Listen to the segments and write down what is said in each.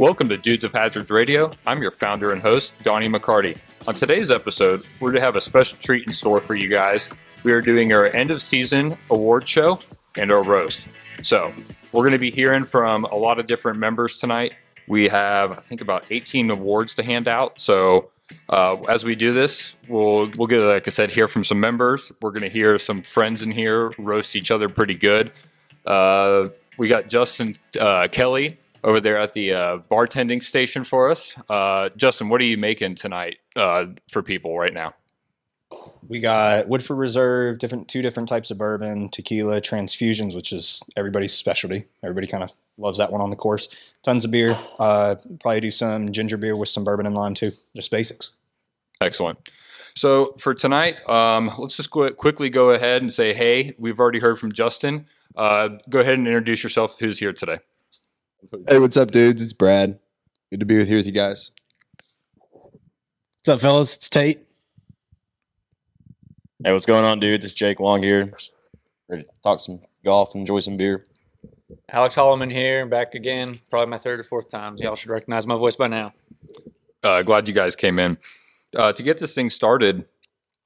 Welcome to Dudes of Hazards Radio. I'm your founder and host, Donnie McCarty. On today's episode, we're to have a special treat in store for you guys. We are doing our end of season award show and our roast. So, we're going to be hearing from a lot of different members tonight. We have, I think, about 18 awards to hand out. So, uh, as we do this, we'll we'll get, like I said, hear from some members. We're going to hear some friends in here roast each other pretty good. Uh, we got Justin uh, Kelly over there at the uh, bartending station for us. Uh, Justin, what are you making tonight uh, for people right now? We got Woodford Reserve, different two different types of bourbon, tequila, transfusions, which is everybody's specialty. Everybody kind of loves that one on the course. Tons of beer. Uh, probably do some ginger beer with some bourbon and lime too. Just basics. Excellent. So for tonight, um, let's just go, quickly go ahead and say, hey, we've already heard from Justin. Uh, go ahead and introduce yourself. Who's here today? Hey, what's up, dudes? It's Brad. Good to be with here with you guys. What's up, fellas? It's Tate. Hey, what's going on, dudes? It's Jake Long here. Ready to talk some golf, enjoy some beer. Alex Holloman here, back again. Probably my third or fourth time. Y'all should recognize my voice by now. Uh, glad you guys came in. Uh, to get this thing started,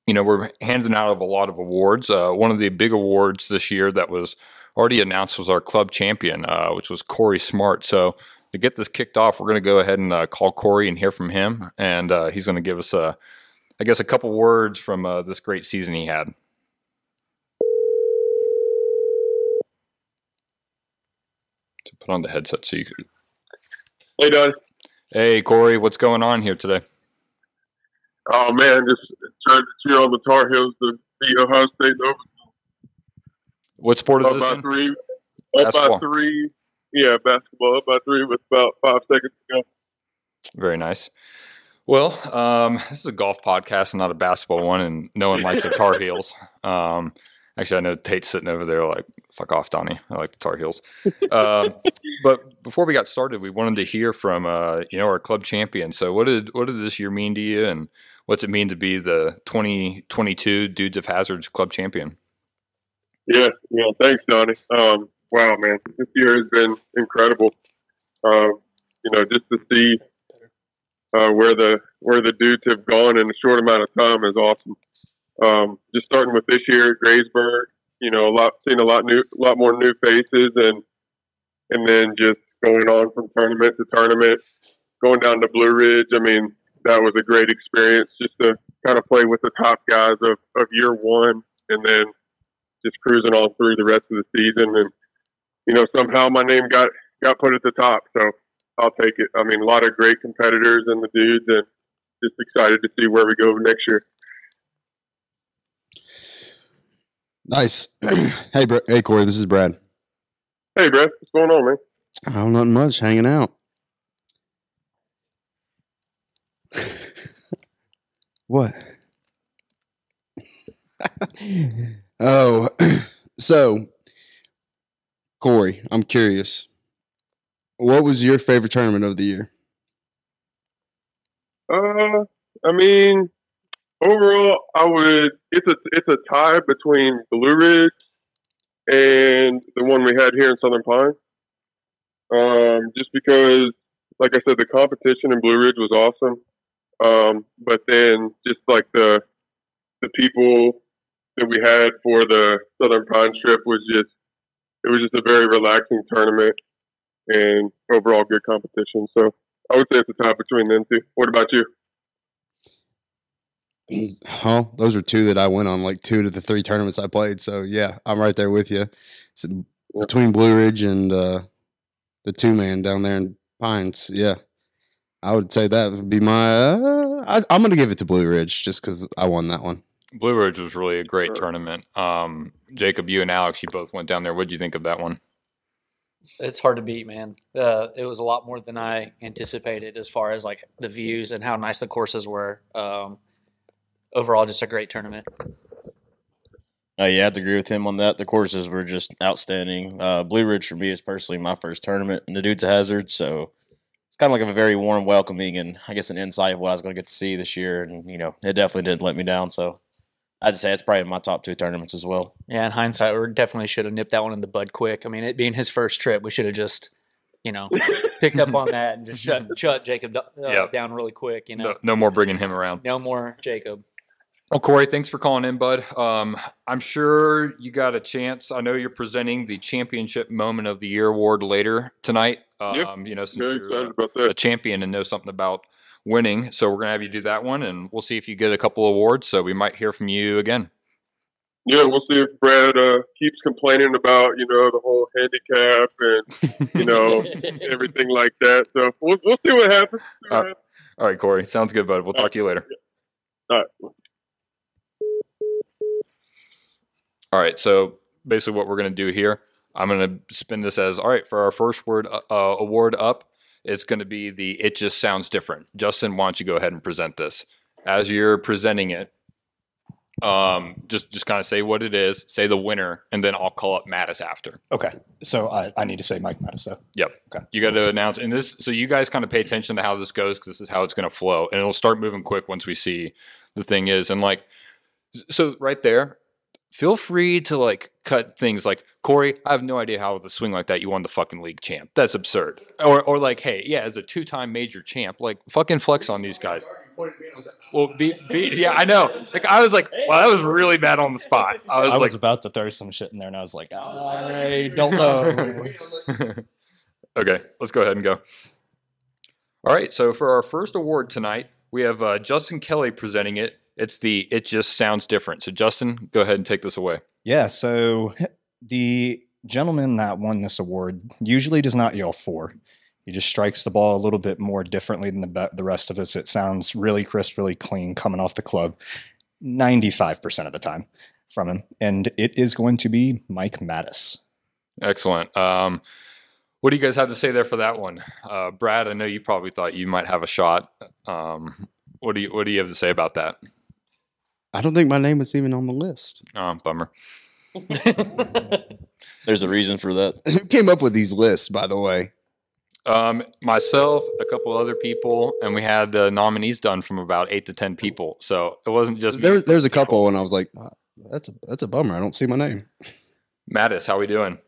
you know, we're handing out of a lot of awards. Uh, one of the big awards this year that was already announced was our club champion, uh, which was Corey Smart. So to get this kicked off, we're going to go ahead and uh, call Corey and hear from him, and uh, he's going to give us a, I guess, a couple words from uh, this great season he had. To put on the headset so you could. Hey, Don. Hey, Corey, what's going on here today? Oh man, just trying to cheer on the Tar Heels to beat Ohio State over. What sport is Up this? by in? three. Up Basketball. by three. Yeah, basketball up by three with about five seconds to go. Very nice. Well, um, this is a golf podcast and not a basketball one, and no one likes the Tar Heels. Um, actually, I know Tate's sitting over there like, fuck off, Donnie. I like the Tar Heels. Um, but before we got started, we wanted to hear from uh, you know our club champion. So, what did what did this year mean to you, and what's it mean to be the 2022 Dudes of Hazards club champion? Yeah, yeah. Thanks, Donnie. Um, wow, man, this year has been incredible. Um, you know, just to see uh, where the where the dudes have gone in a short amount of time is awesome. Um, just starting with this year at Graysburg, you know, a lot seen a lot new, a lot more new faces, and and then just going on from tournament to tournament, going down to Blue Ridge. I mean, that was a great experience just to kind of play with the top guys of, of year one, and then just cruising all through the rest of the season. And you know, somehow my name got got put at the top, so I'll take it. I mean, a lot of great competitors and the dudes, and just excited to see where we go next year. Nice. hey, Br- hey, Corey. This is Brad. Hey, Brett, what's going on, man? Oh, nothing much. Hanging out. what? oh, so Corey, I'm curious. What was your favorite tournament of the year? Uh, I mean, overall, I would. It's a it's a tie between Blue Ridge and the one we had here in Southern Pine. Um, just because, like I said, the competition in Blue Ridge was awesome. Um, but then just like the the people that we had for the Southern Pine trip was just it was just a very relaxing tournament and overall good competition. So I would say it's a tie between them two. What about you? Oh, those are two that I went on, like two to the three tournaments I played. So yeah, I'm right there with you. So between Blue Ridge and uh, the two man down there in Pines, yeah, I would say that would be my. Uh, I, I'm going to give it to Blue Ridge just because I won that one. Blue Ridge was really a great Sure. tournament. Um, Jacob, you and Alex, you both went down there. What did you think of that one? It's hard to beat, man. Uh, it was a lot more than I anticipated as far as like the views and how nice the courses were. Um, overall, just a great tournament. Uh, yeah, I have to agree with him on that. The courses were just outstanding. Uh, Blue Ridge for me is personally my first tournament in the Dudes of Hazard, so it's kind of like a very warm, welcoming, and I guess an insight of what I was going to get to see this year. And you know, it definitely didn't let me down. So I'd say it's probably my top two tournaments as well. Yeah, in hindsight, we definitely should have nipped that one in the bud quick. I mean, it being his first trip, we should have just, you know, picked up on that and just shut shut Jacob uh, Yep. down really quick. You know, No, no more bringing him around. no more Jacob. Well, Corey, thanks for calling in, bud. Um, I'm sure you got a chance. I know you're presenting the Championship Moment of the Year award later tonight. Yep. Um, you know, since Very you're excited about a champion and know something about winning, so we're gonna have you do that one, and we'll see if you get a couple awards. So we might hear from you again. Yeah, we'll see if Brad uh, keeps complaining about you know the whole handicap and you know everything like that. So we'll we'll see what happens. See what Uh, happens. All right, Corey, sounds good, bud. We'll talk to you later. All right. All right, so basically, what we're gonna do here, I'm gonna spin this as all right for our first word uh, uh, award up. It's gonna be the "It Just Sounds Different." Justin, why don't you go ahead and present this? As you're presenting it, um, just just kind of say what it is, say the winner, and then I'll call up Mattis after. Okay. So I, I need to say Mike Mattis though. Yep. Okay. You got to announce, and this so you guys kind of pay attention to how this goes because this is how it's going to flow, and it'll start moving quick once we see the thing is, and like, so right there, feel free to like cut things like Corey. I have no idea how with a swing like that you won the fucking league champ. That's absurd. Or or like, hey, yeah, as a two time major champ, like fucking flex on these guys. Well, be, be yeah, I know. Like I was like, wow, that was really bad on the spot. I was I was like, about to throw some shit in there, and I was like, I don't know. okay, let's go ahead and go. All right, so for our first award tonight, we have uh, Justin Kelly presenting it. It's the It Just Sounds Different. So, Justin, go ahead and take this away. Yeah, so the gentleman that won this award usually does not yell fore. He just strikes the ball a little bit more differently than the the rest of us. It sounds really crisp, really clean coming off the club, ninety five percent of the time from him, and it is going to be Mike Mattis. Excellent. Um, what do you guys have to say there for that one, uh, Brad? I know you probably thought you might have a shot. Um, what do you What do you have to say about that? I don't think my name was even on the list. Oh, bummer. There's a reason for that. Who came up with these lists, by the way? Um, myself, a couple other people, and we had the nominees done from about eight to ten people. So it wasn't just There there's a couple, and I was like, "Ah, that's a that's a bummer. I don't see my name. Mattis, how we doing?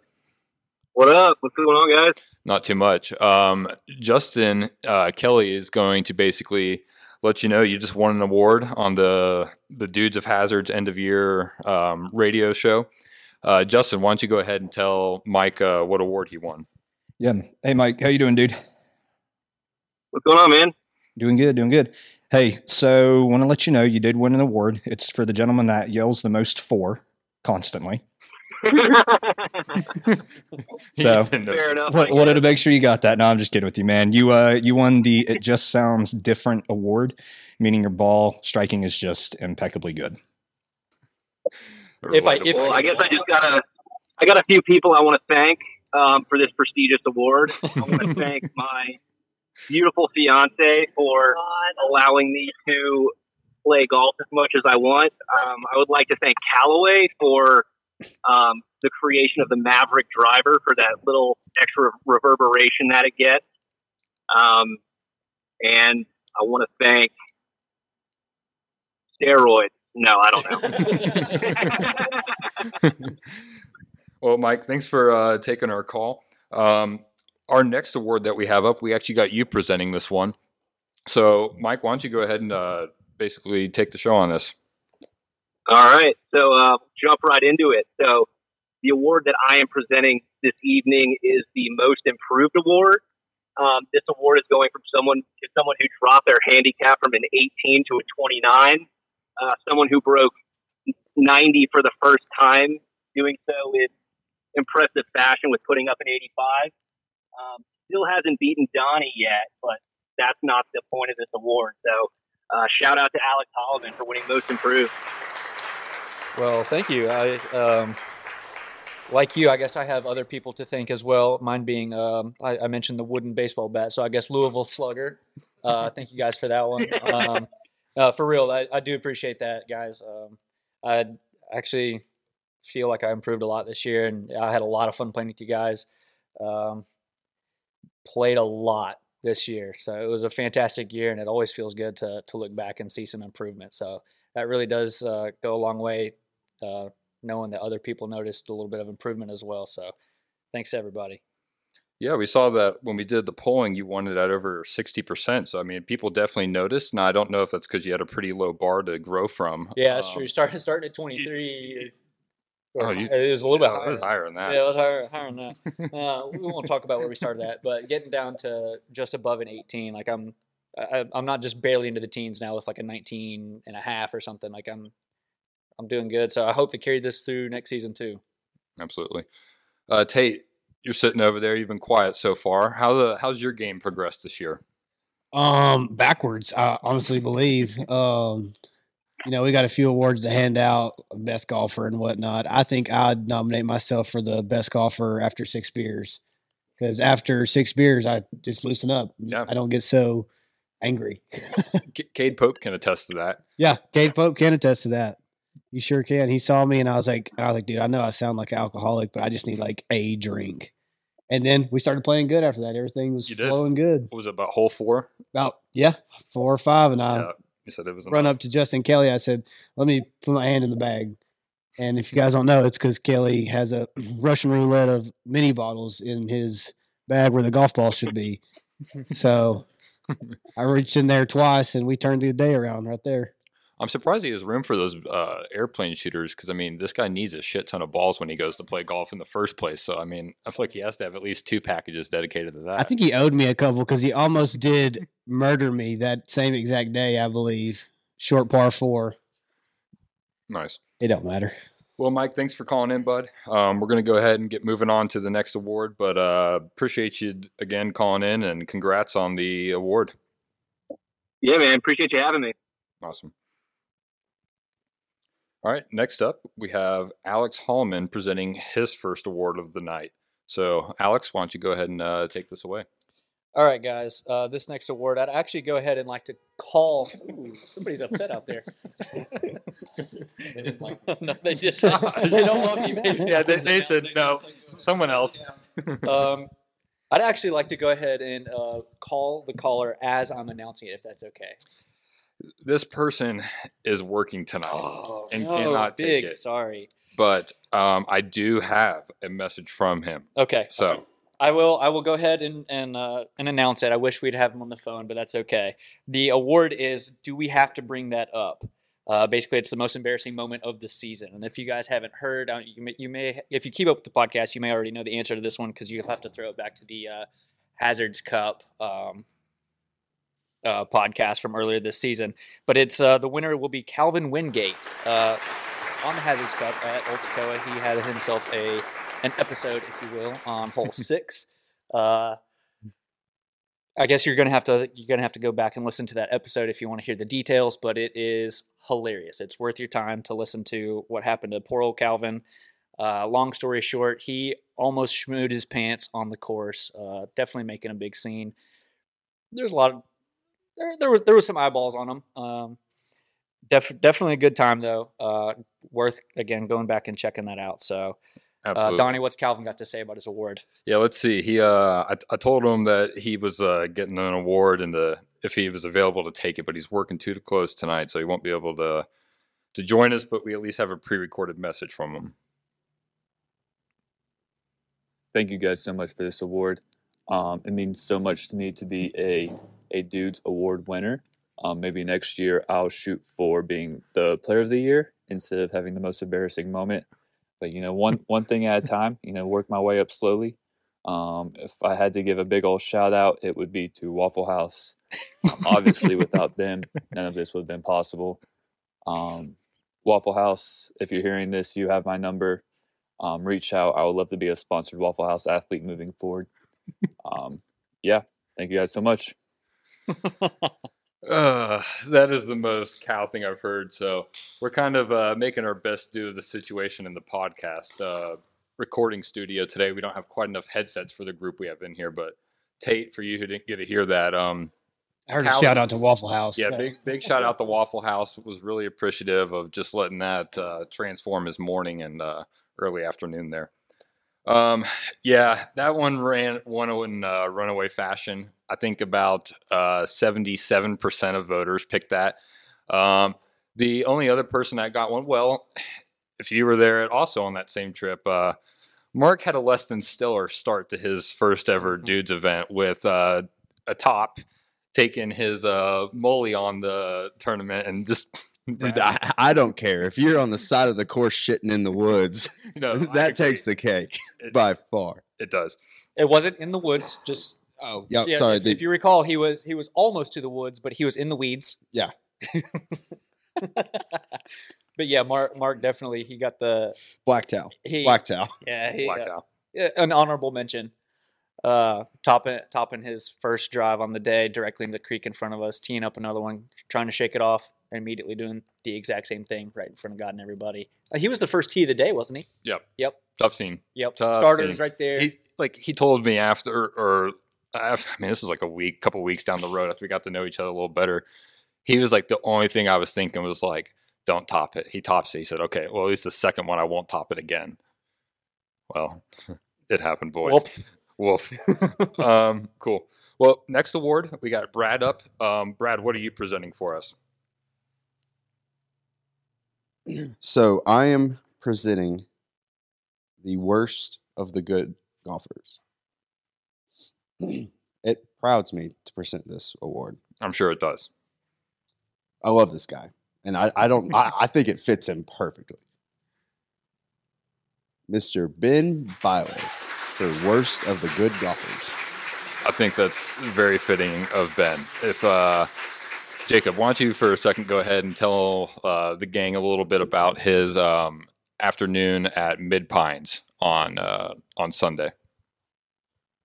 What up? What's going on, guys? Not too much. Um, Justin uh, Kelly is going to basically let you know you just won an award on the the Dudes of Hazards end of year um, radio show. Uh, Justin, why don't you go ahead and tell Mike uh, what award he won? Yeah. Hey, Mike, how you doing, dude? What's going on, man? Doing good, doing good. Hey, so want to let you know you did win an award. It's for the gentleman that yells the most fore constantly. So Fair enough. What, wanted to make sure you got that. No, I'm just kidding with you, man. You uh you won the It Just Sounds Different award, meaning your ball striking is just impeccably good. If I- if Well, I guess I just got a, I got a few people I want to thank um, for this prestigious award. I want to thank my beautiful fiance for allowing me to play golf as much as I want. Um, I would like to thank Callaway for um, the creation of the Maverick driver for that little extra reverberation that it gets. Um, and I want to thank steroids. No, I don't know. Well, Mike, thanks for uh, taking our call. Um, our next award that we have up, we actually got you presenting this one. So, Mike, why don't you go ahead and uh, basically take the show on this? All right, so uh, jump right into it. So, the award that I am presenting this evening is the Most Improved Award. Um, this award is going from someone to someone who dropped their handicap from an 18 to a 29. Uh, someone who broke 90 for the first time, doing so in impressive fashion with putting up an 85. Um, still hasn't beaten Donnie yet, but that's not the point of this award. So, uh, shout out to Alex Holliman for winning Most Improved. Well, thank you. I um, like you. I guess I have other people to thank as well. Mine being um, I, I mentioned the wooden baseball bat, so I guess Louisville Slugger. Uh, thank you guys for that one. Um, uh, for real, I, I do appreciate that, guys. Um, I actually feel like I improved a lot this year, and I had a lot of fun playing with you guys. Um, played a lot this year, so it was a fantastic year, and it always feels good to to look back and see some improvement. So that really does uh, go a long way, uh, knowing that other people noticed a little bit of improvement as well. So thanks everybody. Yeah, we saw that when we did the polling, you wanted at over 60%. So, I mean, people definitely noticed. Now, I don't know if that's because you had a pretty low bar to grow from. Yeah, that's Um, true. Starting starting at 23. Oh, you- it was a little bit higher. It was higher than that. Yeah, it was higher, higher than that. Uh, we won't talk about where we started at, but getting down to just above an 18, like I'm, I, I'm not just barely into the teens now with like a 19 and a half or something. Like I'm, I'm doing good. So I hope to carry this through next season too. Absolutely. Uh, Tate, you're sitting over there. You've been quiet so far. How the how's your game progressed this year? Um, backwards. I honestly believe. Um, you know, we got a few awards to hand out, best golfer and whatnot. I think I'd nominate myself for the best golfer after six beers, because after six beers, I just loosen up. Yeah. I don't get so angry. C- Cade Pope can attest to that. Yeah, Cade Pope can attest to that. You sure can. He saw me and I was like, I was like, dude, I know I sound like an alcoholic, but I just need like a drink. And then we started playing good after that. Everything was flowing good. What was it about hole four? About yeah, four or five, and I yeah, you said it was run enough. up to Justin Kelly. I said, "Let me put my hand in the bag." And if you guys don't know, it's because Kelly has a Russian roulette of mini bottles in his bag where the golf ball should be. So I reached in there twice, and we turned the day around right there. I'm surprised he has room for those uh, airplane shooters because I mean, this guy needs a shit ton of balls when he goes to play golf in the first place. So I mean, I feel like he has to have at least two packages dedicated to that. I think he owed me a couple because he almost did murder me that same exact day, I believe. Short par four. nice. It don't matter. Well, Mike, thanks for calling in, bud. Um, we're going to go ahead and get moving on to the next award, but uh, appreciate you again calling in and congrats on the award. Yeah, man. Appreciate you having me. Awesome. All right, next up, we have Alex Hallman presenting his first award of the night. So, Alex, why don't you go ahead and uh, take this away? All right, guys. Uh, this next award, I'd actually go ahead and like to call. Ooh, somebody's upset out there. they didn't like me. no, they just they don't love you. man. Yeah, they, they said no, someone else. Um, I'd actually like to go ahead and uh, call the caller as I'm announcing it, if that's okay. This person is working tonight and cannot take it. sorry. but um, I do have a message from him. Okay, So, I will. I will go ahead and and uh, and announce it. I wish we'd have him on the phone, but that's okay. The award is. Do we have to bring that up? Uh, basically, it's the most embarrassing moment of the season. And if you guys haven't heard, you may, you may, if you keep up with the podcast, you may already know the answer to this one because you'll have to throw it back to the uh, Hazards Cup um, uh, podcast from earlier this season. But it's uh, the winner will be Calvin Wingate uh, on the Hazards Cup at Old Toccoa. He had himself a an episode, if you will, on hole six. Uh, I guess you're gonna have to you're gonna have to go back and listen to that episode if you want to hear the details. But it is hilarious. It's worth your time to listen to what happened to poor old Calvin. Uh, long story short, he almost schmooed his pants on the course. Uh, definitely making a big scene. There's a lot of there. There was there was some eyeballs on him. Um, def, definitely a good time though. Uh, worth again going back and checking that out. So, uh. Donnie, what's Calvin got to say about his award? Yeah, let's see. He, uh, I, I told him that he was uh, getting an award and the if he was available to take it, but he's working too close tonight, so he won't be able to to join us. But we at least have a pre-recorded message from him. thank you guys so much for this award. Um, it means so much to me to be a a dudes award winner. Um, maybe next year I'll shoot for being the player of the year instead of having the most embarrassing moment. But you know, one one thing at a time. You know, work my way up slowly. Um, if I had to give a big old shout out, it would be to Waffle House. Um, obviously, without them, none of this would have been possible. Um, Waffle House, if you're hearing this, you have my number. Um, reach out. I would love to be a sponsored Waffle House athlete moving forward. Um, yeah, thank you guys so much. Uh, that is the most cow thing I've heard. So we're kind of uh, making our best do of the situation in the podcast uh, recording studio today. We don't have quite enough headsets for the group we have in here, but Tate, for you who didn't get to hear that, um, I heard Cal- a shout out to Waffle House. yeah, big big shout out to Waffle House. Was really appreciative of just letting that uh, transform his morning and uh, early afternoon there. Um, yeah, that one ran one in uh, runaway fashion. I think about uh, seventy-seven percent of voters picked that. Um, the only other person that got one, well, if you were there also on that same trip, uh, Mark had a less than stellar start to his first ever Mhm. dudes event with uh, a top taking his uh, molly on the tournament and just Dude, I, I don't care if you're on the side of the course shitting in the woods. you know, I that takes the cake It- by far. it does. It wasn't in the woods. Just Oh, yeah. yeah, sorry. If, the- if you recall, he was he was almost to the woods, but he was in the weeds. Yeah. but yeah, Mark Mark definitely he got the black towel. he Black towel. yeah he, Blacked uh, an honorable mention. Uh, topping topping his first drive on the day directly into the creek in front of us, teeing up another one, trying to shake it off, and immediately doing the exact same thing right in front of God and everybody. Uh, he was the first tee of the day, wasn't he? Yep. Yep. Tough scene. Yep. Tough Starters scene. right there. He like he told me after or I mean this was like a week, couple weeks down the road after we got to know each other a little better. He was like the only thing I was thinking was like, don't top it. He tops it. He said, okay, well at least the second one I won't top it again. Well, it happened, boys. Whoop. Wolf. um, cool. Well, next award we got Brad up. Um, Brad, what are you presenting for us? So I am presenting the worst of the good golfers. it prouds me to present this award. I'm sure it does. I love this guy, and I, I don't. I, I think it fits him perfectly. Mr. Ben Byler, the worst of the good golfers. I think that's very fitting of Ben. If uh, Jacob, why don't you for a second go ahead and tell uh, the gang a little bit about his um, afternoon at Mid Pines on uh, on Sunday.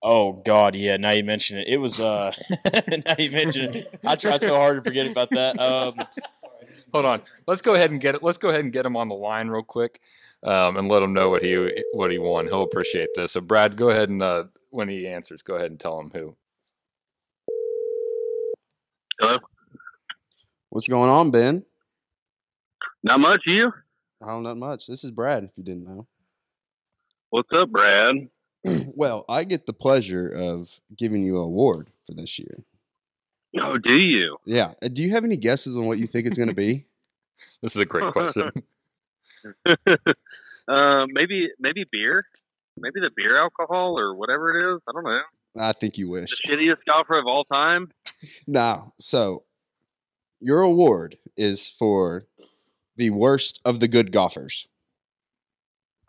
Oh God, yeah. Now you mention it. It was uh. now you mention it. I tried so hard to forget about that. Um, Hold on, let's go ahead and get it. Let's go ahead and get him on the line real quick, um, and let him know what he what he won. He'll appreciate this. So, Brad, go ahead and uh, when he answers, go ahead and tell him who. Hello. What's going on, Ben? Not much. You? Oh, not much. This is Brad. If you didn't know. What's up, Brad? well, I get the pleasure of giving you an award for this year. Oh, do you? Yeah. Do you have any guesses on what you think it's going to be? This is a great question. uh, maybe maybe beer. Maybe the beer alcohol or whatever it is. I don't know. I think you wish. The shittiest golfer of all time. Now, so your award is for the worst of the good golfers.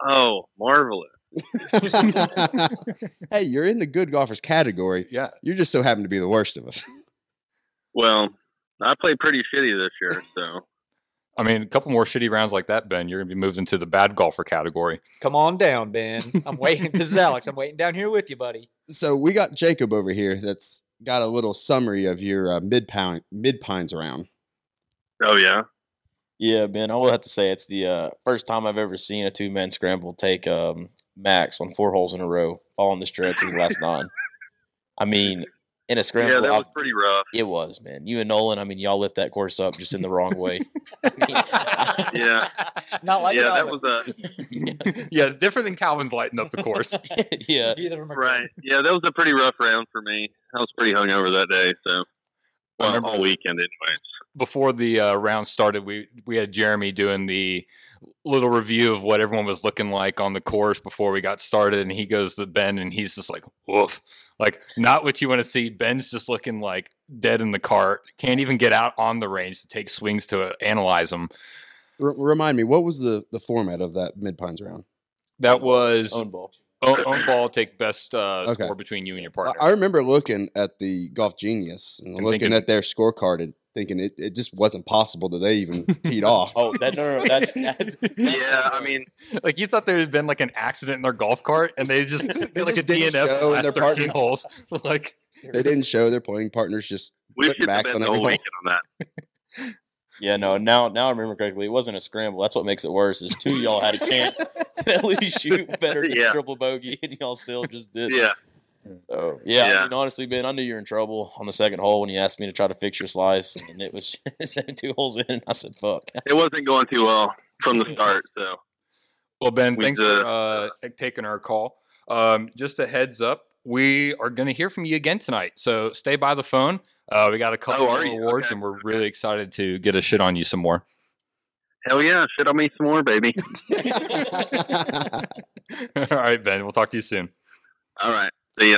Oh, marvelous. hey, you're in the good golfers category. yeah, You just so happen to be the worst of us. Well, I played pretty shitty this year, so I mean, a couple more shitty rounds like that, Ben, you're gonna be moved into the bad golfer category. Come on down, Ben. I'm waiting. this is Alex. I'm waiting down here with you, buddy. So we got Jacob over here that's got a little summary of your uh, mid pound mid pines round. oh yeah. Yeah, Ben. I will have to say it's the uh, first time I've ever seen a two man scramble take um, max on four holes in a row, all following the stretch of the last nine. I mean, in a scramble, Yeah, that I- was pretty rough. it was man. You and Nolan. I mean, y'all lift that course up just in the wrong way. Yeah. Not like yeah, that was a yeah, different than Calvin's lighting up the course. yeah, Neither of right. Yeah, that was a pretty rough round for me. I was pretty hungover that day, so well, remember- all weekend, anyways. Before the uh, round started, we we had Jeremy doing the little review of what everyone was looking like on the course before we got started, and he goes to Ben, and he's just like, "Woof!" Like not what you want to see. Ben's just looking like dead in the cart. Can't even get out on the range to take swings to uh, analyze them. R- remind me, what was the the format of that mid pines round? That was own ball. Own, own ball, take best uh, Okay. score between you and your partner. I remember looking at the Golf Genius and, And looking thinking- at their scorecard and thinking it, it just wasn't possible that they even teed off. Oh, that no, no, no that's that's. Yeah, I mean, like you thought there had been like an accident in their golf cart, and they just did like a just didn't DNF show the last their 13 partner- holes. like They didn't show their playing partners just we Put should have been on the whole every weekend on that. Yeah, no. Now, now I remember correctly. It wasn't a scramble. That's what makes it worse. Is two of y'all had a chance to at least shoot better than Yeah. triple bogey, and y'all still just did. Yeah, So yeah, Yeah. I mean, honestly, Ben, I knew you were in trouble on the second hole when you asked me to try to fix your slice, and it was two holes in. And I said, "Fuck." it wasn't going too well from the start. So Well, Ben, We thanks did. for uh, taking our call. Um, just a heads up, we are going to hear from you again tonight. So stay by the phone. Uh, we got a couple Oh, more awards, Okay. and we're really excited to get a shit on you some more. Hell yeah, shit on me some more, baby. All right, Ben. We'll talk to you soon. All right. See ya.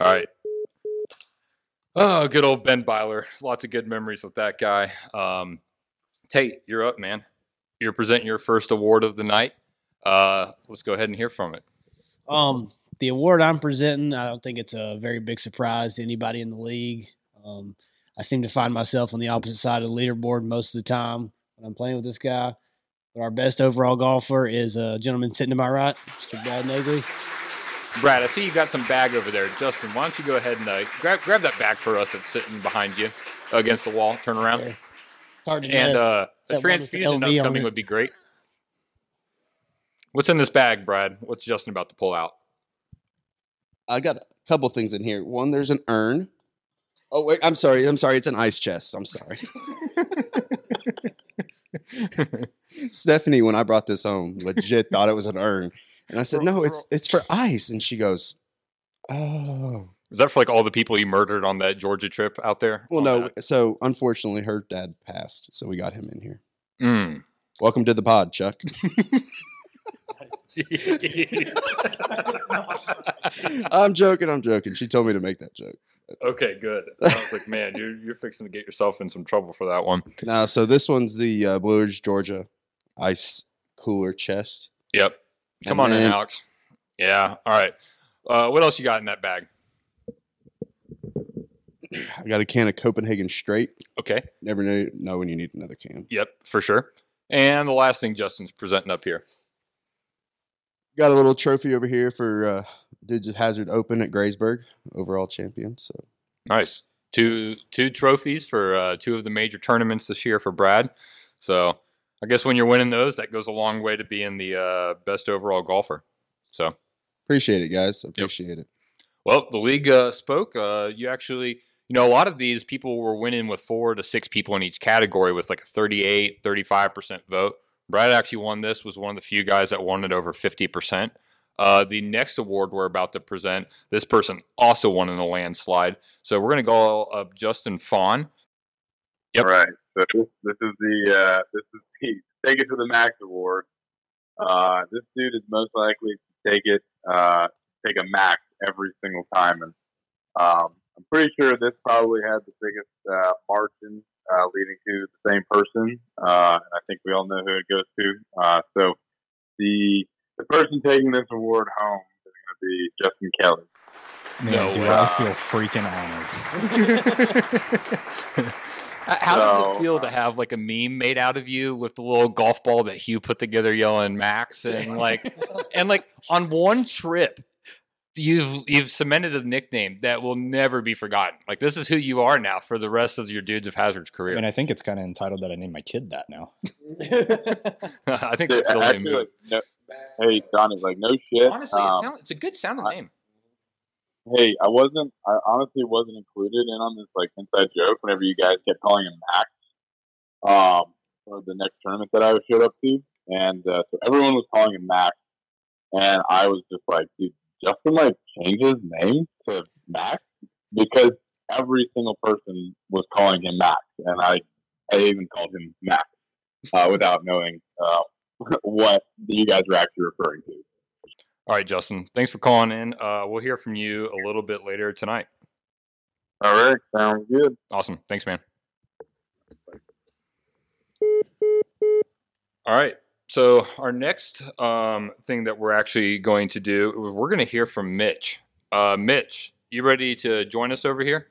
All right. Oh, good old Ben Byler. Lots of good memories with that guy. Um, Tate, you're up, man. You're presenting your first award of the night. Uh, let's go ahead and hear from it. Um, the award I'm presenting, I don't think it's a very big surprise to anybody in the league. Um, I seem to find myself on the opposite side of the leaderboard most of the time when I'm playing with this guy. But our best overall golfer is a gentleman sitting to my right, Mr. Brad Nagley. Brad, I see you got some bag over there. Justin, why don't you go ahead and uh, grab grab that bag for us that's sitting behind you against the wall. Turn around. Okay. It's hard to And uh, a that one with the transfusion upcoming would be great. What's in this bag, Brad? What's Justin about to pull out? I got a couple things in here. One, there's an urn. Oh wait, I'm sorry. I'm sorry. It's an ice chest. I'm sorry. Stephanie, when I brought this home, legit thought it was an urn, and I said, "No, it's it's for ice." And she goes, "Oh, Is that for like all the people you murdered on that Georgia trip out there? well, no." that? So unfortunately, her dad passed, so we got him in here. Mm. Welcome to the pod, Chuck. I'm joking. I'm joking. She told me to make that joke. okay, good. I was like, man, you're you're fixing to get yourself in some trouble for that one. Now, so this one's the uh, Blue Ridge, Georgia ice cooler chest. Yep. Come And on in, Alex. Yeah. All right. Uh, what else you got in that bag? I got a can of Copenhagen Straight. Okay. Never know, know when you need another can. Yep, for sure. And the last thing Justin's presenting up here. Got a little trophy over here for uh, Dudes Hazard Open at Graysburg, overall champion. So Nice. Two two trophies for uh, two of the major tournaments this year for Brad. So I guess when you're winning those, that goes a long way to being the uh, best overall golfer. So appreciate it, guys. Appreciate it. Well, the league uh, spoke. Uh, you actually, you know, a lot of these people were winning with four to six people in each category with like a 38, 35% vote. Brad actually won this, was one of the few guys that won it over 50%. Uh, the next award we're about to present, this person also won in a landslide. So we're going to go up Justin Fawn. Yep. All right. So this, is the uh, this is the take it to the max award. Uh, this dude is most likely to take it uh, take a max every single time, and um, I'm pretty sure this probably had the biggest uh, margin uh, leading to the same person. Uh, and I think we all know who it goes to. Uh, so the the person taking this award home is going to be Justin Kelly. Man, No dude, way. I feel freaking honored. How does it feel to have like a meme made out of you with the little golf ball that Hugh put together yelling Max and like and like on one trip you've you've cemented a nickname that will never be forgotten. Like this is who you are now for the rest of your Dudes of Hazard's I career. mean, I think it's kind of entitled that I named my kid that now. I think Dude, that's the only actually, move. like, no, hey, Donnie, like no shit. Honestly, um, it sound, it's a good sounding name. hey, I wasn't, I honestly wasn't included in on this like inside joke whenever you guys kept calling him Max, um, for the next tournament that I showed up to, and uh, so everyone was calling him Max, and I was just like, dude, Justin like changed his name to Max because every single person was calling him Max, and I, I even called him Max, uh, without knowing uh, what you guys were actually referring to. All right, Justin. Thanks for calling in. Uh, we'll hear from you a little bit later tonight. All right, sounds good. Awesome. Thanks, man. All right. So our next um, thing that we're actually going to do, we're going to hear from Mitch. Uh, Mitch, you ready to join us over here?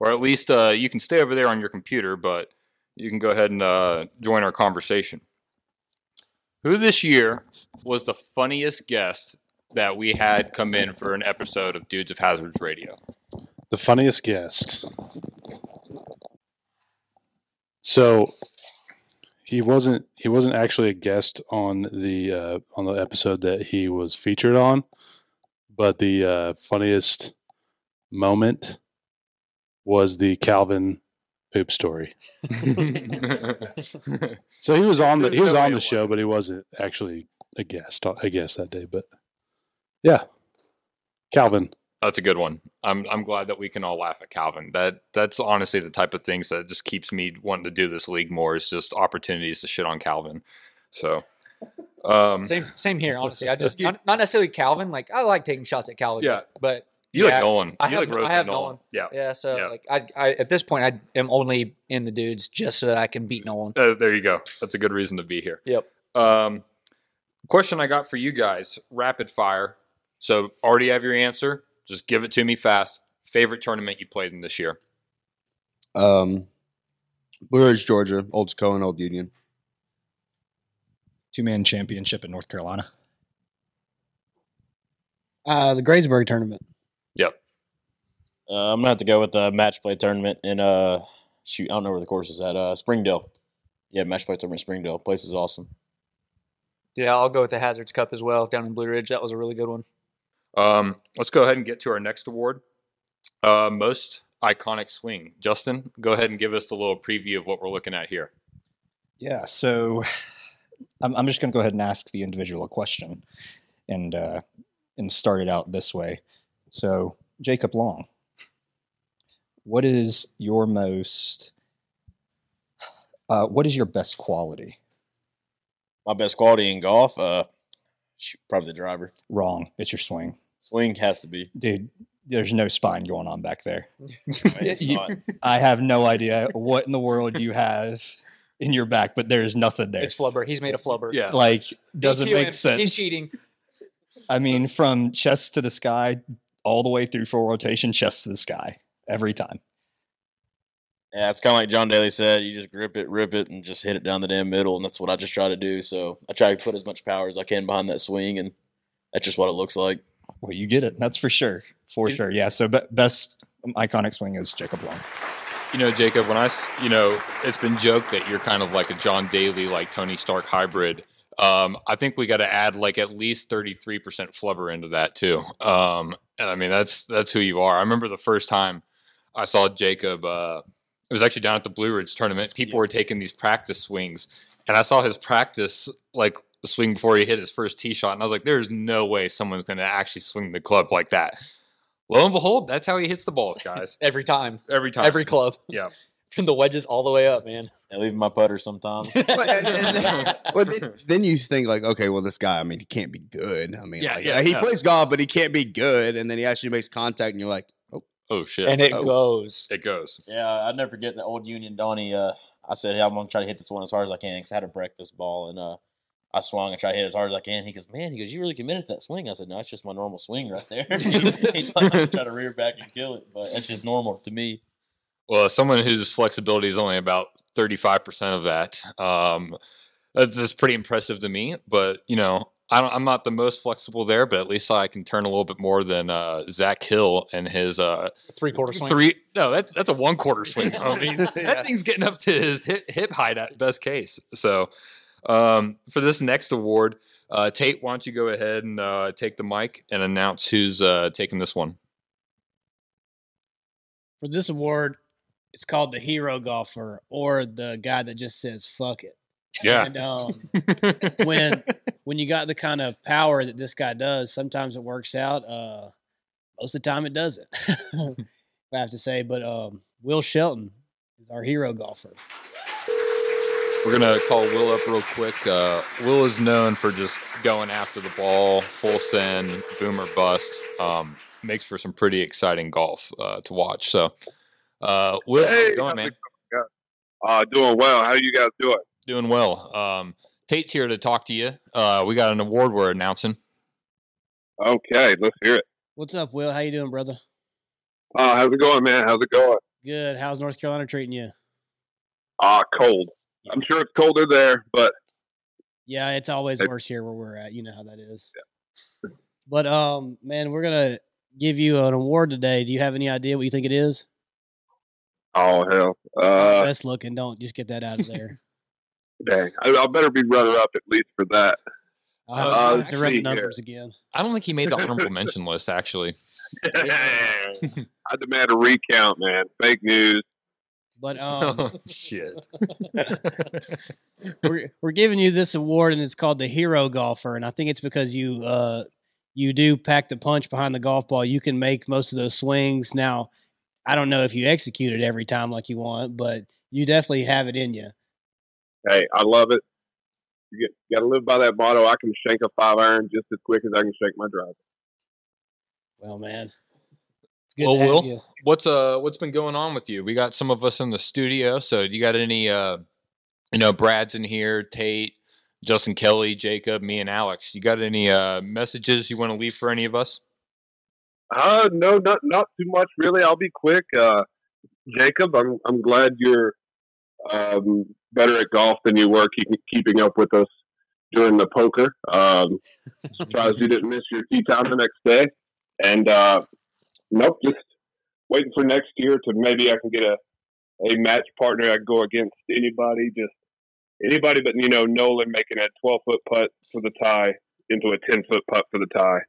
Or at least uh, you can stay over there on your computer, but you can go ahead and uh, join our conversation. Who this year was the funniest guest that we had come in for an episode of Dudes of Hazards Radio? The funniest guest. So he wasn't he wasn't actually a guest on the uh, on the episode that he was featured on, but the uh, funniest moment was the Calvin poop story. So he was on the he was on the show, but he wasn't actually a guest I guess that day. But yeah, Calvin. That's a good one. I'm I'm glad that we can all laugh at Calvin. That that's honestly the type of things that just keeps me wanting to do this league more. Is just opportunities to shit on Calvin. So, um, Same same here, honestly. I just not, not necessarily Calvin. Like I like taking shots at Calvin. Yeah. but You like yeah, Nolan. I You have, like roasting I have Nolan. Nolan. Yeah. yeah. So Yeah. like I, I at this point I am only in the dudes just so that I can beat Nolan. Uh, there you go. That's a good reason to be here. Yep. Um, question I got for you guys: rapid fire. So already have your answer. Just give it to me fast. Favorite tournament you played in this year? Um, Blue Ridge, Georgia, Old Cohen, Old Union. Two man championship in North Carolina. Uh, the Graysburg tournament. Yep. Uh, I'm gonna have to go with the match play tournament in uh shoot I don't know where the course is at uh Springdale. Yeah, match play tournament Springdale. Place is awesome. Yeah, I'll go with the Hazards Cup as well down in Blue Ridge. That was a really good one. Um, let's go ahead and get to our next award. Uh, most iconic swing. Justin, go ahead and give us a little preview of what we're looking at here. Yeah, so I'm, I'm just going to go ahead and ask the individual a question, and uh, and start it out this way. So Jacob Long, what is your most? Uh, what is your best quality? My best quality in golf, uh probably the driver. Wrong. It's your swing, Swing has to be. dude. There's no spine going on back there. It's You- I have no idea what in the world you have in your back, but there's nothing there. It's flubber. He's made a flubber. Yeah. Like, doesn't DQ make him. sense. He's cheating. I mean, from chest to the sky, all the way through full rotation, chest to the sky, every time. Yeah, it's kind of like John Daly said. You just grip it, rip it, and just hit it down the damn middle, and that's what I just try to do. So I try to put as much power as I can behind that swing, and that's just what it looks like. Well, you get it. That's for sure. For sure. Yeah. So, be- best iconic swing is Jacob Long. You know, Jacob, when I, you know, it's been joked that you're kind of like a John Daly, like Tony Stark hybrid. Um, I think we got to add like at least 33% flubber into that too. Um, and I mean, that's, that's who you are. I remember the first time I saw Jacob, uh, it was actually down at the Blue Ridge tournament. People were taking these practice swings and I saw his practice, like swing before he hit his first tee shot. And I was like, there's no way someone's going to actually swing the club like that. Lo and behold, that's how he hits the balls, guys. Every time. Every time. Every club. Yeah. From the wedges all the way up, man. And leaving my putter sometimes. well, then, then you think like, okay, well, this guy, I mean, he can't be good. I mean, Yeah, like, yeah, he yeah. plays golf, but he can't be good. And then he actually makes contact, and you're like, oh, Oh, shit. and it Oh. goes. it goes. Yeah, I never forget the old Union Donnie. Uh, I said, "Hey, I'm gonna try to hit this one as hard as I can." Because I had a breakfast ball, and uh, I swung and tried to hit as hard as I can. He goes, "Man," he goes, "You really committed to that swing." I said, "No, it's just my normal swing right there." He's like, "I'm trying to rear back and kill it, but it's just normal to me." Well, as someone whose flexibility is only about 35% of that, um, that's, that's pretty impressive to me. But, you know, I don't, I'm not the most flexible there, but at least I can turn a little bit more than uh, Zach Hill and his uh, Three quarter swing. three. No, that's that's a one quarter swing. I mean, Yeah. that thing's getting up to his hip, hip height at best case. So, um, for this next award, uh, Tate, why don't you go ahead and uh, take the mic and announce who's uh, taking this one? For this award, it's called the hero golfer or the guy that just says fuck it. Yeah. And um, when when you got the kind of power that this guy does, sometimes it works out. Uh, most of the time, it doesn't. I have to say, but um, Will Shelton is our hero golfer. We're gonna call Will up real quick. Uh, Will is known for just going after the ball, full send, boomer bust. Um, makes for some pretty exciting golf uh, to watch. So, uh, Will, how's Hey, it going, how's man? Uh, doing well. How you guys doing? Doing well. Um, Tate's here to talk to you. Uh, we got an award we're announcing. Okay, let's hear it. What's up, Will? How you doing, brother? Uh, how's it going, man? How's it going? Good. How's North Carolina treating you? Ah, cold. I'm sure it's colder there, but Yeah, it's always Hey. worse here where we're at. You know how that is. But um, man, we're gonna give you an award today. Do you have any idea what you think it is? oh hell, uh, best looking. Don't just get that out of there. dang, I, I better be runner up at least for that. I'll Uh, I'll have to run the see here. numbers again. I don't think he made the honorable mention list. Actually, I demand a recount, man. Fake news. But um, shit. we're we're giving you this award, and it's called the Hero Golfer, and I think it's because you uh you do pack the punch behind the golf ball. You can make most of those swings. Now, I don't know if you execute it every time like you want, but you definitely have it in you. Hey, I love it. You got to live by that motto. I can shank a five iron just as quick as I can shank my driver. Well, man, it's good Well, to have Will, you. what's uh what's been going on with you? We got some of us in the studio, so do you got any uh you know, Brad's in here, Tate, Justin Kelly, Jacob, me and Alex. You got any uh messages you want to leave for any of us? Uh, no, not not too much really. I'll be quick. Uh, Jacob, I'm I'm glad you're um, better at golf than you were keeping keeping up with us during the poker. Um, surprised you didn't miss your tee time the next day. And uh, nope, just waiting for next year to maybe I can get a a match partner. I go against anybody, just anybody but you know Nolan making a 12 foot putt for the tie into a 10 foot putt for the tie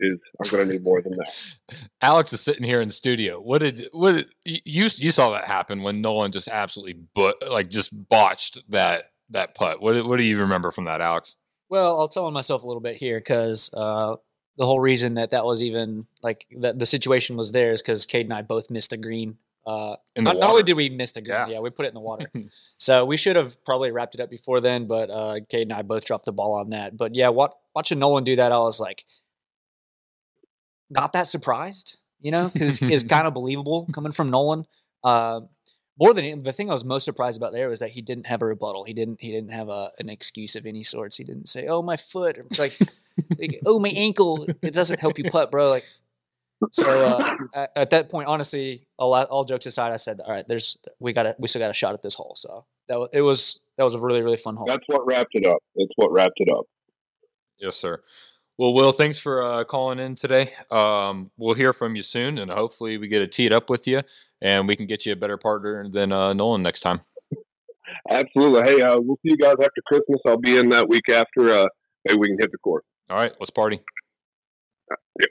is I'm going to need more than that. Alex is sitting here in the studio. What did what did, you you saw that happen when Nolan just absolutely but like just botched that that putt. What what do you remember from that, Alex? Well, I'll tell on myself a little bit here because uh, the whole reason that that was even like that the situation was there is because Cade and I both missed a green. Uh, not, not only did we miss the green, yeah. we put it in the water. so we should have probably wrapped it up before then, but uh, Cade and I both dropped the ball on that. But yeah, what, watching Nolan do that, I was like, not that surprised, you know, because it's kind of believable coming from Nolan. Uh, more than the thing I was most surprised about there was that he didn't have a rebuttal. He didn't. He didn't have a, an excuse of any sorts. He didn't say, "Oh, my foot," it's like, like, "Oh, my ankle." It doesn't help you putt, bro. Like, so uh, at, at that point, honestly, all, all jokes aside, I said, "All right, there's we got to we still got a shot at this hole." So that was, it was that was a really really fun hole. That's what wrapped it up. That's what wrapped it up. Yes, sir. Well, Will, thanks for uh, calling in today. Um, we'll hear from you soon, and hopefully we get to tee it up with you, and we can get you a better partner than uh, Nolan next time. Absolutely. Hey, uh, we'll see you guys after Christmas. I'll be in that week after. Uh, maybe we can hit the course. All right, let's party. Yep.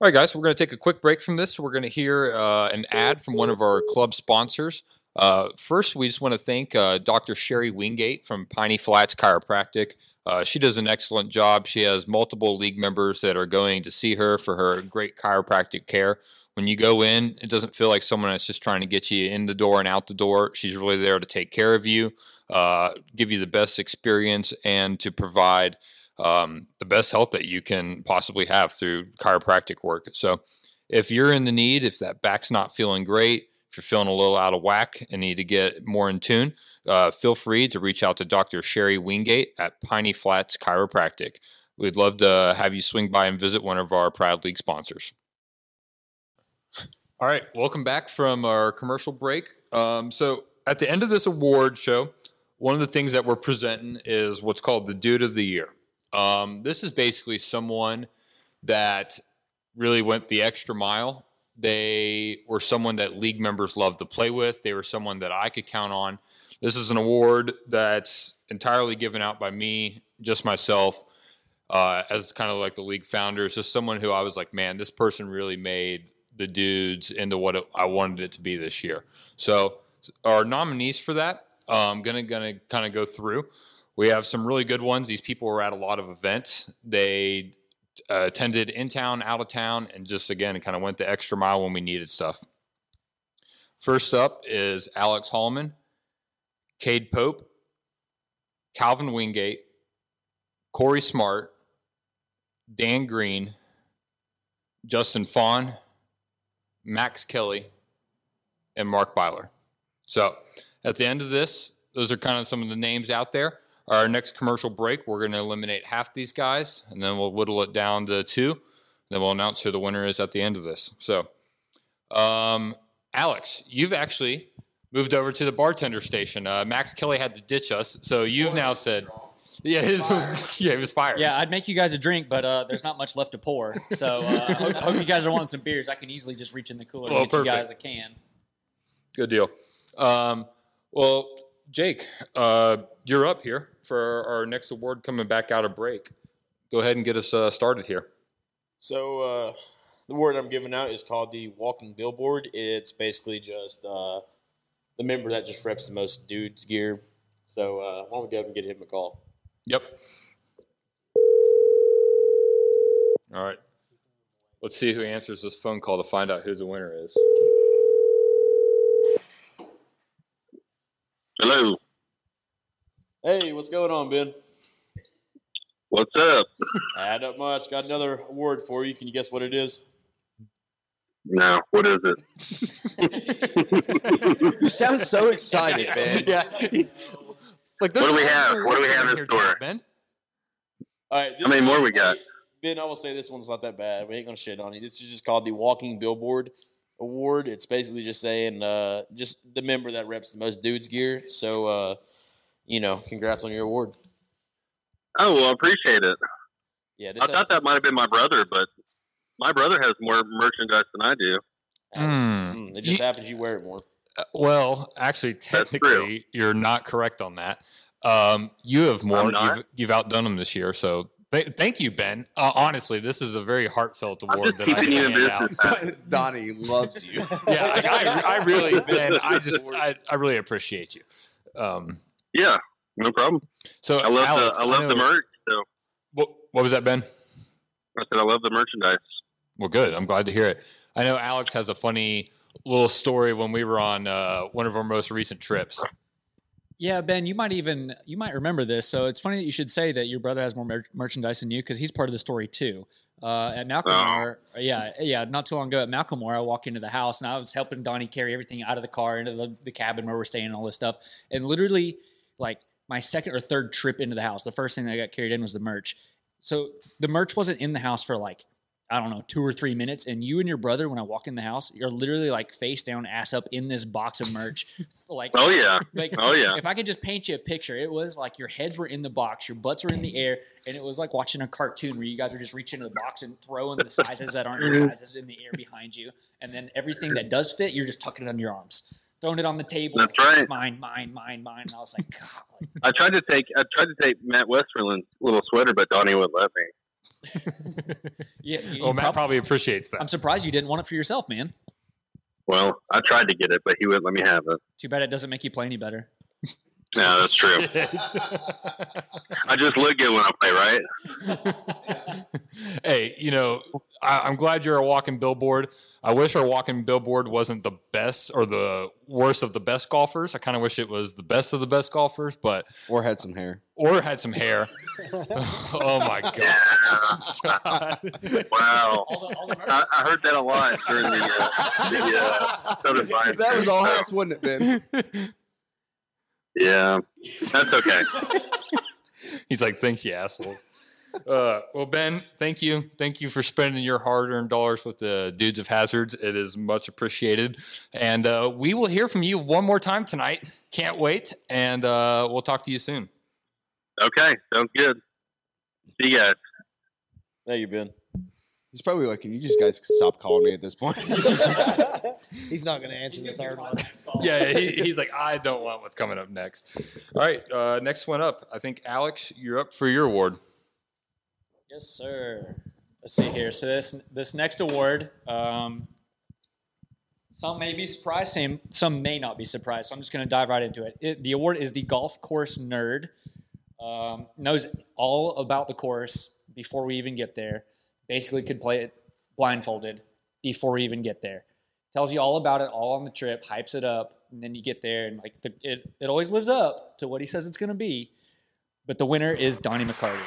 All right, guys, we're going to take a quick break from this. We're going to hear uh, an ad from one of our club sponsors. Uh, first, we just want to thank uh, Dr. Sherry Wingate from Piney Flats Chiropractic. Uh, she does an excellent job. She has multiple league members that are going to see her for her great chiropractic care. When you go in, it doesn't feel like someone that's just trying to get you in the door and out the door. She's really there to take care of you, uh, give you the best experience, and to provide um, the best health that you can possibly have through chiropractic work. So, if you're in the need, if that back's not feeling great, if you're feeling a little out of whack and need to get more in tune, uh, feel free to reach out to Dr. Sherry Wingate at Piney Flats Chiropractic. We'd love to have you swing by and visit one of our Proud League sponsors. All right, welcome back from our commercial break. Um, so, at the end of this award show, one of the things that we're presenting is what's called the Dude of the Year. Um, this is basically someone that really went the extra mile. They were someone that league members loved to play with. They were someone that I could count on. This is an award that's entirely given out by me, just myself, uh, as kind of like the league founder. It's just someone who I was like, man, this person really made the dudes into what I wanted it to be this year. So our nominees for that, I'm gonna gonna kind of go through. We have some really good ones. These people were at a lot of events. They uh, attended in town, out of town, and just again kind of went the extra mile when we needed stuff. First up is Alex Hallman, Cade Pope, Calvin Wingate, Corey Smart, Dan Green, Justin Fawn, Max Kelly, and Mark Byler. So at the end of this, those are kind of some of the names out there. Our next commercial break, we're going to eliminate half these guys, and then we'll whittle it down to two. Then we'll announce who the winner is at the end of this. So, um, Alex, you've actually moved over to the bartender station. Uh, Max Kelly had to ditch us, so you've now said, "Yeah, his, yeah, it was fired." Yeah, I'd make you guys a drink, but uh, there's not much left to pour. So uh, I hope, hope you guys are wanting some beers. I can easily just reach in the cooler Well, and get you guys a can. Good deal. Um, well, Jake, uh, you're up here for our next award coming back out of break. Go ahead and get us uh, started here. So uh, the award I'm giving out is called the Walking Billboard. It's basically just uh, the member that just reps the most dudes gear. So uh, why don't we go ahead and get him a call? Yep. All right. Let's see who answers this phone call to find out who the winner is. Hello. Hey, what's going on, Ben? What's up? Add up much. Got another award for you. Can you guess what it is? No, what is it? You sound so excited, man. yeah. Like, What do we have? What do we have in store? Ben? All right. How many more we got? Ben, I will say this one's not that bad. We ain't gonna shit on you. This is just called the Walking Billboard Award. It's basically just saying, uh, just the member that reps the most dudes gear. So, uh, you know, congrats on your award. Oh, well, I appreciate it. Yeah, I thought that might have been my brother, but my brother has more merchandise than I do. Hmm. It just You- happens you wear it more. Uh, Well, actually, technically, you're not correct on that. Um, you have more. You've, you've outdone them this year. So th- thank you, Ben. Uh, honestly, this is a very heartfelt award that I keeping get you hand out. Doni loves you. yeah, like, I, I really, Ben, I just, I, I really appreciate you. Um, Yeah, no problem. so I love Alex, the I love the merch. So What, what was that, Ben? I said I love the merchandise. Well, good. I'm glad to hear it. I know Alex has a funny little story when we were on uh, one of our most recent trips. Yeah, Ben, you might even you might remember this. So it's funny that you should say that your brother has more mer- merchandise than you because he's part of the story too. Uh, at Malcolmore, yeah, yeah, not too long ago at Malcolmore, I walk into the house and I was helping Doni carry everything out of the car into the, the cabin where we're staying and all this stuff. And literally, like my second or third trip into the house, the first thing that got carried in was the merch. So the merch wasn't in the house for like I don't know, two or three minutes. And you and your brother, when I walk in the house, you're literally like face down, ass up in this box of merch. like, Oh, yeah. like, Oh, yeah. If I could just paint you a picture, it was like your heads were in the box, your butts were in the air, and it was like watching a cartoon where you guys are just reaching into the box and throwing the sizes that aren't your sizes in the air behind you, and then everything that does fit, you're just tucking it under your arms, throwing it on the table. That's right. Mine, mine, mine, mine. And I was like, God, I tried to take I tried to take Matt Westerland's little sweater, but Doni wouldn't let me. yeah. you- Well, you Matt prob- probably appreciates that. I'm surprised you didn't want it for yourself, man. Well, I tried to get it, but he wouldn't let me have it. Too bad it doesn't make you play any better. Yeah, that's true. I just look good when I play, right? hey, you know, I, I'm glad you're a walking billboard. I wish our walking billboard wasn't the best or the worst of the best golfers. I kind of wish it was the best of the best golfers, but or had some hair, or had some hair. oh my god! Wow, I, I heard that a lot during the uh, the uh, that was trip, all so, hats, wasn't it, Ben? Yeah, that's okay. He's like, thanks, you assholes. Uh, well, Ben, thank you. Thank you for spending your hard earned dollars with the Dudes of Hazards. It is much appreciated. And uh, we will hear from you one more time tonight. Can't wait. And uh, we'll talk to you soon. Okay, sounds good. See you guys. Thank you, Ben. He's probably like, "Can you just guys stop calling me at this point?" He's not going to answer the third one. Yeah, he, he's like, I don't want what's coming up next. All right, uh, next one up. I think, Alex, you're up for your award. Yes, sir. Let's see here. So this this next award, um, some may be surprised, some some may not be surprised. So I'm just going to dive right into it. it. The award is the golf course nerd. Um, knows all about the course before we even get there. Basically, could play it blindfolded before we even get there. Tells you all about it, all on the trip, hypes it up, and then you get there and like the, it it always lives up to what he says it's going to be. But the winner is Doni McCarty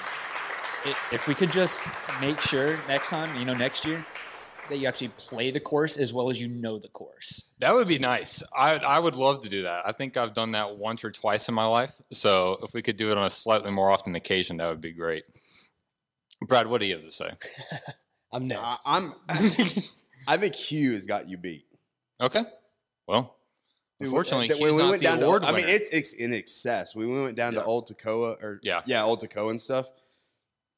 i- if we could just make sure next time, you know, next year, that you actually play the course as well as you know the course. That would be nice. I, I would love to do that. I think I've done that once or twice in my life. So if we could do it on a slightly more often occasion, that would be great. Brad, what do you have to say? I'm next. I, am I think Hugh has got you beat. Okay. Well, Dude, unfortunately, when- he's we not went the down award to, I mean, it's, it's in excess. We went down to Old Toccoa or Yeah. yeah, Old Toccoa and stuff.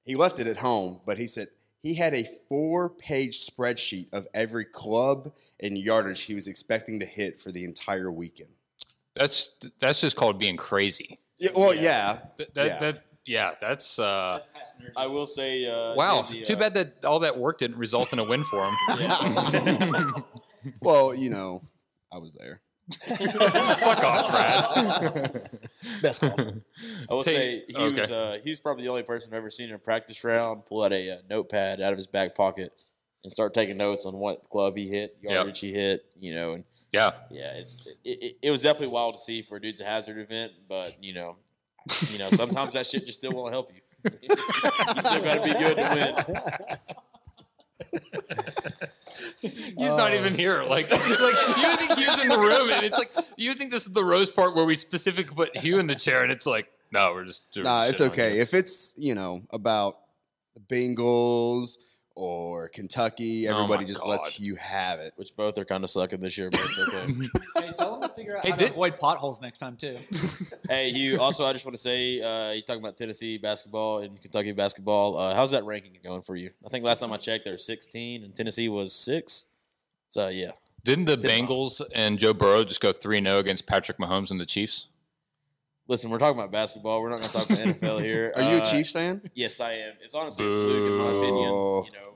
He left it at home, but he said he had a four-page spreadsheet of every club and yardage he was expecting to hit for the entire weekend. That's that's just called being crazy. Yeah, well, yeah, That, that, yeah. that yeah, that's uh, I will say, uh, wow. the, Too uh, bad that all that work didn't result in a win for him. well, you know, I was there. Fuck off, Brad. Best golfer. I will say he okay. was uh, he's probably the only person I've ever seen in a practice round pull out a uh, notepad out of his back pocket and start taking notes on what club he hit, Yep. yardage he hit, you know, and Yeah. yeah, it's it, it, it was definitely wild to see for a dude's a hazard event, but you know, you know, sometimes that shit just still won't help you. you still got to be good to win. He's not even here. Like, like you think Hugh's in the room, and it's like you think this is the roast part where we specifically put Hugh in the chair, and it's like, no, we're just. we're Nah, it's okay. If it's, you know, about the Bengals or Kentucky, Oh everybody just God. lets you have it. Which both are kind of sucking this year, but it's okay. Hey, tell them to figure out Hey, how did- to avoid potholes next time too. hey, you. Also, I just want to say, uh, you talking about Tennessee basketball and Kentucky basketball. Uh, how's that ranking going for you? I think last time I checked, they were 16, and Tennessee was six. So yeah, Didn't the Didn't- Bengals and Joe Burrow just go 3 0 against Patrick Mahomes and the Chiefs? listen, we're talking about basketball. We're not going to talk about NFL here. Are you a Uh, Chiefs fan? Yes, I am. It's honestly a fluke in my opinion. You know,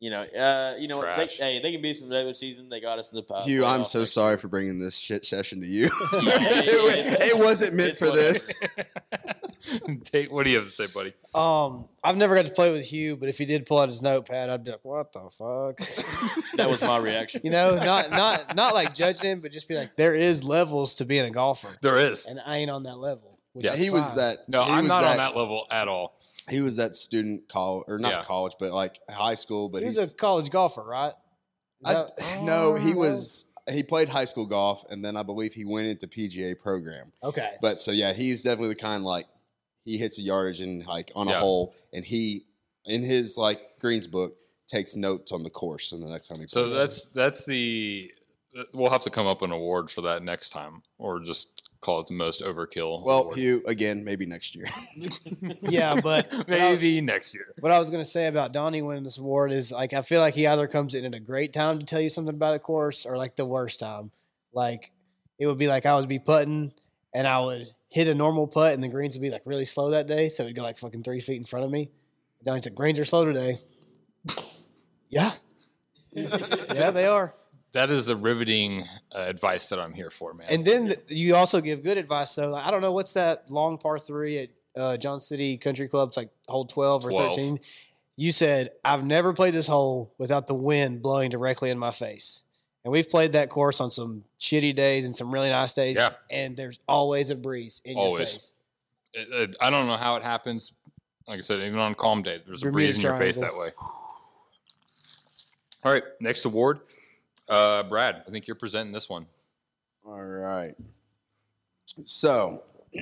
you know, uh, you know? They, hey, they can be some regular season. They got us in the uh, Hugh, I'm so next sorry for bringing this shit session to you. Yeah, it, it's- it wasn't meant for whatever. this. Tate, what do you have to say, buddy? Um, I've never got to play with Hugh, but if he did pull out his notepad, I'd be like, "What the fuck?" That was my reaction. you know, not not not like judging him, but just be like, there is levels to being a golfer, There is. and I ain't on that level. Which Yeah. he was fine. that. No, he I'm was not on that level at all. He was that student college or not Yeah. college, but like high school. But He he's a college golfer, right? Is I, that- no, he Oh, was. He played high school golf, and then I believe he went into PGA program. Okay. But so yeah, he's definitely the kind like he hits a yardage and like on Yeah. a hole, and he in his like greens book takes notes on the course, and the next time he plays. So plays. that's that's the. We'll have to come up with an award for that next time, or just call it the most overkill. well, award. Hugh again, maybe next year. Yeah, but what I- maybe next year. What I was gonna say about Doni winning this award is like I feel like he either comes in at a great time to tell you something about a course or like the worst time. Like it would be like I would be putting and I would hit a normal putt and the greens would be like really slow that day, so it'd go like fucking three feet in front of me. Doni said, "Greens are slow today." yeah, yeah, they are. That is the riveting uh, advice that I'm here for, man. And then th- you also give good advice. though. I don't know what's that long par three at uh, John City Country Club. It's like hole twelve or 12. thirteen. You said I've never played this hole without the wind blowing directly in my face. And we've played that course on some shitty days and some really nice days. Yeah. And there's always a breeze in your Always. face. It- it- I don't know how it happens. Like I said, even on calm day, there's a Bermuda breeze in your face that way. All right, next award, uh, Brad. I think you're presenting this one. All right. So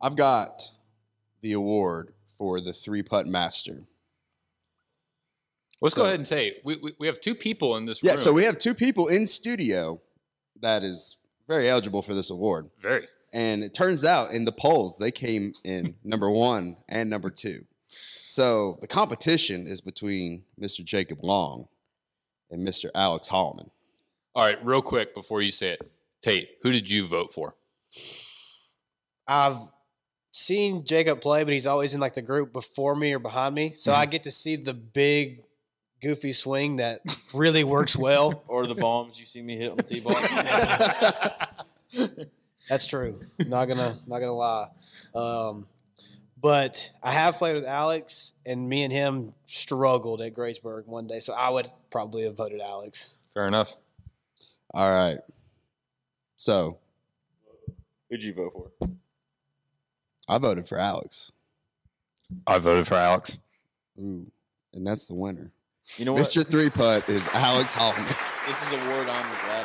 I've got the award for the three putt master. Let's So- go ahead and say we, we, we have two people in this room. Yeah, room. so we have two people in studio that is very eligible for this award. very. And it turns out in the polls, they came in number one and number two. So the competition is between Mr. Jacob Long and Mr. Alex Holloman. All right, real quick before you say it, Tate, who did you vote for? I've seen Jacob play, but he's always in like the group before me or behind me. So Mm-hmm. I get to see the big goofy swing that really works well. or the bombs you see me hit on the tee box. That's true. Not gonna not gonna lie. Um, but I have played with Alex, and me and him struggled at Graysburg one day. So I would probably have voted Alex. Fair enough. All right. So Who'd you vote for? I voted for Alex. I voted for Alex. Ooh, and that's the winner. You know what? Mr. Three Putt is Alex Holloman. This is a word I'm glad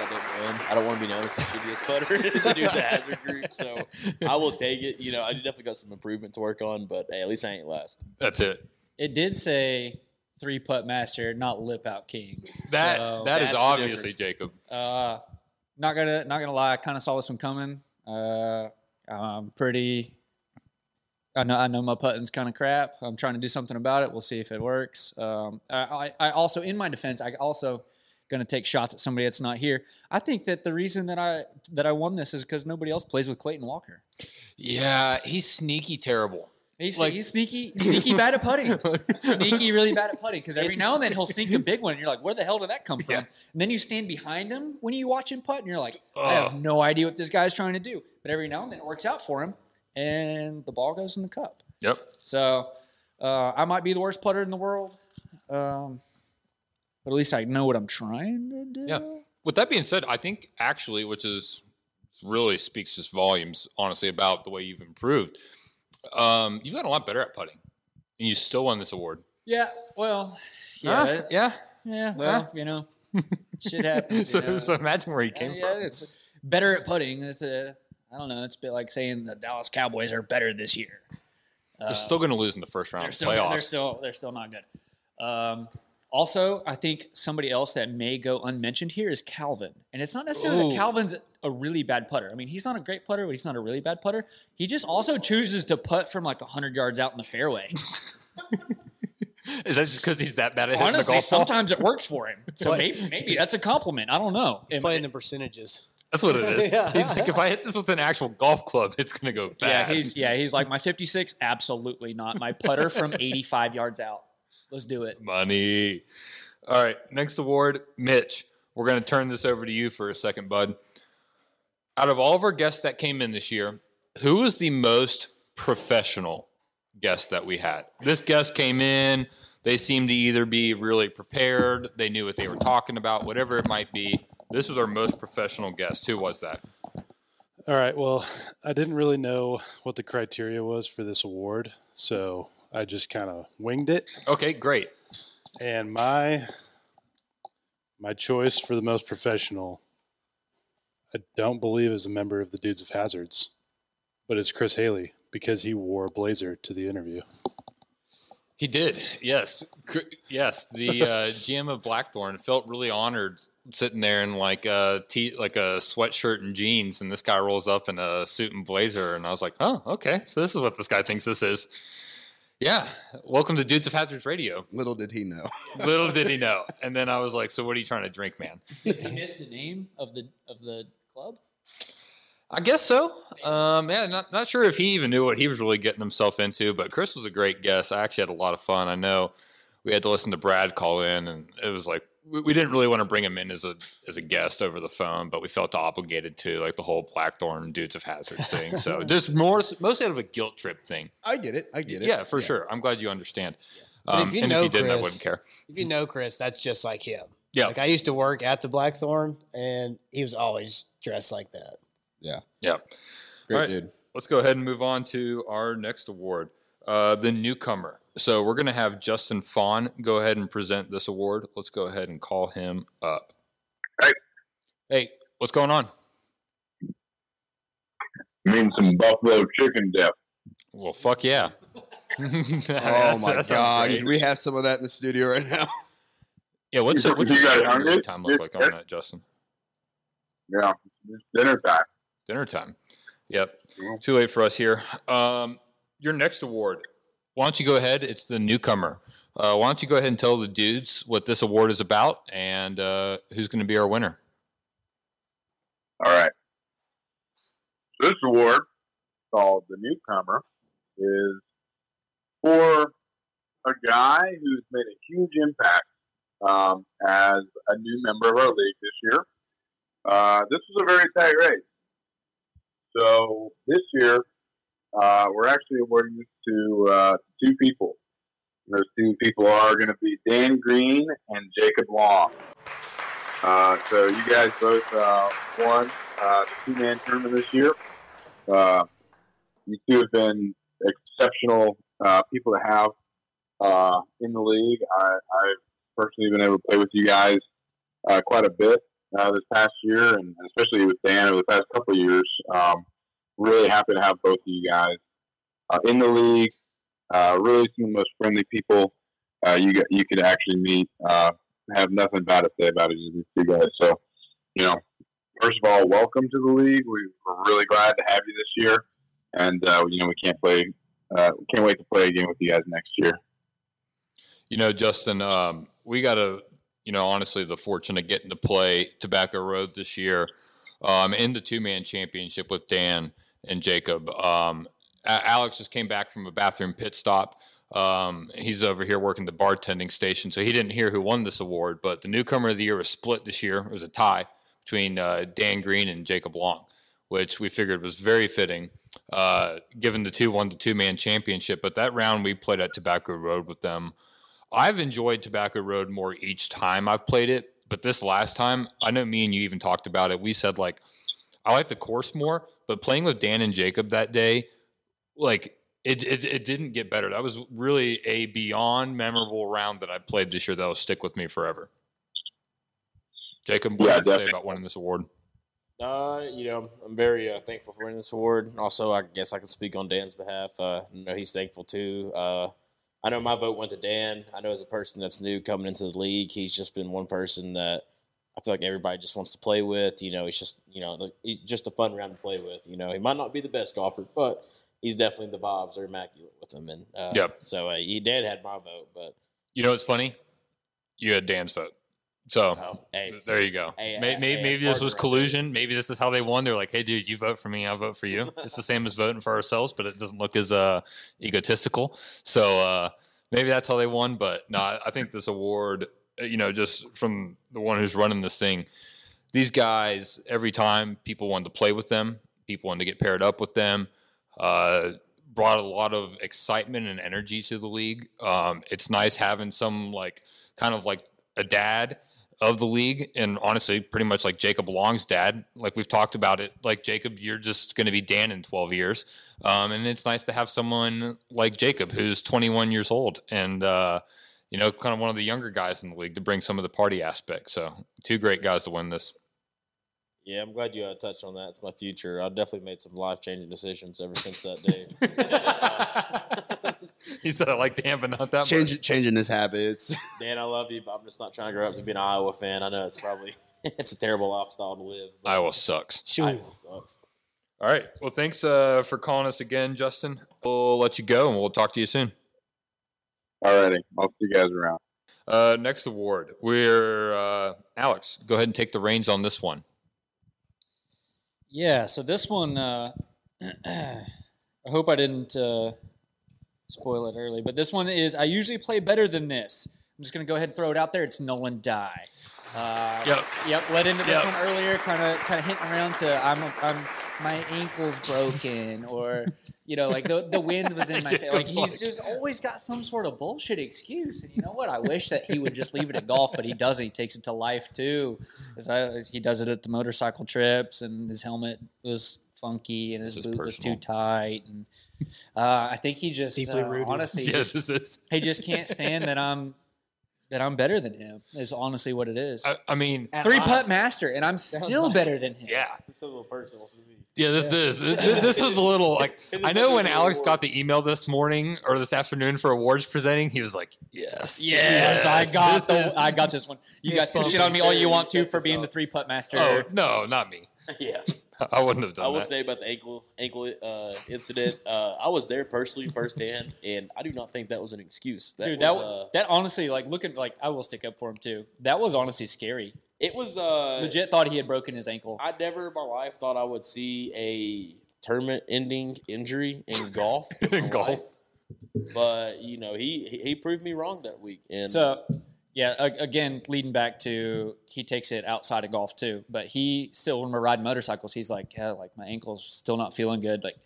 I. I don't want to be known as the shittiest putter in the Deuce Hazard group, so I will take it. You know, I definitely got some improvement to work on, but hey, at least I ain't last. That's it. It did say three putt master, not lip out king. That So, that is obviously. Jacob. uh, not gonna not gonna lie, I kind of saw this one coming. Uh, I'm pretty. I know I know my putting's kind of crap. I'm trying to do something about it. We'll see if it works. Um, I, I I also, in my defense, I also going to take shots at somebody that's not here. I think that the reason that I that I won this is because nobody else plays with Clayton Walker. Yeah, he's sneaky terrible. He's, Like- he's sneaky, sneaky bad at putting. sneaky, really bad at putting. Because every now and then he'll sink a big one, and you're like, "Where the hell did that come from?" And then you stand behind him when you watch him putt, and you're like, "I have no idea what this guy's trying to do." But every now and then it works out for him, and the ball goes in the cup. Yep. So uh, I might be the worst putter in the world, um, but at least I know what I'm trying to do. Yeah. With that being said, I think actually, which is really speaks just volumes, honestly, about the way you've improved. Um, you've gotten a lot better at putting, and you still won this award. Yeah. Well. Yeah. Huh? yeah. Yeah. Well, Huh? you know, shit happens. so, you know. so imagine where he came yeah, from. it's better at putting. It's a, I don't know. It's a bit like saying the Dallas Cowboys are better this year. They're Uh, still going to lose in the first round they're of still, playoffs. they're still, they're still not good. Um, also, I think somebody else that may go unmentioned here is Calvin, and it's not necessarily Ooh. that Calvin's a really bad putter. I mean, he's not a great putter, but he's not a really bad putter. He just also chooses to putt from like hundred yards out in the fairway. Is that just because he's that bad at hitting the Honestly, golf ball? sometimes it works for him. So maybe, maybe that's a compliment. I don't know. He's playing the percentages. That's what it is. Yeah. He's like, if I hit this with an actual golf club, it's going to go Yeah, he's yeah, he's like my 56. Absolutely not. My putter from 85 yards out. Let's do it. money. All right, next award, Mitch. We're going to turn this over to you for a second, bud. Out of all of our guests that came in this year, who was the most professional guest that we had? This guest came in. They seemed to either be really prepared, they knew what they were talking about, whatever it might be. This was our most professional guest. Who was that? All right. Well, I didn't really know what the criteria was for this award, so I just kind of winged it. Okay, great. And my my choice for the most professional, I don't believe is a member of the Dudes of Hazards, but it's Chris Haley because he wore a blazer to the interview. He did, yes, yes. The uh, GM of Blackthorn felt really honored sitting there in like a t- like a sweatshirt and jeans, and this guy rolls up in a suit and blazer, and I was like, oh, okay, so this is what this guy thinks this is. Yeah, welcome to Dudes of Hazards Radio. Little did he know. Little did he know. And then I was like, so what are you trying to drink, man? Did he miss the name of the of the club? I guess so. Um, yeah, not not sure if he even knew what he was really getting himself into, but Chris was a great guest. I actually had a lot of fun. I know we had to listen to Brad call in, and it was like we, we didn't really want to bring him in as a as a guest over the phone, but we felt obligated to, like the whole Blackthorn Dudes of Hazards thing. So just more mostly out of a guilt trip thing. I get it. I get it. Yeah, for sure. I'm glad you understand. But Um, if you and know if you didn't, I Chris- wouldn't care. If you know Chris, that's just like him. Yeah. Like I used to work at the Blackthorn, and he was always dressed like that. Yeah. Yeah. Great All right, dude. Let's go ahead and move on to our next award, uh, the newcomer. So we're going to have Justin Fawn go ahead and present this award. Let's go ahead and call him up. Hey. Hey, what's going on? mean some buffalo chicken dip. Well, fuck yeah. Oh my that god! We have some of that in the studio right now. Yeah, what's, You- what's you your guys dinner hungry? time look like on that, Justin? Yeah, it's dinner time. Dinner time. Yep. Too late for us here. Um, your next award. Why don't you go ahead? It's the newcomer. Uh, why don't you go ahead and tell the dudes what this award is about and uh, who's going to be our winner? All right. This award, called the newcomer, is for a guy who's made a huge impact um, as a new member of our league this year. Uh, this was a very tight race. So this year, uh, we're actually awarding this to uh, two people. Those two people are going to be Dan Green and Jacob Long. Uh, so you guys both uh, won uh, the two-man tournament this year. Uh, you two have been exceptional uh, people to have uh, in the league. I, I've personally been able to play with you guys uh, quite a bit uh, this past year, and especially with Dan over the past couple of years. Um, really happy to have both of you guys uh, in the league. Uh, really, some of the most friendly people uh, you you could actually meet. Uh, have nothing bad to say about it. These two guys. So, you know, first of all, welcome to the league. We, we're really glad to have you this year, and uh, you know we can't play. Uh, we can't wait to play again with you guys next year. You know, Justin, um, we got a, you know, honestly, the fortune of getting to play Tobacco Road this year um, in the two man championship with Dan and Jacob. Um, Alex just came back from a bathroom pit stop. Um, he's over here working the bartending station, so he didn't hear who won this award. But the newcomer of the year was split this year. It was a tie between uh, Dan Green and Jacob Long, which we figured was very fitting, uh, given the two won the two man championship. But that round we played at Tobacco Road with them. I've enjoyed Tobacco Road more each time I've played it, but this last time, I know me and you even talked about it. We said like I like the course more, but playing with Dan and Jacob that day, like it, it, it didn't get better. That was really a beyond memorable round that I played this year that will stick with me forever. Jacob, what Yeah, do you say about winning this award? Uh, you know, I'm very uh, thankful for winning this award. Also, I guess I can speak on Dan's behalf. Uh, I know he's thankful too. Uh, I know my vote went to Dan. I know as a person that's new coming into the league, he's just been one person that I feel like everybody just wants to play with. You know, he's just you know he's just a fun round to play with. You know, he might not be the best golfer, but he's definitely the vibes are immaculate with him. And uh, Yep. so uh, he did had my vote, but You know it's funny? You had Dan's vote. So Oh, hey. there you go. Hey, May- hey, maybe, hey, maybe this was partner right collusion. Maybe this is how they won. They're like, "Hey, dude, you vote for me, I vote for you." It's the same as voting for ourselves, but it doesn't look as uh, egotistical. So uh, maybe that's how they won. But no, I think this award, you know, just from the one who's running this thing, these guys, every time people wanted to play with them, people wanted to get paired up with them. Uh, brought a lot of excitement and energy to the league. Um, it's nice having some like kind of like a dad of the league, and honestly, pretty much like Jacob Long's dad. Like we've talked about it. Like Jacob, you're just going to be Dan in 12 years, um, and it's nice to have someone like Jacob who's 21 years old and. Uh, you know, kind of one of the younger guys in the league to bring some of the party aspect. So, two great guys to win this. yeah, I'm glad you uh, touched on that. It's my future. I've definitely made some life changing decisions ever since that day. he said, "I like Dan, but not that Change, much." changing his habits. Dan, I love you, but I'm just not trying to grow up to be an Iowa fan. I know it's probably it's a terrible lifestyle to live. but Iowa sucks. Iowa sucks. All right. Well, thanks uh, for calling us again, Justin. We'll let you go, and we'll talk to you soon. Alrighty, I'll see you guys around. Uh, next award, we're uh, Alex. Go ahead and take the reins on this one. Yeah, so this one, uh, I hope I didn't uh, spoil it early, but this one is I usually play better than this. I'm just going to go ahead and throw it out there. It's Nolan Die. Uh, Yep. Yep. Led into this Yep. one earlier, kind of kind of hinting around to I'm I'm my ankle's broken, or you know, like the the wind was in my face. Like he's like- just always got some sort of bullshit excuse. And you know what? I wish that he would just leave it at golf, but he doesn't. He takes it to life too. As I, he does it at the motorcycle trips, and his helmet was funky, and his This is boot was too tight, and uh, I think he just deeply uh, honestly Yeah, just- he just can't stand that I'm that I'm better than him. Is honestly what it is. I, I mean, Three putt master, and I'm still like- better than him. yeah. It's a little personal for me. Yeah, this this this, this is a little like I know when Alex award. got the email this morning or this afternoon for awards presenting, he was like, "Yes, Yes, I got this the, is- I got this one. You guys can shit on me all you want to for being the three putt master. Oh no, not me. Yeah. I wouldn't have done that. I will that. say about the ankle ankle uh, incident. Uh, I was there personally firsthand, and I do not think that was an excuse. That Dude, was, that uh, that honestly, like looking, like I will stick up for him too. That was honestly scary. it was uh, Legit thought he had broken his ankle. I never in my life thought I would see a tournament-ending injury in golf. In golf. life. but you know he he he proved me wrong that week. And So, yeah, again, leading back to he takes it outside of golf too, but he still when we're riding motorcycles, he's like, yeah, like my ankle's still not feeling good. Like,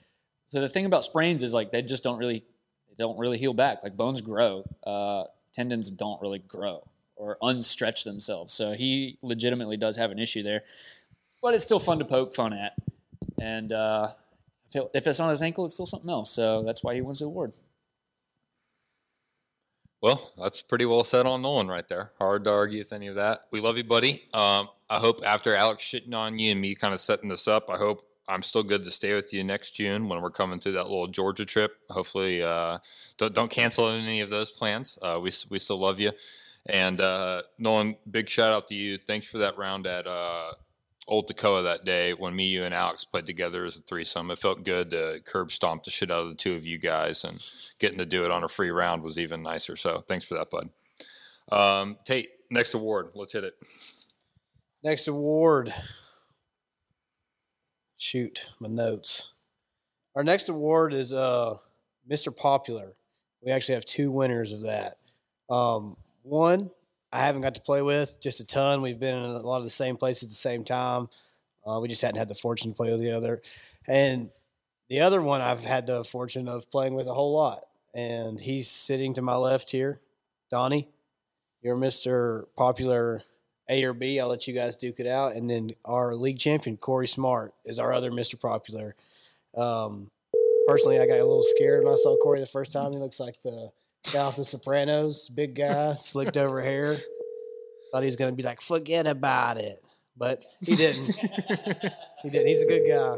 so the thing about sprains is like they just don't really, they don't really heal back. Like bones grow, uh, tendons don't really grow or unstretch themselves. So he legitimately does have an issue there, but it's still fun to poke fun at. And uh, if, if it's on his ankle, it's still something else. So that's why he wins the award. Well, that's pretty well said on Nolan right there. Hard to argue with any of that. We love you, buddy. Um, I hope after Alex shitting on you and me kind of setting this up, I hope I'm still good to stay with you next June when we're coming through that little Georgia trip. Hopefully, uh, don't, don't cancel any of those plans. Uh, we we still love you. And uh, Nolan, big shout out to you. Thanks for that round at uh, Old Toccoa that day when me, you, and Alex played together as a threesome. It felt good to curb stomp the shit out of the two of you guys, and getting to do it on a free round was even nicer. So thanks for that, bud. Um, Tate, next award. Let's hit it. Next award. Shoot, my notes. Our next award is uh, Mr. Popular. We actually have two winners of that. Um, one I haven't got to play with just a ton. We've been in a lot of the same places at the same time. Uh, we just hadn't had the fortune to play with the other. And the other one I've had the fortune of playing with a whole lot. And he's sitting to my left here. Doni, you're Mr. Popular A or B. I'll let you guys duke it out. And then our league champion, Corey Smart, is our other Mr. Popular. Um, personally, I got a little scared when I saw Corey the first time. He looks like the off The Sopranos, big guy, slicked over hair. Thought he was going to be like, forget about it. But he didn't. he didn't. He's a good guy.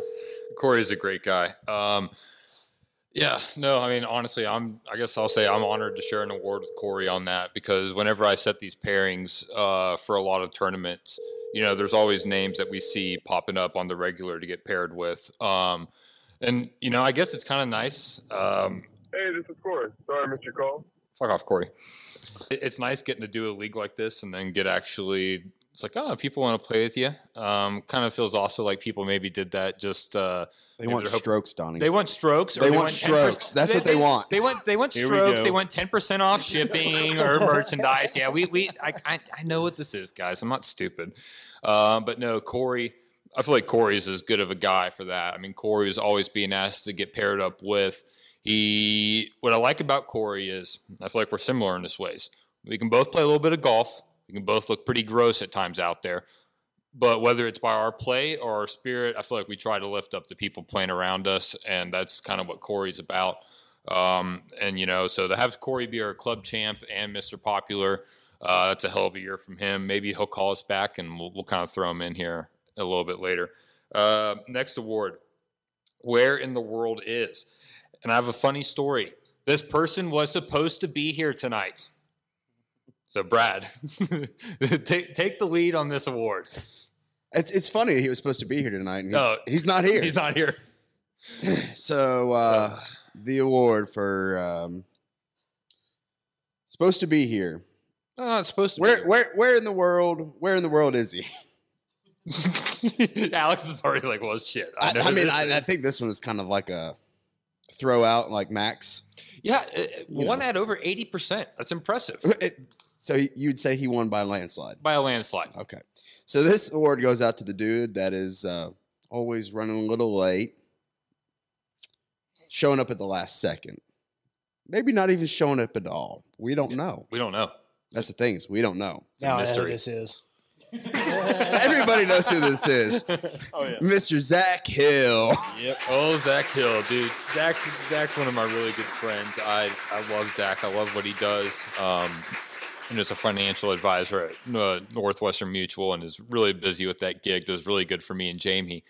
Corey's a great guy. Um, yeah, no, I mean, honestly, I'm, I guess I'll say I'm honored to share an award with Corey on that because whenever I set these pairings uh, for a lot of tournaments, you know, there's always names that we see popping up on the regular to get paired with. Um, and, you know, I guess it's kind of nice. Um, Hey, this is Corey. Sorry, I missed your call. fuck off, Corey. It's nice getting to do a league like this and then get actually. It's like, oh, people want to play with you. Um, kind of feels also like people maybe did that just. Uh, They want they're strokes, Doni. They want strokes. Or They they, want 10. strokes. That's what they want. They want. They want Here strokes. They want ten percent off shipping or merchandise. Yeah, we we I, I I know what this is, guys. I'm not stupid. Um, but no, Corey. I feel like Corey's as good of a guy for that. I mean, Corey is always being asked to get paired up with. He. What I like about Corey is I feel like we're similar in this ways. We can both play a little bit of golf. We can both look pretty gross at times out there. But whether it's by our play or our spirit, I feel like we try to lift up the people playing around us, and that's kind of what Corey's about. Um, and you know, so to have Corey be our club champ and Mr. Popular, uh, that's a hell of a year from him. Maybe he'll call us back, and we'll, we'll kind of throw him in here a little bit later. Uh, next award, where in the world is? And I have a funny story. This person was supposed to be here tonight. So, Brad, take take the lead on this award. It's, it's funny he was supposed to be here tonight. And he's, No, he's not here. He's not here. so uh, the award for um, supposed to be here. Oh, it's supposed to where. Where where in the world? Where in the world is he? Alex is already like, well, shit. I, know I mean, I, I think this one is kind of like a throw out, like Max. yeah, uh, You one know. at over eighty percent. That's impressive So you'd say he won by a landslide. by a landslide. Okay. So this award goes out to the dude that is uh, always running a little late, showing up at the last second. Maybe not even showing up at all. We don't know. We don't know. That's the thing is we don't know. It's a Now I know who mystery. this is. Everybody knows who this is. Oh yeah. Mr. Zach Hill. Yep. Oh, Zach Hill, dude. Zach's Zach's one of my really good friends. I I love Zach. I love what he does. Um, and is a financial advisor at uh, Northwestern Mutual, and is really busy with that gig. Does really good for me and Jamie,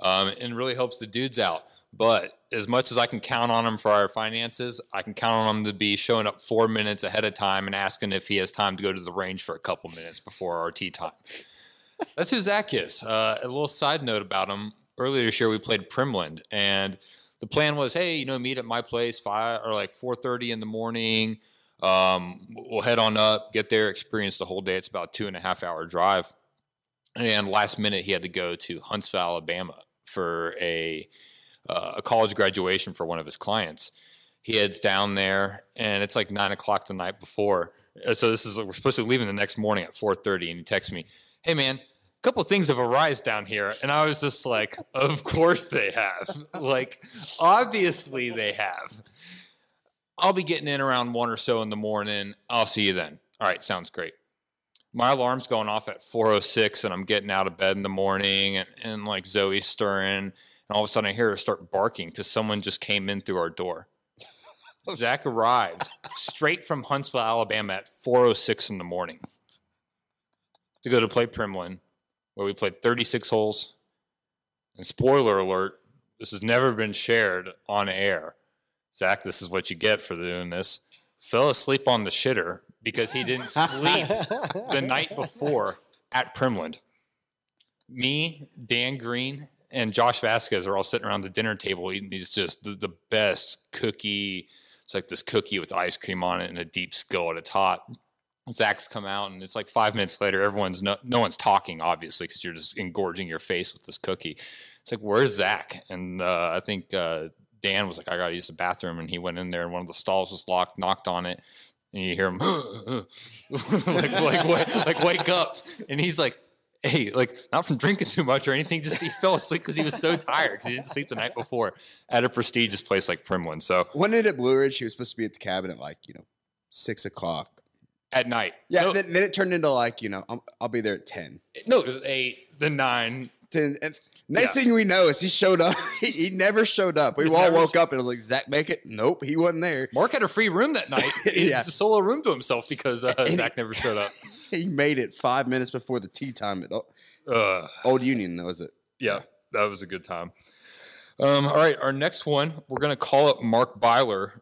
um, and really helps the dudes out. But as much as I can count on him for our finances, I can count on him to be showing up four minutes ahead of time and asking if he has time to go to the range for a couple minutes before our tee time. That's who Zach is. Uh, a little side note about him. Earlier this year, we played Primland, and the plan was, hey, you know, meet at my place five or like four thirty in the morning. Um, we'll head on up, get there, experience the whole day. It's about two and a half hour drive. And last minute, he had to go to Huntsville, Alabama, for a uh, a college graduation for one of his clients. He heads down there, and it's like nine o'clock the night before. Uh, So this is we're supposed to be leaving the next morning at four thirty, and he texts me, "Hey man, a couple things have arisen down here," and I was just like, "Of course they have. like, obviously they have." I'll be getting in around one or so in the morning. I'll see you then. All right, sounds great. My alarm's going off at 4:06, and I'm getting out of bed in the morning, and, and like Zoe's stirring, and all of a sudden I hear her start barking because someone just came in through our door. Zach arrived straight from Huntsville, Alabama, at 4:06 in the morning to go to play Primland, where we played 36 holes. And spoiler alert: this has never been shared on air. Zach, this is what you get for doing this. Fell asleep on the shitter because he didn't sleep the night before at Primland. Me, Dan Green, and Josh Vasquez are all sitting around the dinner table eating these just the, the best cookie. It's like this cookie with ice cream on it and a deep skillet at the top. Zach's come out and it's like five minutes later. Everyone's no, no one's talking obviously because you're just engorging your face with this cookie. It's like where's Zach? And uh, I think uh, Dan was like, "I gotta use the bathroom," and he went in there, and one of the stalls was locked, knocked on it, and you hear him like like like wake up, and he's like. Hey, like not from drinking too much or anything, just he fell asleep because he was so tired because he didn't sleep the night before at a prestigious place like Primland. So When it at Blue Ridge, he was supposed to be at the cabin at like you know six o'clock. at night, Yeah, no, then, then it turned into like you know I'm, I'll be there at ten. no, it was eight, then nine. 10 and next Yeah. thing we know is he showed up. he, he never showed up. We He all woke up and it was like Zach make it. Nope, he wasn't there. Mark had a free room that night. He Yeah. had a solo room to himself because uh, Zach never showed up. He made it five minutes before the tee time at Uh, Old Union. That was it. yeah, that was a good time. Um, all right, our next one, we're going to call up Mark Byler,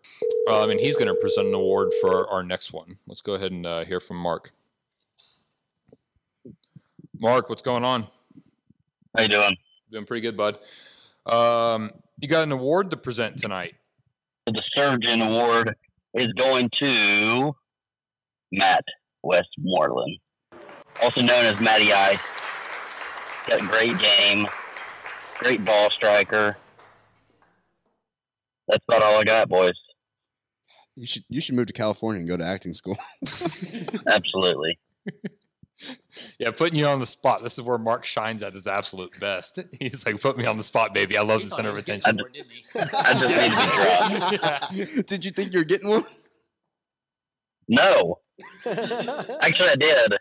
um, and he's going to present an award for our next one. Let's go ahead and uh, hear from Mark. Mark, what's going on? How you doing? Doing pretty good, bud. Um, you got an award to present tonight. The Surgeon Award is going to Matt Westmoreland, also known as Matty Ice. Got a great game, great ball striker. That's about all I got, boys. You should you should move to California and go to acting school. Absolutely. Yeah, putting you on the spot. This is where Mark shines at his absolute best. He's like, put me on the spot, baby. I love the center of attention. I just need to be dropped. Did you think you were getting one? No. Actually, I did.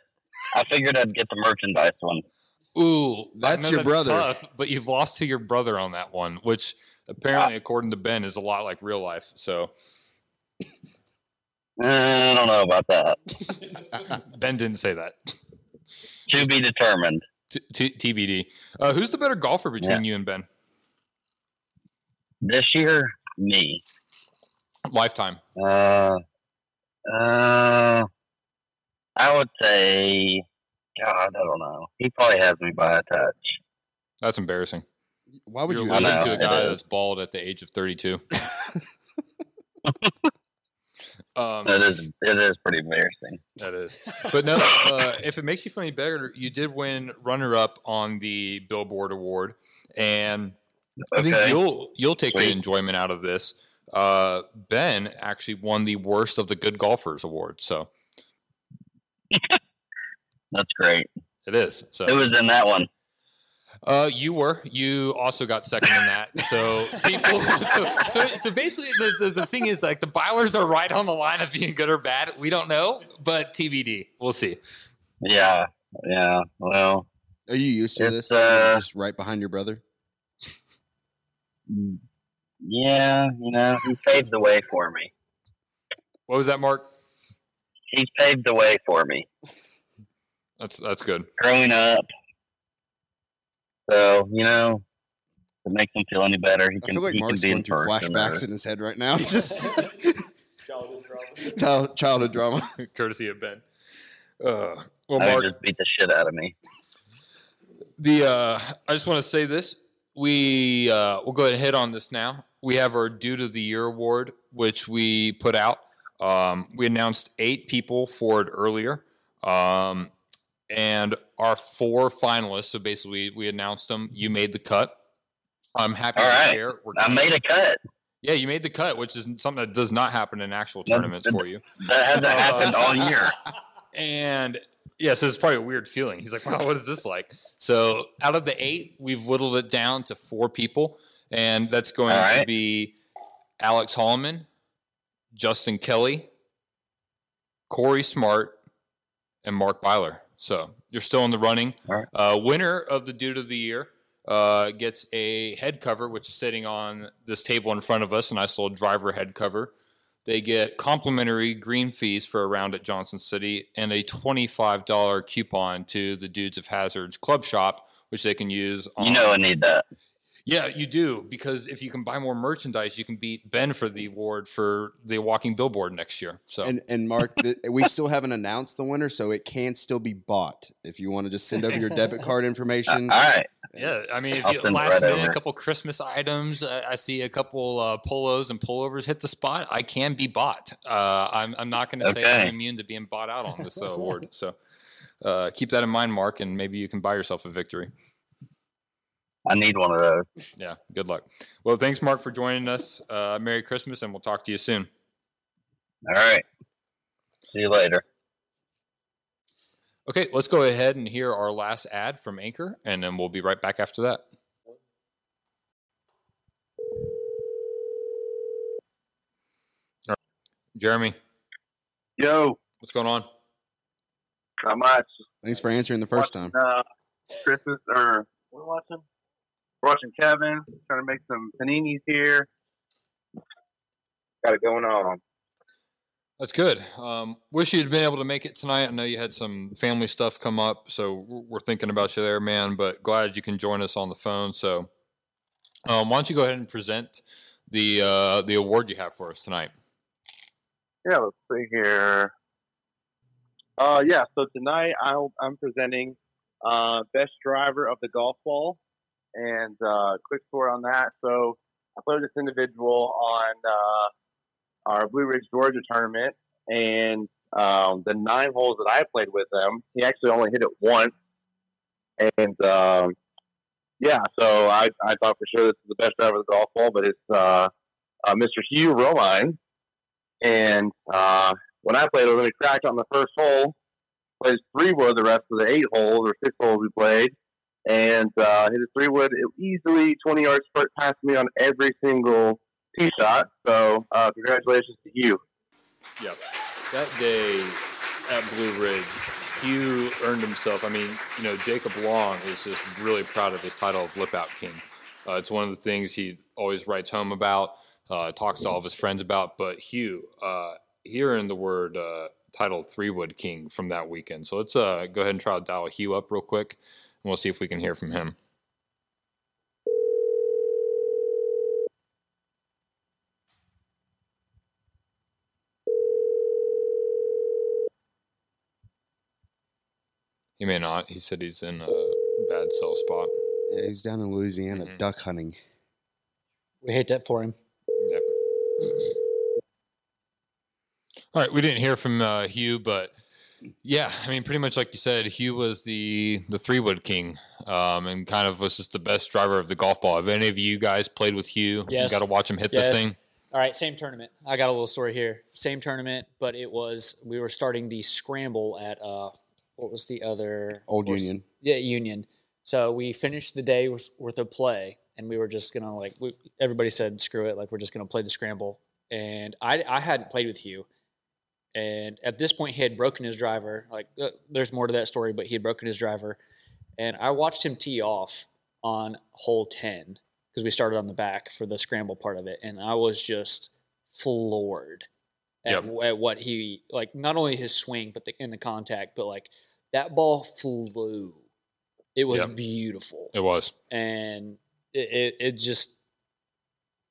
I figured I'd get the merchandise one. Ooh, I That's know your brother. Tough, but you've lost to your brother on that one, which apparently, according to Ben, is a lot like real life. So Uh, I don't know about that. Ben didn't say that. To be determined. T- T- TBD. Uh, who's the better golfer between you and Ben? This year, me. Lifetime. Uh, uh, I would say, God, I don't know. He probably has me by a touch. That's embarrassing. Why would You're you? losing to a guy that's bald at the age of 32. um, It is, it is pretty embarrassing. That is. But no, uh, if it makes you feel any better, you did win runner up on the Billboard Award. And I think Okay. you'll you'll take the enjoyment out of this. Uh, ben actually won the worst of the good golfers award. So That's great. it is. So Who was in that one? Uh, you were. You also got second in that. So people. So, so, so basically, the, the, the thing is like the Bylers are right on the line of being good or bad. We don't know, but TBD. We'll see. Yeah, yeah. Well, Are you used to this? You're uh, just right behind your brother. Yeah. You know, he paved the way for me. What was that, Mark? He's paved the way for me That's that's good. growing up. So you know, to make him feel any better, he I can. feel like he can Mark's be going in through flashbacks or- in his head right now. Just Childhood drama. childhood drama. Courtesy of Ben. Uh, well, I Mark, just beat the shit out of me. the uh, I just want to say this. We uh, we'll go ahead and hit on this now. We have our Dude of the Year award, which we put out. Um, we announced eight people for it earlier, um, and our four finalists. So basically, we announced them. You made the cut. I'm happy All to right. share. We're I made a cut. Yeah, you made the cut, which is something that does not happen in actual tournaments for you. That hasn't happened all year. And yeah, so it's probably a weird feeling. He's like, wow, what is this like? So out of the eight, we've whittled it down to four people. And that's going All to be Alex Holloman, Justin Kelly, Corey Smart, and Mark Byler. So you're still in the running. Right. Uh, winner of the Dude of the Year uh, gets a head cover, which is sitting on this table in front of us, a nice little driver head cover. They get complimentary green fees for a round at Johnson City and a $25 coupon to the Dudes of Hazards club shop, which they can use on. You know I need that. Yeah, you do because if you can buy more merchandise, you can beat Ben for the award for the walking billboard next year. So And and Mark, the, we still haven't announced the winner, so it can still be bought. If you want to just send over your debit card uh, information. All right. Yeah, I mean, if you last right minute, over. a couple Christmas items, uh, I see a couple uh, polos and pullovers hit the spot. I can be bought. Uh, I'm I'm not going to say I'm immune to being bought out on this uh, award. So uh, keep that in mind, Mark, and maybe you can buy yourself a victory. I need one of those. Yeah, good luck. Well, thanks, Mark, for joining us. Uh, Merry Christmas, and we'll talk to you soon. All right. See you later. Okay, let's go ahead and hear our last ad from Anchor, and then we'll be right back after that. All right. Jeremy, Yo, what's going on? not much. Thanks for answering the first time. Uh, Christmas or we're watching. We're watching Kevin trying to make some paninis here. Got it going on. That's good. Um, wish you'd been able to make it tonight. I know you had some family stuff come up, so we're thinking about you there, man. But glad you can join us on the phone. So, um, why don't you go ahead and present the uh, the award you have for us tonight? Yeah, let's see here. Uh, yeah. So tonight I'll, I'm presenting uh, best driver of the golf ball, and uh, quick score on that. So I played this individual on uh, our Blue Ridge Georgia tournament, and um, the nine holes that I played with him, he actually only hit it once, and um, yeah. So I I thought for sure this is the best driver of the golf ball, but it's uh, uh, Mr. Hugh Romine. And uh, when I played with him, he cracked on the first hole, played three wood the rest of the eight holes or six holes we played, and uh, hit a three wood easily 20 yards past me on every single tee shot. So uh, congratulations to you. Yep. That day at Blue Ridge, Hugh earned himself. I mean, you know, Jacob Long is just really proud of his title of Lip Out King. Uh, it's one of the things he always writes home about, uh, talks to all of his friends about. But Hugh, uh, he earned the word uh, title Three Wood King from that weekend. So let's uh, go ahead and try to dial Hugh up real quick, and we'll see if we can hear from him. He may not. He said he's in a bad cell spot. Yeah, he's down in Louisiana Mm-hmm. duck hunting. We hate that for him. Yep. All right, we didn't hear from uh, Hugh, but yeah, I mean, pretty much like you said, Hugh was the the three wood king, um, and kind of was just the best driver of the golf ball. Have any of you guys played with Hugh? Yes. You got to watch him hit Yes. this thing. All right, same tournament. I got a little story here. Same tournament, but it was we were starting the scramble at uh what was the other Old course? Union. Yeah, Union. So we finished the day worth of play, and we were just gonna like we, everybody said screw it, like we're just gonna play the scramble. And I I hadn't played with Hugh, and at this point he had broken his driver. Like uh, there's more to that story, but he had broken his driver, and I watched him tee off on hole ten because we started on the back for the scramble part of it, and I was just floored at, at what he like. Not only his swing, but the, in the contact, but like that ball flew. It was Yep. beautiful, It was. and it, it, it just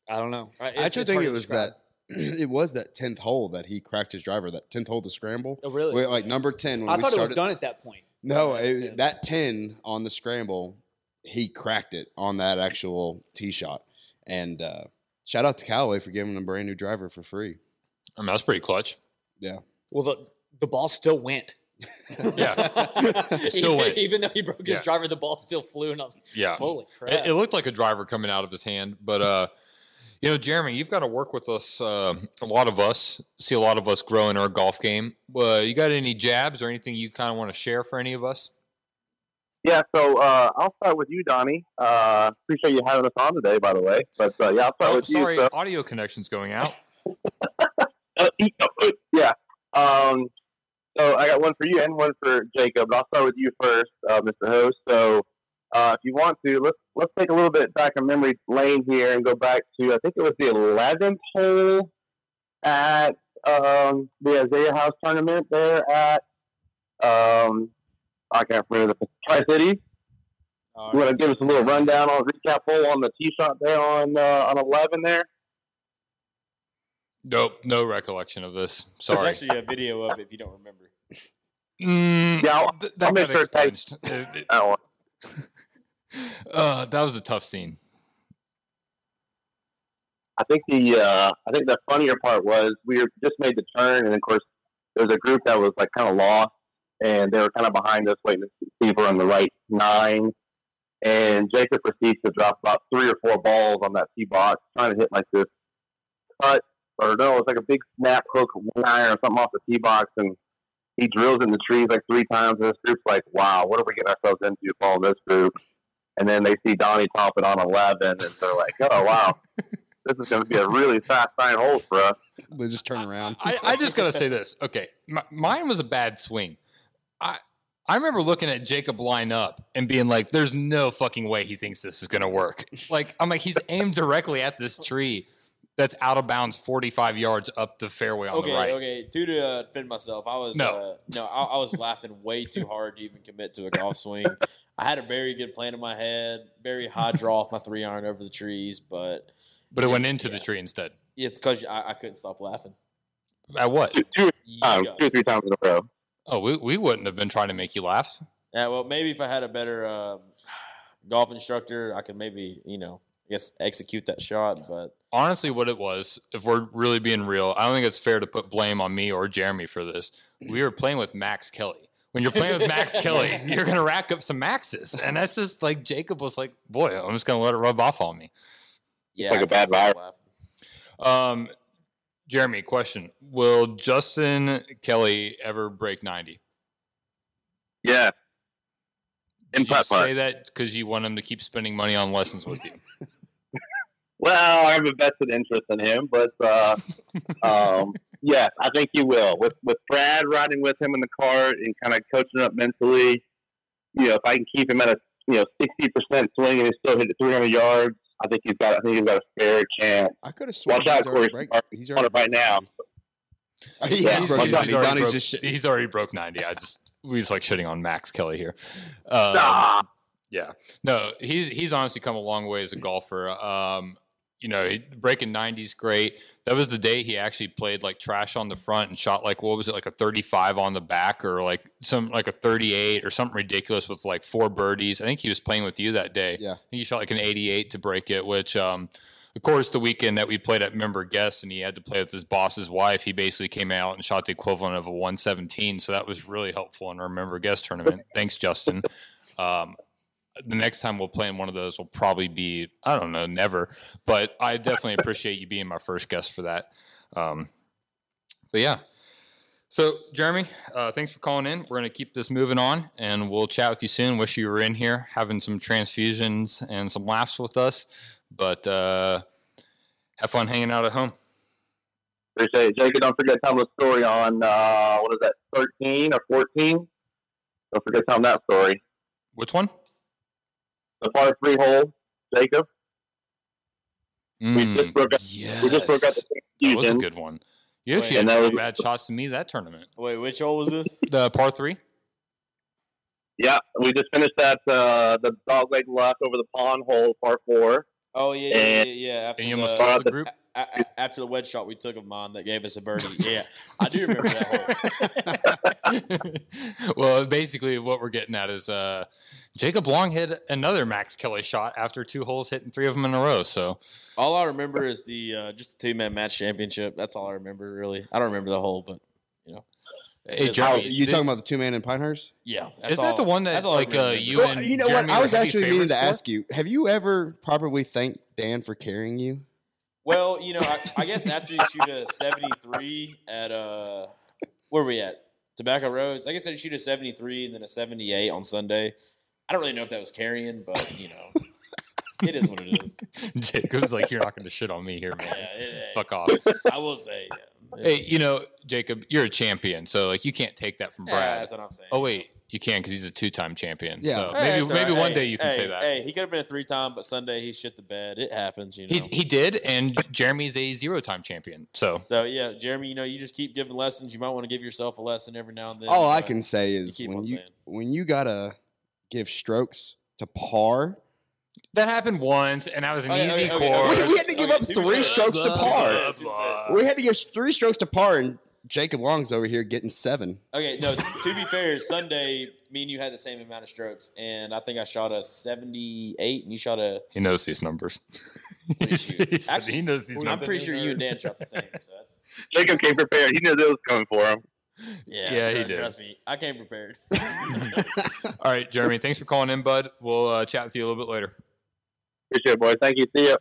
I don't know. I actually think it was describe. that. It was that tenth hole that he cracked his driver. That tenth hole to scramble. Oh, really? Where, like number ten. When I we thought it was done at that point. No, it, that ten on the scramble, he cracked it on that actual tee shot. And uh, shout out to Callaway for giving him a brand new driver for free. I mean, that's pretty clutch. Yeah. Well, the the ball still went. Yeah, still even, even though he broke his Yeah. driver, the ball still flew, and I was Yeah. holy crap! It, it looked like a driver coming out of his hand, but uh, you know, Jeremy, you've got to work with us. Uh, a lot of us see a lot of us grow in our golf game. Uh, you got any jabs or anything you kind of want to share for any of us? Yeah, so uh, I'll start with you, Doni. Uh, appreciate you having us on today, by the way. But uh, yeah, I'll start Oh, with sorry, you. So, audio connection's going out. yeah. Um, so I got one for you and one for Jacob. I'll start with you first, uh, Mr. Host. So uh, if you want to, let's let's take a little bit back in memory lane here and go back to I think it was the eleventh hole at um, the Isaiah House tournament there at um, I can't remember the Tri Cities. You want to give us a little rundown on recap hole on the tee shot there on uh, on eleven there? Nope, no recollection of this. Sorry. There's Sorry. actually a video of it if you don't remember. Mm, Yeah, I'll, th- I'll that got sure to take expunged. It- it- that one. uh, that was a tough scene. I think the uh, I think the funnier part was we were just made the turn, and of course there was a group that was like kind of lost, and they were kind of behind us, waiting to see if we're on the right nine. and Jacob proceeds to drop about three or four balls on that tee box, trying to hit like this cut or no, it's like a big snap hook wire or something off the tee box, and he drills in the trees like three times. And this group's like, "Wow, what are we getting ourselves into following this group?" And then they see Doni top it on eleven, and they're like, "Oh wow, this is going to be a really fast nine holes for us." They just turn around. I, I just gotta say this. Okay, M mine was a bad swing. I I remember looking at Jacob line up and being like, "There's no fucking way he thinks this is gonna work." Like I'm like, he's aimed directly at this tree that's out of bounds, 45 yards up the fairway on okay, the right. okay. To to uh, defend myself, I was No. uh, no, I, I was laughing way too hard to even commit to a golf swing. I had a very good plan in my head, very high draw off my three iron over the trees, but But it went into the tree instead. Yeah, it's because I, I couldn't stop laughing. At what? Two, two, times, two or three times in a row. Oh, we, we wouldn't have been trying to make you laugh. Yeah, well, maybe if I had a better um, golf instructor, I could maybe you know, I guess execute that shot. But Honestly, what it was, if we're really being real, I don't think it's fair to put blame on me or Jeremy for this. We were playing with Max Kelly. When you're playing with Max Kelly, you're going to rack up some maxes. And that's just like Jacob was like, boy, I'm just going to let it rub off on me. yeah, Like a I bad couldn't vibe. Um, Jeremy, question: Will Justin Kelly ever break ninety? Yeah. In Did you putt putt. say that because you want him to keep spending money on lessons with you? Well, I have a vested interest in him, but uh, um, yes, I think he will. With with Brad riding with him in the cart and kind of coaching up mentally, you know, if I can keep him at a you know sixty percent swing and he still hit three hundred yards, I think he's got. I think he's got a fair chance. I could have sworn Watch out, he's already Corey. break- he's on it right now. He Yeah, has he's- broken he's- 90. he's already, Doni's broke, just shit. he's already broke ninety. I just we just like shitting on Max Kelly here. Um, Stop. Yeah, no, he's he's honestly come a long way as a golfer. Um, you know, breaking 90s great. That was the day he actually played like trash on the front and shot like what was it like a 35 on the back or like some like a 38 or something ridiculous with like four birdies. I think he was playing with you that day. Yeah. He shot like an 88 to break it, which um of course the weekend that we played at member guest and he had to play with his boss's wife, he basically came out and shot the equivalent of a 117. So that was really helpful in our member guest tournament. Thanks, Justin. Um, the next time we'll play in one of those will probably be I don't know, never. But I definitely appreciate you being my first guest for that. Um, but yeah. So Jeremy, uh, thanks for calling in. We're gonna keep this moving on, and we'll chat with you soon. Wish you were in here having some transfusions and some laughs with us. But uh, have fun hanging out at home. Appreciate it, Jacob. Don't forget to tell the story on uh, what is that, thirteen or fourteen? Don't forget to tell them that story. Which one? The par three hole, Jacob. Mm, just broke up- yes. We just broke out the that was a good one. You actually And had that was- bad shots to me that tournament. Wait, which hole was this? The par three. Yeah, we just finished that uh, the dog leg left over the pond hole, par four. Oh yeah, yeah, yeah. And- yeah. After And you almost the, told the group. A- a- after the wedge shot we took of mine that gave us a birdie. Yeah, I do remember that hole. well, basically, what we're getting at is uh, Jacob Long hit another Max Kelly shot after two holes, hitting three of them in a row. So All I remember is the uh, just the two man match championship. That's all I remember really. I don't remember the hole, but you know. Hey, Just- Jeremy, You did- talking about the two man in Pinehurst? Yeah, that's Isn't that the one that that's all I like uh, you Well, and you know Jeremy what? I was actually meaning to for? ask you: Have you ever properly thanked Dan for carrying you? Well, you know, I, I guess after you shoot a 73 at uh, where are we at? Tobacco Roads. I guess I shoot a 73 and then a 78 on Sunday. I don't really know if that was carrying, but you know, it is what it is. Jacob's like, you're not going to shit on me here, man. Yeah, it- Fuck off. I will say, yeah. Hey, you know, Jacob, you're a champion, so like you can't take that from Yeah, Brad. that's what I'm saying. Oh wait, you can because he's a two-time champion. Yeah. so Hey, maybe maybe right. one Hey, day you can hey, say that. Hey, he could have been a three time, but Sunday he shit the bed. It happens, you know. He he did, and Jeremy's a zero-time champion. So so yeah, Jeremy, you know, you just keep giving lessons. You might want to give yourself a lesson every now and then. All I can say is keep when you saying. when you gotta give strokes to par. that happened once, and that was an oh, Okay, easy okay, okay, course. okay. We, we had to give Okay, up three fair- strokes to par. blah, blah. We had to give three strokes to par, and Jacob Long's over here getting seven. Okay, no. to be fair, Sunday, me and you had the same amount of strokes, and I think I shot a seventy-eight, and you shot a. He knows these numbers. he said Actually, he knows these I'm numbers. pretty sure you and Dan shot the same. So that's Jacob came prepared. He knew that was coming for him. Yeah, Yeah, he trust, did. Trust me, I came prepared. All right, Jeremy, thanks for calling in, bud. We'll uh, chat with you a little bit later. Appreciate it, boys. Thank you. See ya.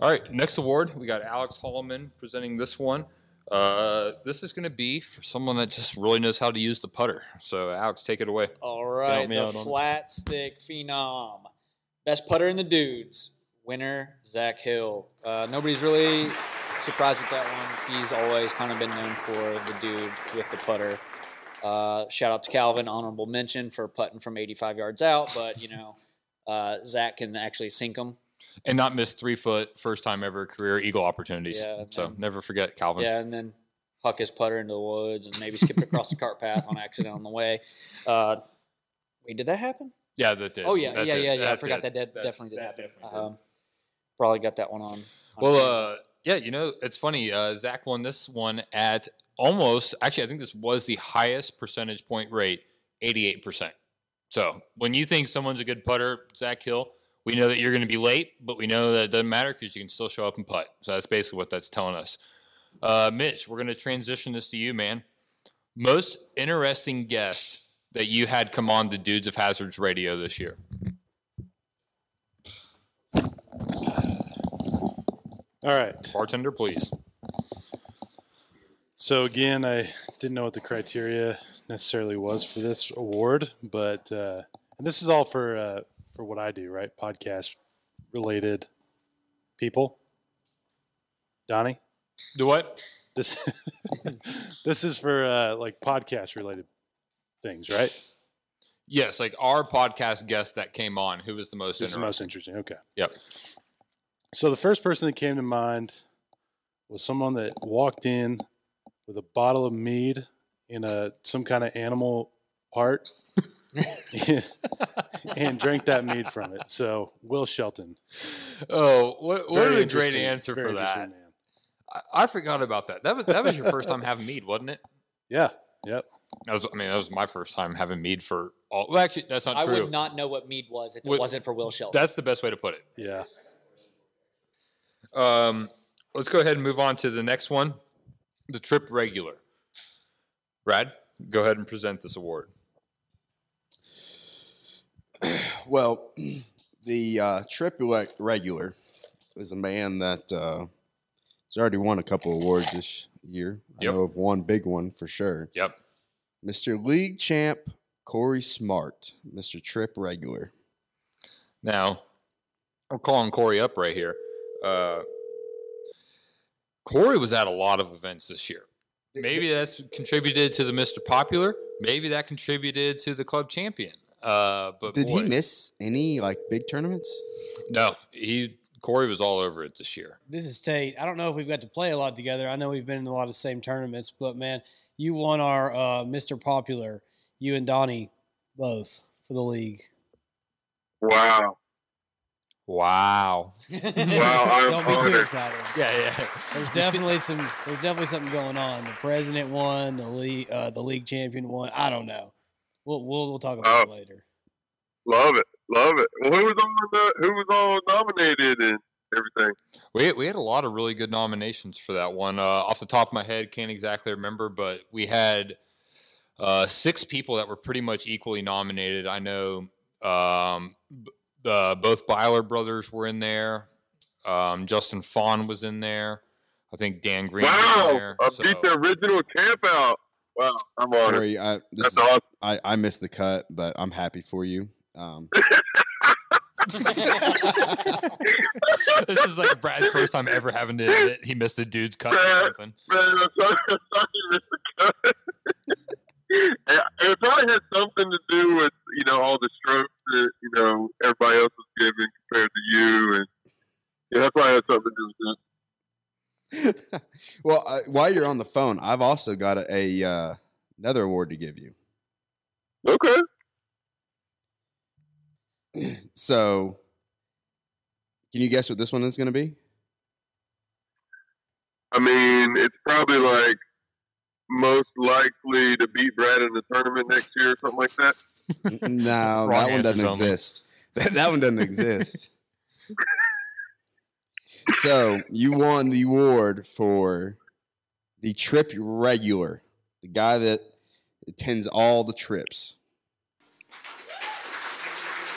All right, next award, we got Alex Holloman presenting this one. Uh, this is going to be for someone that just really knows how to use the putter. So, Alex, take it away. All right, the out on flat stick phenom, best putter in the dudes, winner Zach Hill. Uh, nobody's really surprised with that one. He's always kind of been known for the dude with the putter. Uh, shout out to Calvin, honorable mention for putting from 85 yards out, but you know uh, Zach can actually sink them. And not miss three foot, first time ever career eagle opportunities. Yeah, so, and- never forget Calvin. Yeah, and then huck his putter into the woods and maybe skip across the cart path on accident on the way. Uh, wait, did that happen? Yeah, that did. Oh yeah, That yeah, did. yeah, yeah. I forgot did. that, did, That- definitely did that happen. definitely. Um, probably got that one on. on Well, uh, yeah, you know, it's funny. Uh, Zach won this one at almost, actually, I think this was the highest percentage point rate, 88%. So when you think someone's a good putter, Zach Hill, we know that you're going to be late, but we know that it doesn't matter because you can still show up and putt. So that's basically what that's telling us. Uh, Mitch, we're going to transition this to you, man. Most interesting guest that you had come on the Dudes of Hazards radio this year. All right. Bartender, please. So again, I didn't know what the criteria necessarily was for this award, but uh, and this is all for uh, for what I do, right? Podcast related people. Doni, Do what? this this is for uh, like podcast related things, right? Yes, like our podcast guest that came on, who was the most is the most interesting? interesting. Okay. Yep. So the first person that came to mind was someone that walked in with a bottle of mead in a some kind of animal part and drank that mead from it. So Will Shelton. Oh, what, what Very a great answer for that. interesting I, I forgot about that. That was that was your first time having mead, wasn't it? Yeah. Yep. That was. I mean, that was my first time having mead for all. Well, actually, that's not I true. I would not know what mead was if it What- wasn't for Will Shelton. That's the best way to put it. Yeah. Um, let's go ahead and move on to the next one, the trip regular. Brad, go ahead and present this award. Well, the uh, triple regular is a man that uh, has already won a couple awards this year. I know of one big one for sure. Yep. Mr. League Champ Corey Smart, Mr. Trip Regular. Now, I'm calling Corey up right here. Uh, Corey was at a lot of events this year. Maybe that's contributed to the Mr. Popular. Maybe that contributed to the club champion. Uh, but Did boy, he miss any like big tournaments? No, he Corey was all over it this year. This is Tate. I don't know if we've got to play a lot together. I know we've been in a lot of the same tournaments, but man, you won our uh, Mr. Popular. You and Doni both for the league. Wow. Wow. Wow, I'm don't be too excited. Yeah, yeah. There's definitely some. There's definitely something going on. The president won. The league. Uh, the league champion won. I don't know. We'll we'll, we'll talk about it Oh. later. Love it. Love it. Well, who was on the, who was all nominated and everything? We we had a lot of really good nominations for that one. Uh, off the top of my head, can't exactly remember, but we had uh, six people that were pretty much equally nominated. I know um, b- the both Byler brothers were in there. Um, Justin Fawn was in there. I think Dan Green was in Wow. there. I So- beat the original camp out. Wow. I'm honored. Corey, I, this That's is- awesome. I, I missed the cut, but I'm happy for you. Um, this is like Brad's first time ever having to admit he missed a dude's cut or something. Man, I'm sorry, I'm sorry you missed the cut. It probably had something to do with you know all the strokes that you know everybody else was giving compared to you, and yeah, that probably had something to do with that. Well, I, while you're on the phone, I've also got a, a uh, another award to give you. Okay. So, can you guess what this one is going to be? I mean, it's probably like most likely to beat Brad in the tournament next year or something like that. N- No, Wrong that one doesn't only. exist. That, that one doesn't exist. so you won the award for the trip regular, the guy that attends all the trips.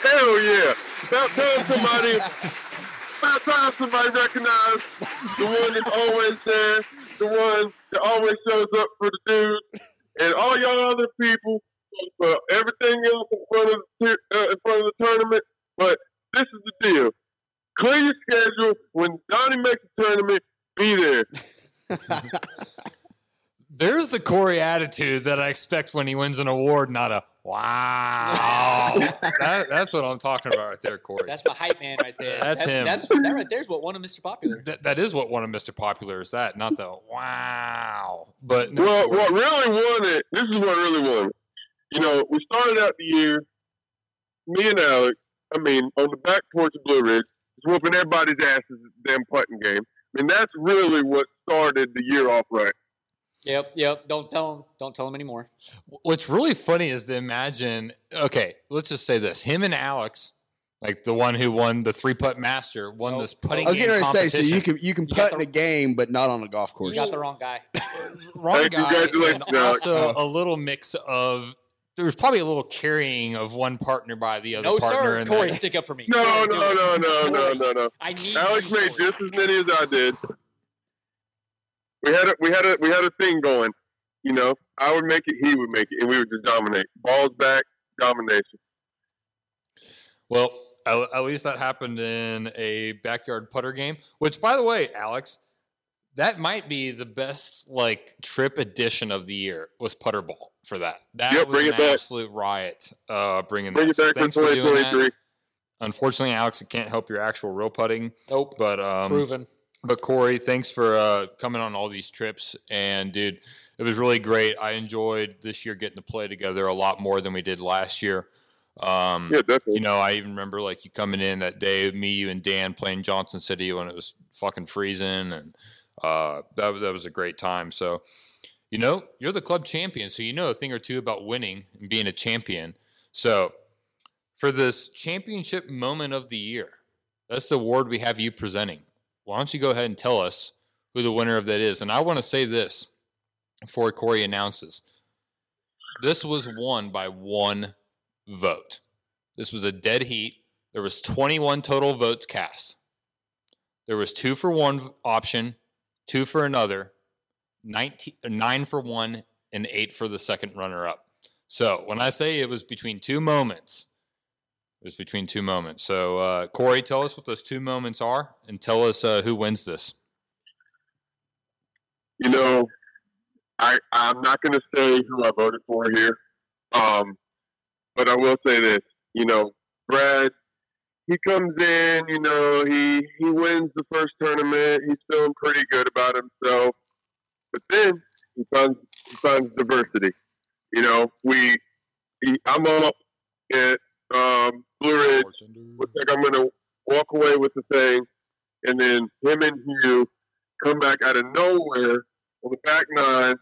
Hell yeah! About time somebody, about time somebody recognized the one that's always there, the one that always shows up for the dudes, and all y'all other people for everything else in front of the, uh, in front of the tournament. But this is the deal: clear your schedule. When Doni makes a tournament, be there. There's the Corey attitude that I expect when he wins an award, not a wow. that, that's what I'm talking about right there, Corey. That's my hype man right there. That's That- him. That's, that right there's what won him Mr. Popular. That, that is what one of Mr. Popular is that, not the wow. But no, well, Corey. what really won it, this is what really won it. You know, we started out the year, me and Alex, I mean, on the back porch of Blue Ridge, just whooping everybody's asses at the damn putting game. I mean, that's really what started the year off right. Yep, yep. Don't tell him. Don't tell him anymore. What's really funny is to imagine. Okay, let's just say this: him and Alex, like the one who won the three putt master, won this putting. I was game getting ready to say, so you can you can You got putt in a game, but not on a golf course. You got the wrong guy. wrong Hey, guy, congratulations, and Alex. also Oh. a little mix of. There was probably a little carrying of one partner by the other No, partner. sir. Corey, that- stick up for me. No, Corey, do no, no, no, no, no, no. I need Alex you, made Corey. just as many as I did. We had a we had a we had a thing going. You know, I would make it, he would make it, and we would just dominate. Balls back, domination. Well, at, at least that happened in a backyard putter game. Which, by the way, Alex, that might be the best like trip edition of the year was putter ball for that. That Yep, was bring an it back. absolute riot. Uh, bringing Bring that. it So back for thanks for doing that. 2023. Unfortunately, Alex, it can't help your actual real putting. Nope. But um, Proven. But Corey, thanks for uh, coming on all these trips. And dude, it was really great. I enjoyed this year getting to play together a lot more than we did last year. Um, Yeah, definitely. You know, I even remember like you coming in that day, me, you, and Dan playing Johnson City when it was fucking freezing, and uh, that that was a great time. So, you know, you're the club champion, so you know a thing or two about winning and being a champion. So, for this championship moment of the year, that's the award we have you presenting. Why don't you go ahead and tell us who the winner of that is? And I want to say this before Corey announces. This was won by one vote. This was a dead heat. There was 21 total votes cast. There was two for one option, two for another, 19, uh, nine for one, and eight for the second runner up. So when I say it was between two moments, it was between two moments. So uh, Corey, tell us what those two moments are, and tell us uh, who wins this. you know, I I'm not going to say who I voted for here, um, but I will say this. You know, Brad, he comes in. You know, he he wins the first tournament. He's feeling pretty good about himself, but then he finds he finds diversity. You know, we he, I'm up at um, Blue Ridge. Looks like I'm going to walk away with the thing, and then him and Hugh come back out of nowhere on the back nine.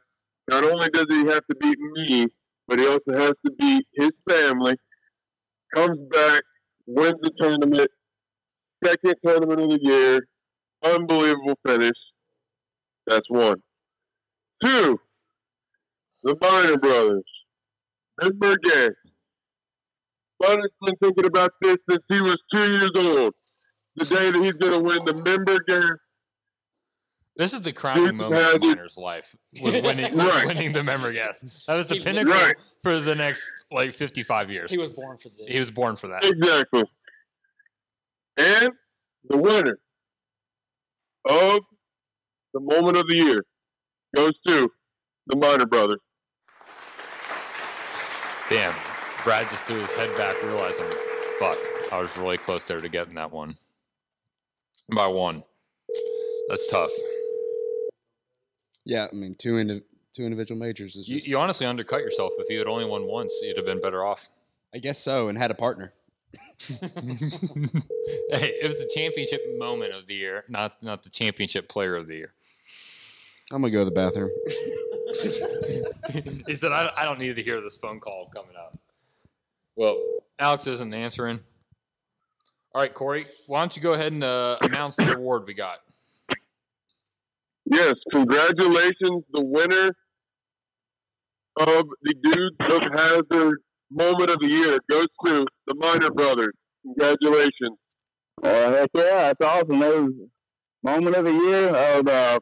Not only does he have to beat me, but he also has to beat his family. Comes back, wins the tournament, second tournament of the year. Unbelievable finish. That's one. Two, the Minor Brothers. Member Guest. Bunny's been thinking about this since he was two years old. The day that he's going to win the Member Guest This is the crowning Dude, moment yeah, of dude. Miner's life was winning, Right. winning the member guest. That was the He- pinnacle Right. for the next like 55 years. He was born for this. He was born for that. Exactly. And the winner of the moment of the year goes to the Minor Brothers. Damn. Brad just threw his head back, realizing, fuck, I was really close there to getting that one. By one. That's tough. Yeah, I mean two indi- two individual majors is You, just, you honestly undercut yourself. If you had only won once, you'd have been better off. I guess so, and had a partner. hey, it was the championship moment of the year, not not the championship player of the year. I'm gonna go to the bathroom. he said, I, I don't need to hear this phone call coming up. Well, Alex isn't answering. All right, Corey, why don't you go ahead and uh, announce the award we got? Yes, congratulations. The winner of the Dudes of Hazard moment of the year goes to the Minor Brothers. Congratulations. Uh, heck yeah, that's awesome. That was moment of the year. Of, uh,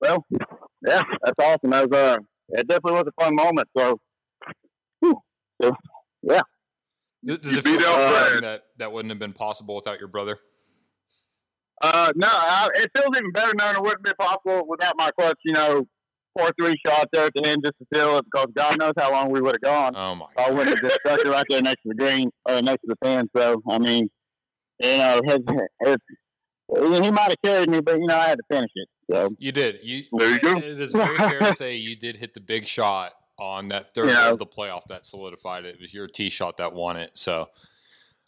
well, yeah, that's awesome. That was, uh, it definitely was a fun moment. So, whew, so yeah. Does does it feel like that that wouldn't have been possible without your brother? Uh, no, I, it feels even better knowing it wouldn't be possible without my clutch, you know, four three shots there at the end just to seal it because God knows how long we would have gone. Oh my! I would have just stuck it right there next to the green, or next to the fence. So I mean, you know, his, his, he might have carried me, but you know, I had to finish it. So You did. You There you go. It is very fair to say you did hit the big shot on that third Yeah. of the playoff that solidified it. It was your tee shot that won it. So,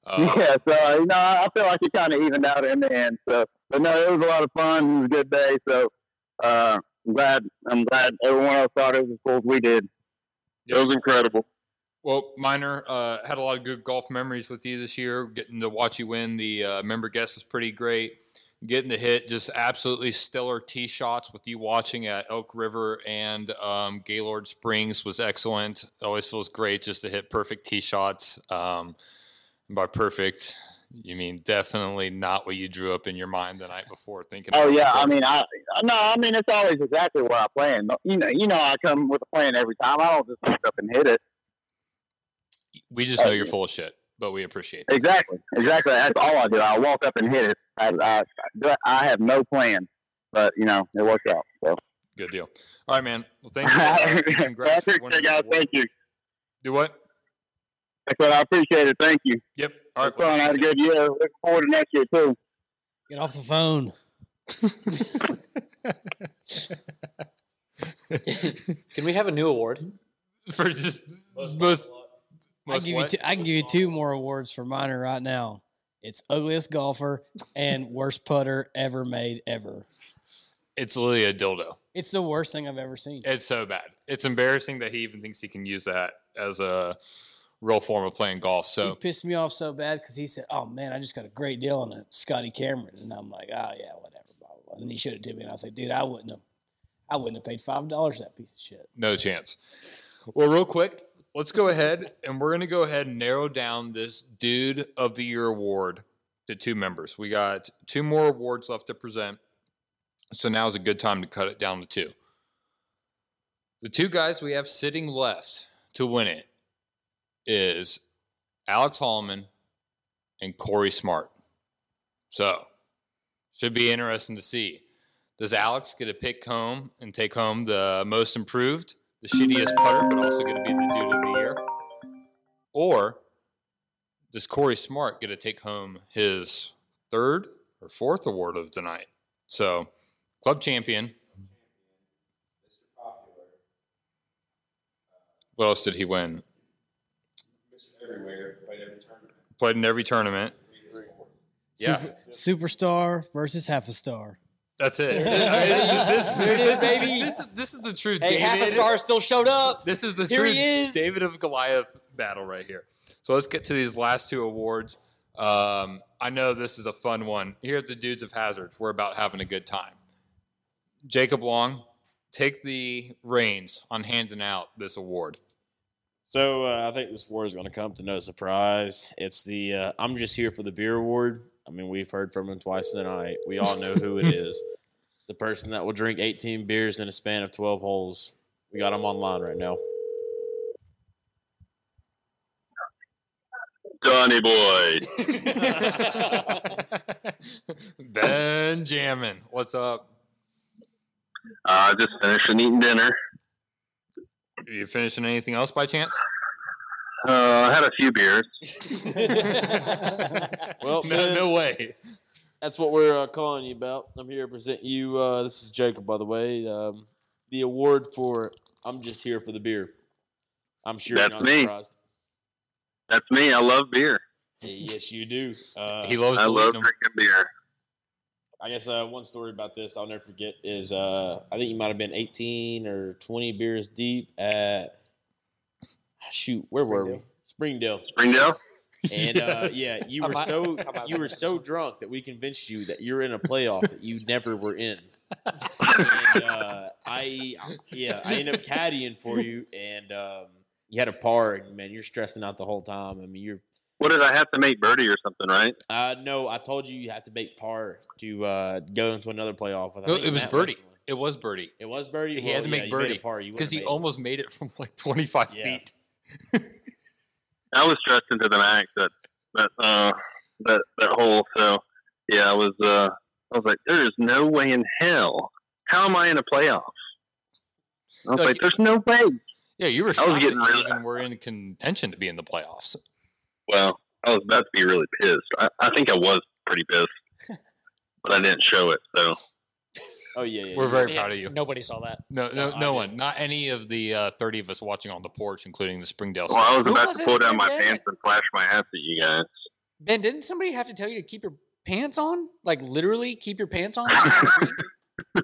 uh, yeah, so you know, I feel like it kind of evened out in the end. So, but no, it was a lot of fun. It was a good day. So, uh, I'm glad. I'm glad everyone else thought it was as cool as we did. It was incredible. Well, Minor uh, had a lot of good golf memories with you this year. Getting to watch you win the uh, member guest was pretty great. Getting to hit just absolutely stellar tee shots with you watching at Elk River and um, Gaylord Springs was excellent. Always feels great just to hit perfect tee shots. Um, by perfect, you mean definitely not what you drew up in your mind the night before thinking. Oh yeah, I mean, I no, I mean it's always exactly what I plan. You know, you know, I come with a plan every time. I don't just walk up and hit it. We just know you're full of shit, but we appreciate it. Exactly, exactly. That's all I do. I walk up and hit it. I, I, I have no plan, but you know, it works out. So. Good deal. All right, man. Well, thank you. Uh, Congrats for guys. Thank you. Do what? I said I appreciate it. Thank you. Yep. All right. Fun. I had a good year. Looking forward to next year too. Get off the phone. Can we have a new award for just most? I can give you two, I can give you two more awards for minor right now. It's ugliest golfer and worst putter ever made ever. It's literally a dildo. It's the worst thing I've ever seen. It's so bad. It's embarrassing that he even thinks he can use that as a real form of playing golf. So he pissed me off so bad because he said, "Oh man, I just got a great deal on a Scotty Cameron," and I'm like, "Oh yeah, whatever." Blah, blah, blah. And then he showed it to me, and I was like, "Dude, I wouldn't have, I wouldn't have paid five dollars that piece of shit." no chance. Well, real quick, let's go ahead and we're going to go ahead and narrow down this Dude of the Year award to two members. We got two more awards left to present. So now is a good time to cut it down to two. The two guys we have sitting left to win it is Alex Holloman and Corey Smart. So, should be interesting to see. Does Alex get a pick home and take home the most improved, the shittiest putter, but also going to be the dude of the? Or does Corey Smart get to take home his third or fourth award of the night? So, club champion. What else did he win? Everywhere, played every tournament. Played in every tournament. Yeah, Super, superstar versus half a star. that's it. this, There it is, this is- baby. This is this is the truth. Hey, half a star still showed up. This is the Here true he is. David of Goliath battle right here. So let's get to these last two awards. Um, I know this is a fun one. Here at the Dudes of Hazards, we're about having a good time. Jacob Long, take the reins on handing out this award. So uh, I think this award is going to come to no surprise. It's the uh, I'm just here for the beer award. I mean, we've heard from him twice tonight. We all know who it is. The person that will drink 18 beers in a span of 12 holes. We got him online right now. Doni boy. Benjamin, what's up? Uh, just finishing eating dinner. Are you finishing anything else by chance? Uh, I had a few beers. Well, no, man, no way. That's what we're uh, calling you about. I'm here to present you. Uh, this is Jacob, by the way. Um, the award for I'm just here for the beer. I'm sure That's you're not me. surprised. That's me. I love beer. Yes, you do. Uh, He loves I love them. drinking beer. I guess uh, one story about this I'll never forget is uh, I think you might have been 18 or 20 beers deep at shoot where were we Springdale Springdale. and uh, yeah you were so you were so drunk that we convinced you that you're in a playoff that you never were in and uh, I yeah, I ended up caddying for you, and um, you had a par, and man, you're stressing out the whole time. I mean, you're. What did I have to make birdie or something, right? Uh, no, I told you you have to make par to uh, go into another playoff. With, No, it was Matt birdie. Westmoreland. It was birdie. It was birdie. He Well, had to yeah, make you birdie par. Because he made it. almost made it from like 25 Yeah. feet. I was stressed into the max that that uh that that hole. So yeah, I was uh I was like, there is no way in hell. How am I in a playoff? I was Like- like, there's no way. Yeah, you were I was getting that you really even were in contention to be in the playoffs. well. I was about to be really pissed. I, I think I was pretty pissed, but I didn't show it. So Oh yeah, yeah. We're yeah. very Yeah, proud of you. Nobody saw that. No, no, No, no one. Not any of the uh, 30 of us watching on the porch, including the Springdale. well, I was Who about was to pull down my again? pants and flash my ass at you guys. Ben, didn't somebody have to tell you to keep your pants on? Like literally keep your pants on?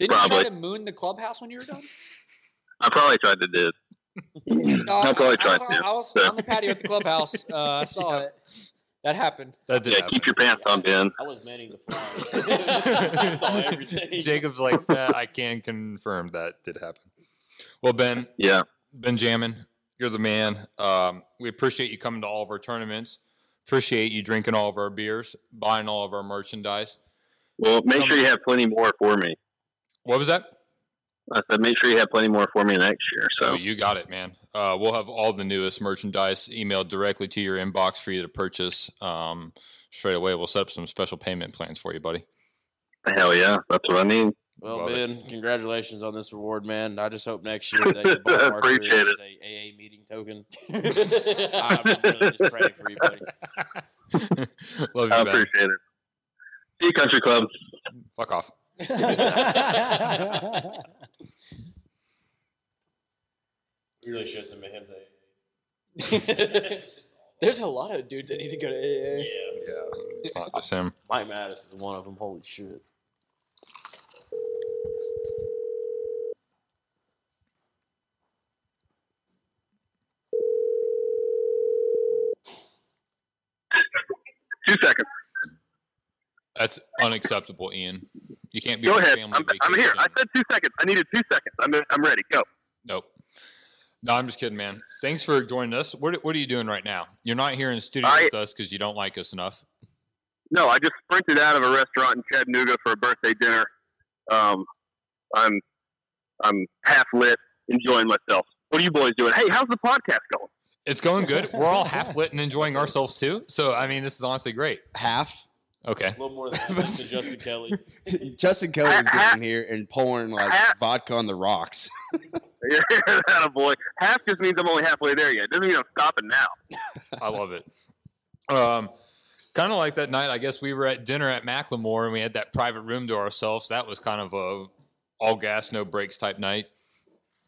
Didn't you try to moon the clubhouse when you were done? I probably tried to do. No, I probably I, tried was, to. I was so- on the patio at the clubhouse. Uh, I saw it. That happened. That did yeah, happen. keep your pants on, Ben. I was manning the fly. I saw everything. Jacob's like, that. I can confirm that did happen. Well, Ben, Yeah. Benjamin, you're the man. Um, we appreciate you coming to all of our tournaments. Appreciate you drinking all of our beers, buying all of our merchandise. Well, make sure you have plenty more for me. What was that? I said, make sure you have plenty more for me next year. Oh, So you got it, man. Uh, we'll have all the newest merchandise emailed directly to your inbox for you to purchase um, straight away. We'll set up some special payment plans for you, buddy. hell yeah, that's what I need. Well, Love Ben, congratulations on this reward, man. I just hope next year that your ball marker Appreciate is a AA meeting token. I'm really just praying for you, buddy. Love you, I Ben. appreciate it. See you, country club. Fuck off. We really should submit him to There's a lot of dudes that need to go to AA. Yeah. Yeah, it's not just him. Mike Mattis is one of them. Holy shit. Two seconds. That's unacceptable, Ian. You can't be Go on ahead. family I'm, I'm here. I said two seconds. I needed two seconds. I'm, I'm ready. Go. Nope. No, I'm just kidding, man. Thanks for joining us. What, what are you doing right now? You're not here in the studio I- with us because you don't like us enough. No, I just sprinted out of a restaurant in Chattanooga for a birthday dinner. Um, I'm I'm half lit, enjoying myself. What are you boys doing? Hey, how's the podcast going? It's going good. We're all half lit and enjoying ourselves too. So, I mean, this is honestly great. Half. Okay. A little more than that than Justin Kelly. Justin Kelly is getting here and pouring like vodka on the rocks. Yeah, that a boy. Half just means I'm only halfway there yet. Doesn't mean I'm stopping now. I love it. Um, kind of like that night. I guess we were at dinner at McLemore and we had that private room to ourselves. That was kind of a all gas, no brakes type night.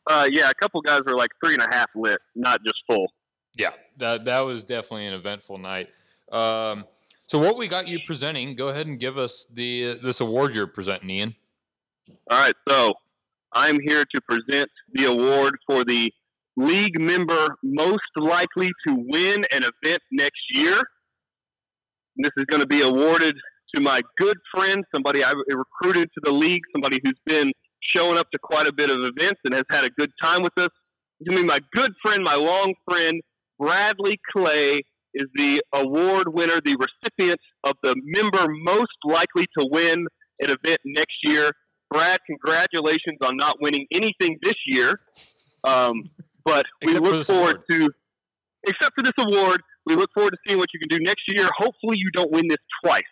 Uh, yeah, a couple guys were like three and a half lit, not just full. Yeah, that that was definitely an eventful night. Um, so, what we got you presenting? Go ahead and give us the this award you're presenting, Ian. All right, so I'm here to present the award for the league member most likely to win an event next year. This is going to be awarded to my good friend, somebody I recruited to the league, somebody who's been showing up to quite a bit of events and has had a good time with us. It's going to be my good friend, my long friend, Bradley Clay is the award winner, the recipient of the member most likely to win an event next year. Brad, congratulations on not winning anything this year. Um, but we Except for look this forward to, except for this award, we look forward to seeing what you can do next year. Hopefully, you don't win this twice.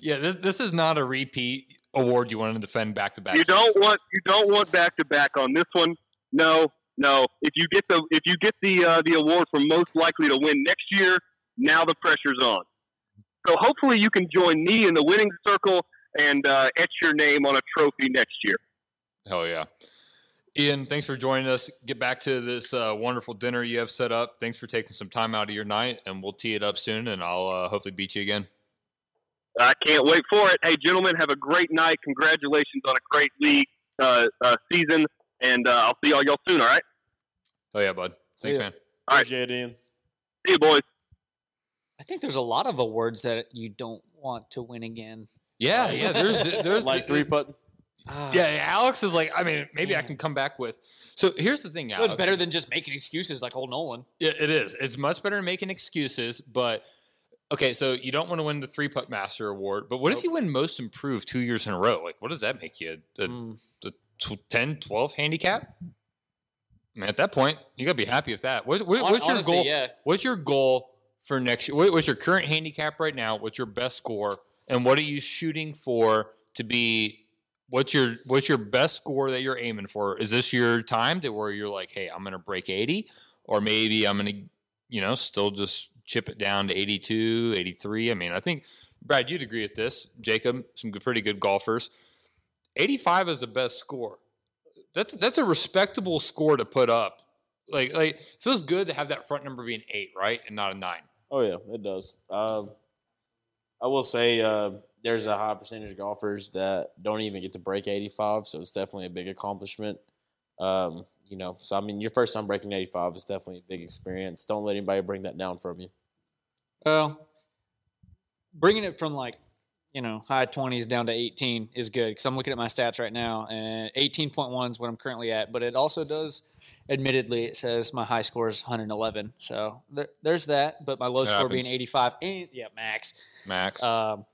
Yeah, this this is not a repeat award you want to defend back to back. You don't want you don't want back to back on this one. No, no. If you get the if you get the uh, the award for most likely to win next year, now the pressure's on. So hopefully you can join me in the winning circle and uh, etch your name on a trophy next year. Hell yeah. Ian, thanks for joining us. Get back to this uh, wonderful dinner you have set up. Thanks for taking some time out of your night, and we'll tee it up soon, and I'll uh, hopefully beat you again. I can't wait for it. Hey, gentlemen, have a great night. Congratulations on a great league uh, uh, season, and uh, I'll see all y'all soon. All right. Oh yeah, bud. Thanks, man. All right. Appreciate it, Ian. See you, boys. I think there's a lot of awards that you don't want to win again. Yeah, yeah. There's there's like three putting. Ah. yeah, yeah, Alex is like, I mean, maybe I can come back with. So here's the thing, Well, Alex. it's better than just making excuses like old Nolan. Yeah, it is. It's much better than making excuses, but okay, so you don't want to win the three putt master award, but what if you win most improved two years in a row? Like, what does that make you? The, the tw- 10, 12 handicap? I mean, at that point, you got to be happy with that. What, what, what's your goal? yeah. What's your goal for next year? What, what's your current handicap right now? What's your best score? And what are you shooting for to be? What's your what's your best score that you're aiming for? Is this your time to where you're like, hey, I'm to break 80, or maybe I'm to, you know, still just chip it down to 82, 83? I mean, I think Brad, you'd agree with this. Jacob, some good, pretty good golfers. 85 is the best score. That's that's a respectable score to put up. Like like it feels good to have that front number being eight, right, and not a nine. Oh yeah, it does. Um, I will say uh, there's a high percentage of golfers that don't even get to break 85, so it's definitely a big accomplishment. Um, you know, so I mean, your first time breaking 85 is definitely a big experience. Don't let anybody bring that down from you. Well, bringing it from like you know high twenties down to eighteen is good because I'm looking at my stats right now, and eighteen point one is what I'm currently at. But it also does, admittedly, it says my high score is 111. So there, there's that. But my low It score being 85, and yeah, max. Max. Um,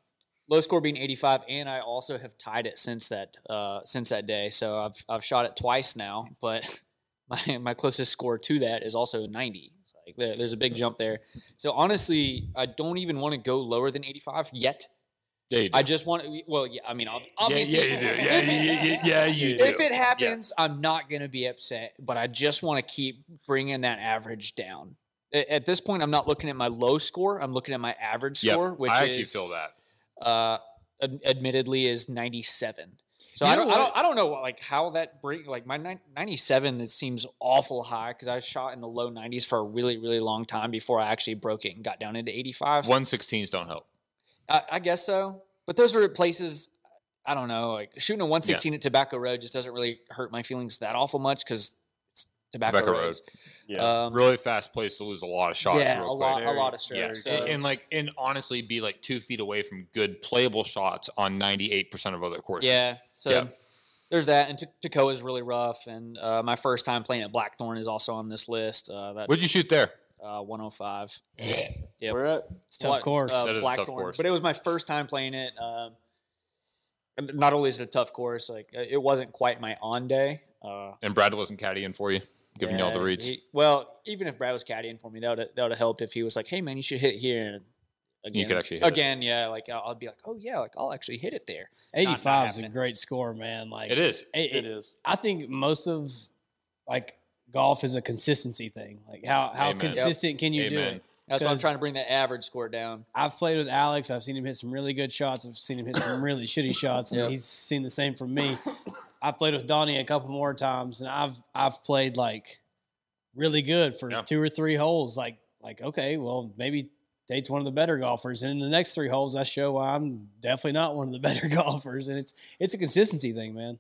low score being 85, and I also have tied it since that uh, since that day. So I've I've shot it twice now, but my my closest score to that is also 90. It's like there, there's a big jump there. So honestly, I don't even want to go lower than 85 yet. Yeah, I just want to. Well, yeah, I mean, ob- obviously, yeah, you do. Yeah, you- you- yeah, you do. If it happens, I'm not going to be upset, but I just want to keep bringing that average down. At this point, I'm not looking at my low score. I'm looking at my average Yep, score, which I actually is, feel that. Uh, admittedly, is 97. So You I don't, I don't, I don't know like how that bring like my 97. It seems awful high because I shot in the low 90s for a really, really long time before I actually broke it and got down into 85. 116s don't help. I, I guess so. But those are places I don't know. Like shooting a 116 at Tobacco Road just doesn't really hurt my feelings that awful much because it's Tobacco, Tobacco Road. Yeah, Um, really fast place to lose a lot of shots. Yeah, real a lot- quick. a lot of Yeah, strokes. and, and like, and honestly, be like two feet away from good playable shots on ninety eight percent of other courses. Yeah. So Yeah. there's that. And T- Toccoa is really rough. And uh, my first time playing at Blackthorn is also on this list. Uh, that, What'd you shoot there? Uh, 105. Yep. Where at? It's a tough course. Uh, That is a tough course. But it was my first time playing it. Um, and not only is it a tough course, like uh, it wasn't quite my on day. Uh, And Brad wasn't caddying for you, giving you all the Yeah, reads. he- well, even if Brad was caddying for me, that would that would have helped if he was like, "Hey, man, you should hit here." And again, could actually hit it. again, yeah, like I'll, I'll be like, "Oh yeah, like I'll actually hit it there." Not- not 85 is a great score, man. Like It is. It, It is. I think most of like golf is a consistency thing. Like how how Amen. consistent can you do it? That's why I'm trying to bring the average score down. I've played with Alex. I've seen him hit some really good shots. I've seen him hit some really shitty shots, and Yep. he's seen the same from me. I've played with Doni a couple more times, and I've I've played like really good for Yeah. two or three holes. Like like okay, well maybe Tate's one of the better golfers, and in the next three holes, I show why I'm definitely not one of the better golfers, and it's it's a consistency thing, man.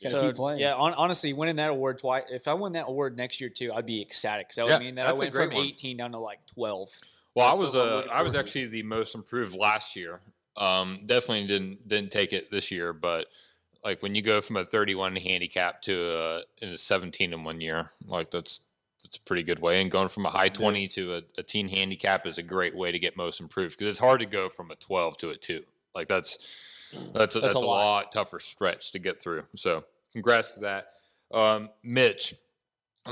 Yep. Just gotta keep playing. Yeah, on, honestly, winning that award twice. If I win that award next year too, I'd be ecstatic because that would Yeah, mean that I went from one. 18 down to like 12. Well, I was what I'm uh, I was actually the most improved last year. Um, definitely didn't didn't take it this year, but like when you go from a 31 handicap to a, in a 17 in one year, like that's that's a pretty good way. And going from a high 20 to a, a teen handicap is a great way to get most improved because it's hard to go from a 12 to a two. Like that's that's a, that's, a a, lot. lot. tougher stretch to get through. So congrats to that, um, Mitch.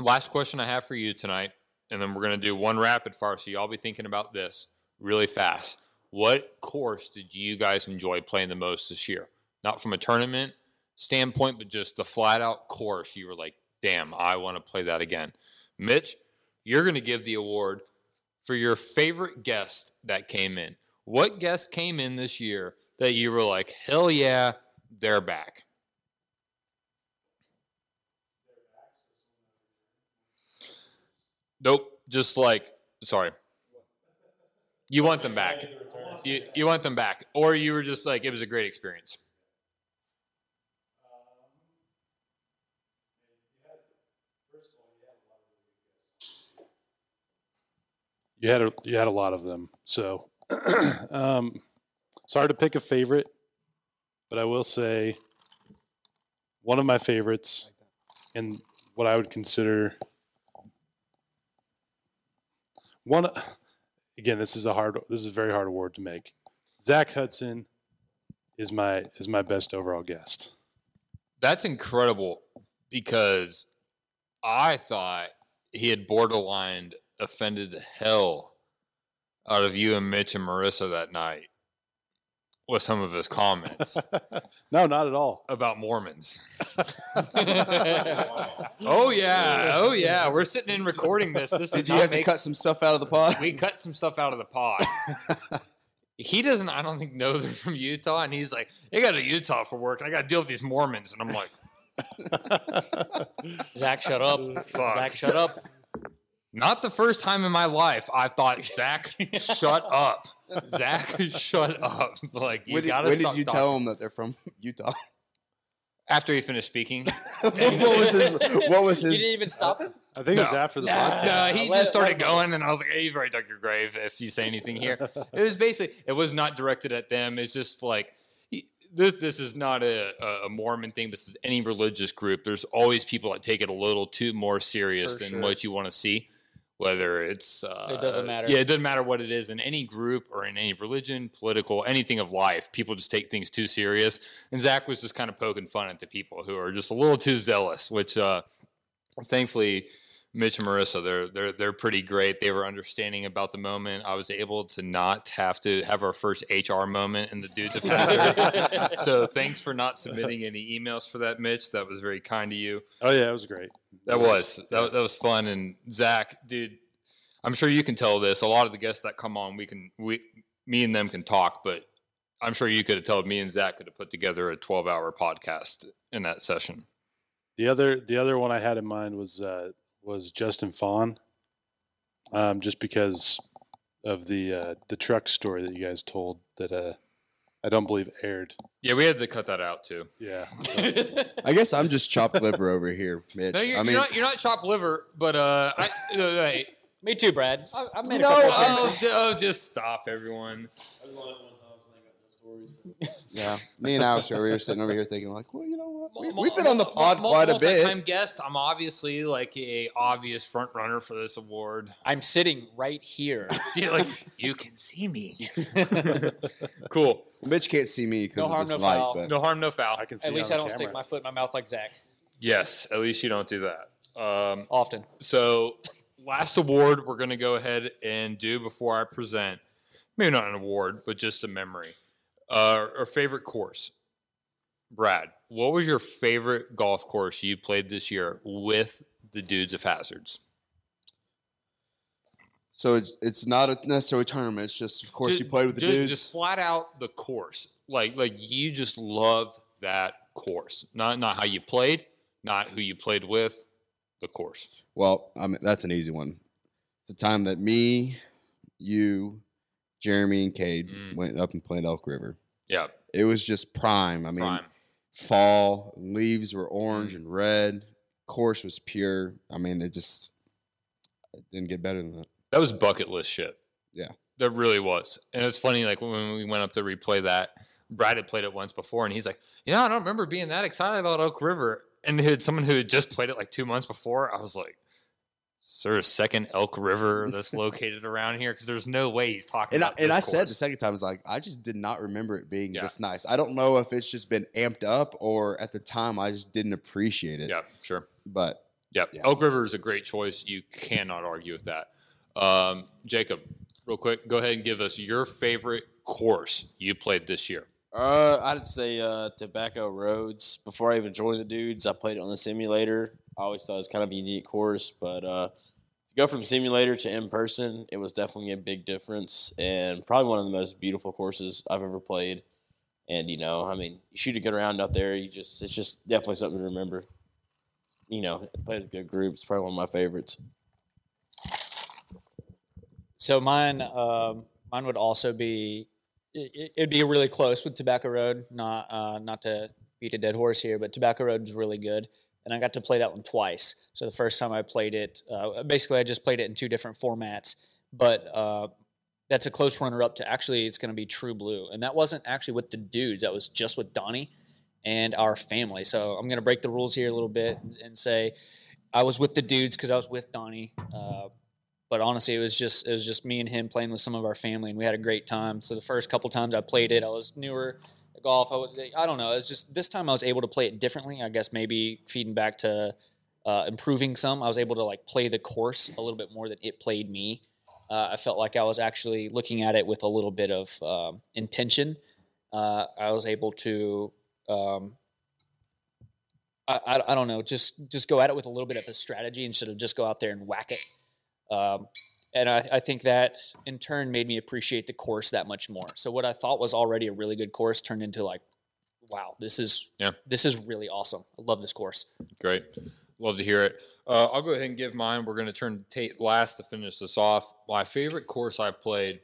Last question I have for you tonight, and then we're going to do one rapid fire. So y'all be thinking about this really fast. What course did you guys enjoy playing the most this year? Not from a tournament standpoint, but just the flat out course. You were like, damn, I want to play that again. Mitch, you're going to give the award for your favorite guest that came in. What guest came in this year that you were like, hell yeah, they're back? Nope. Just like, sorry. You want them back. You, you want them back. Or you were just like, it was a great experience. You had a you had a lot of them. So um it's hard to pick a favorite, but I will say one of my favorites, and what I would consider one. Again, this is a hard. This is a very hard award to make. Zach Hudson is my is my best overall guest. That's incredible because I thought he had borderline offended the hell out of you and Mitch and Marissa that night with some of his comments no, not at all. about Mormons. oh yeah, oh yeah. We're sitting in recording this. This Did is you not have to cut some stuff out of the pod? We cut some stuff out of the pod. he doesn't. I don't think know they're from Utah, and he's like, "I got to Utah for work, and I got to deal with these Mormons." And I'm like, Zach, shut up. Fuck. Zach, shut up. Not the first time in my life I thought, Zach, shut up. Zach, shut up. Like you when did, gotta when stop did you talking. tell him that they're from Utah? After he finished speaking. what was his? What was You his? didn't even stop him? I think it was after the No, podcast. no, he Let- just started going, and I was like, "Hey, you've already dug your grave if you say anything here." It was basically, it was not directed at them. It's just like this. This is not a, a Mormon thing. This is any religious group. There's always people that take it a little too more serious For than sure. what you want to see. Whether it's uh, It doesn't matter. Yeah, it doesn't matter what it is in any group or in any religion, political, anything of life. People just take things too serious. And Zach was just kind of poking fun at the people who are just a little too zealous, which uh, thankfully Mitch and Marissa, they're they're they're pretty great. They were understanding about the moment. I was able to not have to have our first HR moment in the dudes of Hazard. so thanks for not submitting any emails for that, Mitch. That was very kind of you. Oh yeah, it was great. That was that, that was fun. And Zach, dude, I'm sure you can tell this. A lot of the guests that come on, we can we me and them can talk, but I'm sure you could have told me and Zach could have put together a 12 hour podcast in that session. The other the other one I had in mind was uh, was Justin Fawn, um, just because of the uh, the truck story that you guys told that uh, I don't believe aired. Yeah, we had to cut that out too. Yeah, I guess I'm just chopped liver over here, Mitch. No, you're, I mean, you're not you're not chopped liver, but uh, I, no, wait. Me too, Brad. I, I made a no, couple of oh, things. ju- oh, just stop, everyone. yeah. Me and Alex are over here sitting over here thinking like, well, you know what? We, we've been on the pod quite a bit. I'm guest. I'm obviously like a obvious front runner for this award. I'm sitting right here. Yeah, like you can see me. cool. Mitch can't see me because No of harm, this no light, foul. but No harm, no foul. I can see At least on I don't stick my foot in my mouth like Zach. Yes, at least you don't do that. Um, Often. so, last award we're going to go ahead and do before I present, maybe not an award, but just a memory. Uh, our favorite course. Brad, what was your favorite golf course you played this year with the dudes of hazards? so it's, it's not a necessarily tournament. It's just, of course, Ju- you played with the ju- dudes. Just flat out the course. Like like you just loved that course. Not not how you played, not who you played with, the course. Well, I mean, that's an easy one. It's the time that me, you, Jeremy, and Cade Mm. went up and played Elk River. Yeah. It was just prime. I mean, Prime. fall, leaves were orange Mm. and red. Course was pure. I mean, it just it didn't get better than that. That was bucket list shit. Yeah. That really was. And it's funny, like when we went up to replay that, Brad had played it once before, and he's like, "Yeah, I don't remember being that excited about Elk River." And had someone who had just played it like two months before. I was like, "Is there a second Elk River that's located around here?" Because there's no way he's talking. And I, and I said the second time, I was like, I just did not remember it being Yeah. this nice. I don't know if it's just been amped up or at the time I just didn't appreciate it. Yeah, sure. But Yep. Yeah. Elk River is a great choice. You cannot argue with that. Um, Jacob, real quick, go ahead and give us your favorite course you played this year. Uh, I'd say uh, Tobacco Roads. Before I even joined the dudes, I played it on the simulator. I always thought it was kind of a unique course, but uh, to go from simulator to in person, it was definitely a big difference and probably one of the most beautiful courses I've ever played. And you know, I mean, you shoot a good round out there. You just it's just definitely something to remember. You know, play with good group. It's probably one of my favorites. So mine, um, mine would also be. It, it'd be really close with Tobacco Road. Not uh, not to beat a dead horse here, but Tobacco Road is really good, and I got to play that one twice. So the first time I played it, uh, basically I just played it in two different formats, but uh, that's a close runner up to actually it's going to be True Blue, and that wasn't actually with the dudes. That was just with Doni, and our family. So I'm going to break the rules here a little bit and, and say I was with the dudes because I was with Doni. But honestly, it was just it was just me and him playing with some of our family, and we had a great time. So the first couple times I played it, I was newer golf. I, was, I don't know. It's just this time I was able to play it differently. I guess maybe feeding back to uh, improving some. I was able to like play the course a little bit more than it played me. Uh, I felt like I was actually looking at it with a little bit of um intention. Uh, I was able to um, I, I, I don't know, just just go at it with a little bit of a strategy instead of just go out there and whack it. Um, and I, I think that in turn made me appreciate the course that much more. So what I thought was already a really good course turned into like, wow, this is Yeah. this is really awesome. I love this course. Great. Love to hear it. Uh, I'll go ahead and give mine. We're going to turn to Tate last to finish this off. My favorite course I played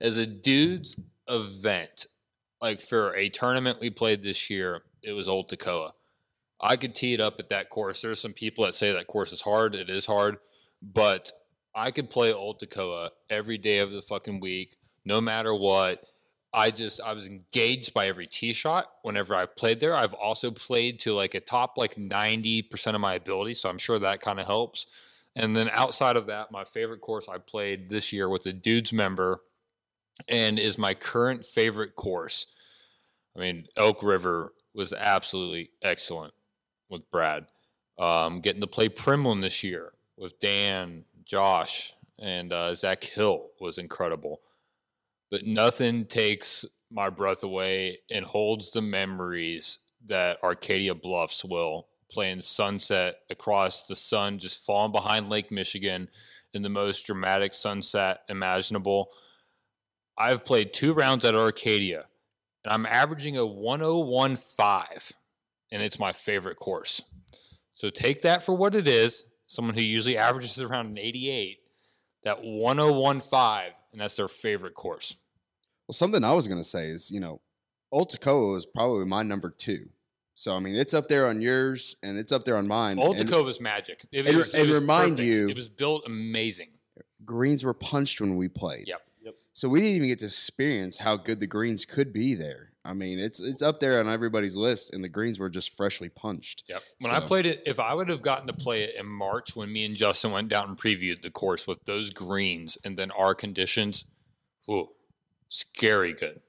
as a dude's event, like for a tournament we played this year, it was Old Toccoa. I could tee it up at that course. There's some people that say that course is hard. It is hard, but I could play Old Toccoa every day of the fucking week, no matter what. I just I was engaged by every tee shot whenever I played there. I've also played to like a top like 90% of my ability, so I'm sure that kind of helps. And then outside of that, my favorite course I played this year with the dudes member and is my current favorite course. I mean, Elk River was absolutely excellent with Brad. Um, getting to play Primland this year with Dan, Josh, and uh, Zach Hill was incredible. But nothing takes my breath away and holds the memories that Arcadia Bluffs will playing sunset across the sun, just falling behind Lake Michigan in the most dramatic sunset imaginable. I've played two rounds at Arcadia, and I'm averaging a 101.5, and it's my favorite course. So take that for what it is. Someone who usually averages around an 88, that 101.5, and that's their favorite course. Well, something I was going to say is, you know, Old Toccoa is probably my number two. So, I mean, it's up there on yours and it's up there on mine. Old and, Toccoa was magic. It, and, was, it and was remind perfect. you, it was built amazing. greens were punched when we played. Yep. So we didn't even get to experience how good the greens could be there. I mean, it's it's up there on everybody's list, and the greens were just freshly punched. Yep. When I played it, if I would have gotten to play it in March when me and Justin went down and previewed the course with those greens and then our conditions, whew, scary good.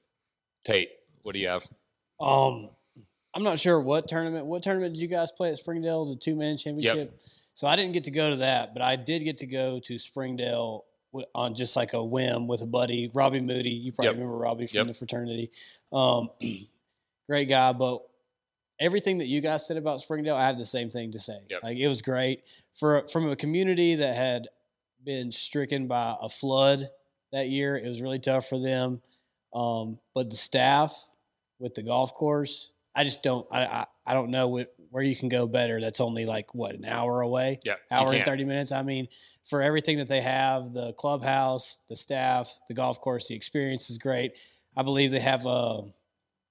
Tate, what do you have? Um, I'm not sure what tournament. What tournament did you guys play at Springdale? The two man championship. So I didn't get to go to that, but I did get to go to Springdale wi- on just like a whim with a buddy, Robbie Moody. You probably Yep. remember Robbie from Yep. the fraternity. Um, great guy, but everything that you guys said about Springdale, I have the same thing to say. Yep. Like it was great for from a community that had been stricken by a flood that year. It was really tough for them. Um, but the staff with the golf course, I just don't. I I, I don't know what, where you can go better. That's only like what an hour away. Yeah, hour and thirty minutes. I mean, for everything that they have, the clubhouse, the staff, the golf course, the experience is great. I believe they have a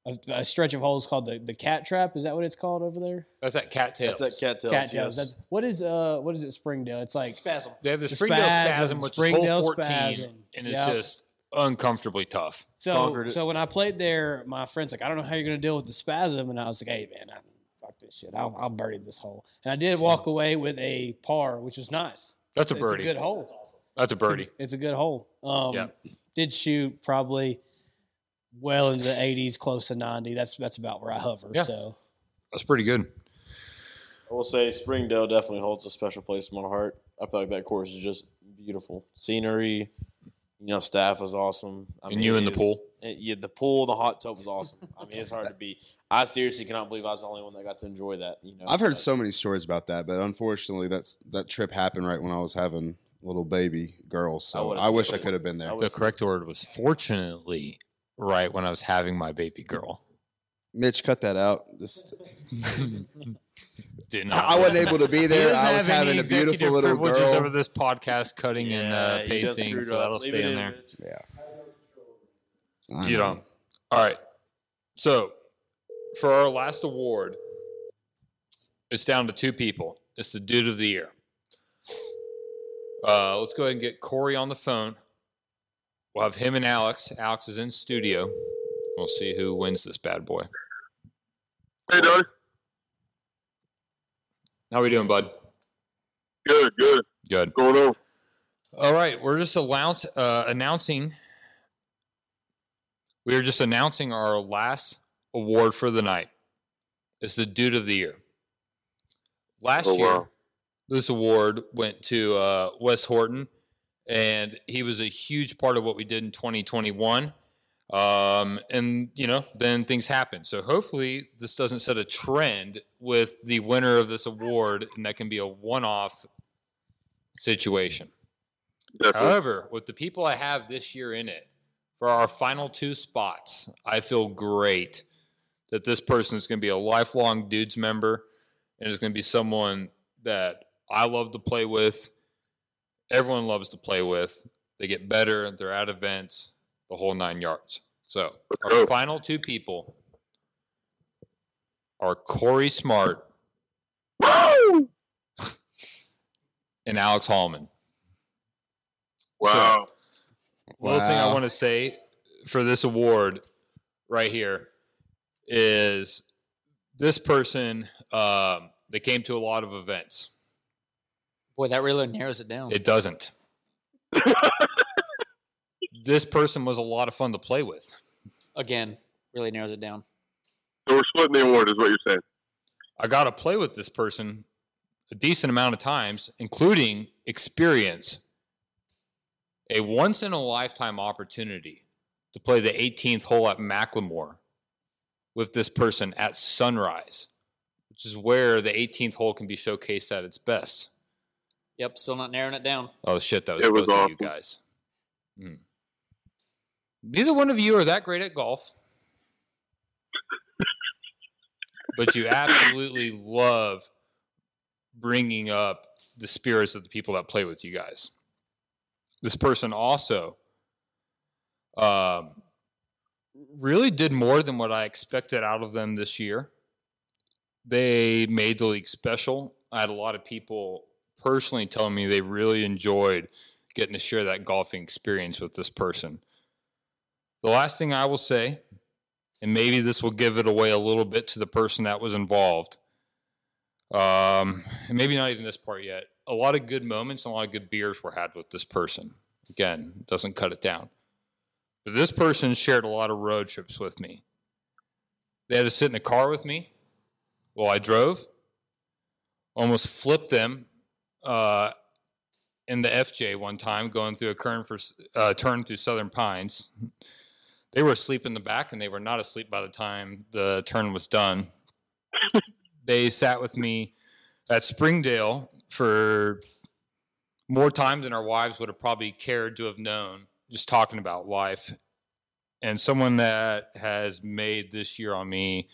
a, a stretch of holes called the, the cat trap. Is that what it's called over there? That's that cattails. That's that cattails. Cattails. yes. That's, what is uh what is it? Springdale. It's like Spasm. They have the, The Springdale spasm, spasm, which Springdale is hole 14, spasm. and it's Yep. just uncomfortably tough. So Conquered it. so when I played there, my friend's like, I don't know how you're gonna deal with the spasm, and I was like, Hey man, I, fuck this shit. I'll I'll birdie this hole. And I did walk away with a par, which was nice. That's a It's birdie. a good hole. That's a It's a- birdie. It's a, good hole. Um, Yeah. Did shoot probably well into the 80s, close to 90. That's that's about where I hover. Yeah. So That's pretty good. I will say Springdale definitely holds a special place in my heart. I feel like that course is just beautiful. Scenery, you know, staff was awesome. I And you in the was- pool? it- yeah, the pool, the hot tub was awesome. I mean, it's hard to beat. I seriously cannot believe I was the only one that got to enjoy that. You know, I've heard but- so many stories about that, but unfortunately, that's that trip happened right when I was having little baby girls. So would've I, wish I could have been there. The correct word was fortunately right when I was having my baby girl. Mitch, cut that out. Just Did not I wasn't able to be there. I was having a beautiful little privileges girl. over this podcast cutting and uh, Yeah, pasting, so that'll Leave stay in in, there. Mitch. Yeah. I You know. don't. All right. So for our last award, it's down to two people. It's the dude of the year. Uh, let's go ahead and get Corey on the phone. We'll have him and Alex. Alex is in studio. We'll see who wins this bad boy. Hey, Doni. How we doing, bud? Good, good. Good. Going on. All right, we're just announce, uh, announcing. We are just announcing our last award for the night. It's the Dude of the Year. Last Oh, year, wow. this award went to uh, Wes Horton, and he was a huge part of what we did in 2021. Um, and you know, then things happen. So hopefully, this doesn't set a trend with the winner of this award, and that can be a one-off situation. However, with the people I have this year in it, for our final two spots, I feel great that this person is going to be a lifelong dudes member and is going to be someone that I love to play with. Everyone loves to play with. They get better. They're at events, the whole nine yards. So, our final two people are Corey Smart and Alex Holloman. Wow. One thing I want to say for this award right here is this person um, they came to a lot of events. Boy, that really narrows it down. It doesn't. this person was a lot of fun to play with. Again, really narrows it down. So we're splitting the award, is what you're saying. I got to play with this person a decent amount of times, including experience a once in a lifetime opportunity to play the 18th hole at McLemore with this person at sunrise, which is where the 18th hole can be showcased at its best. Yep, still not narrowing it down. Oh shit, that was, It was both of awesome. you guys. Hmm. Neither one of you are that great at golf, but you absolutely love bringing up the spirits of the people that play with you guys. This person also um, really did more than what I expected out of them this year. They made the league special. I had a lot of people personally telling me they really enjoyed getting to share that golfing experience with this person. The last thing I will say, and maybe this will give it away a little bit to the person that was involved, um, maybe not even this part yet. A lot of good moments and a lot of good beers were had with this person. Again, doesn't cut it down. But this person shared a lot of road trips with me. They had to sit in a car with me while I drove. Almost flipped them uh, in the FJ one time, going through a for uh, turn through Southern Pines. They were asleep in the back, and they were not asleep by the time the turn was done. they sat with me at Springdale for more time than our wives would have probably cared to have known, just talking about life. And someone that has made this year on me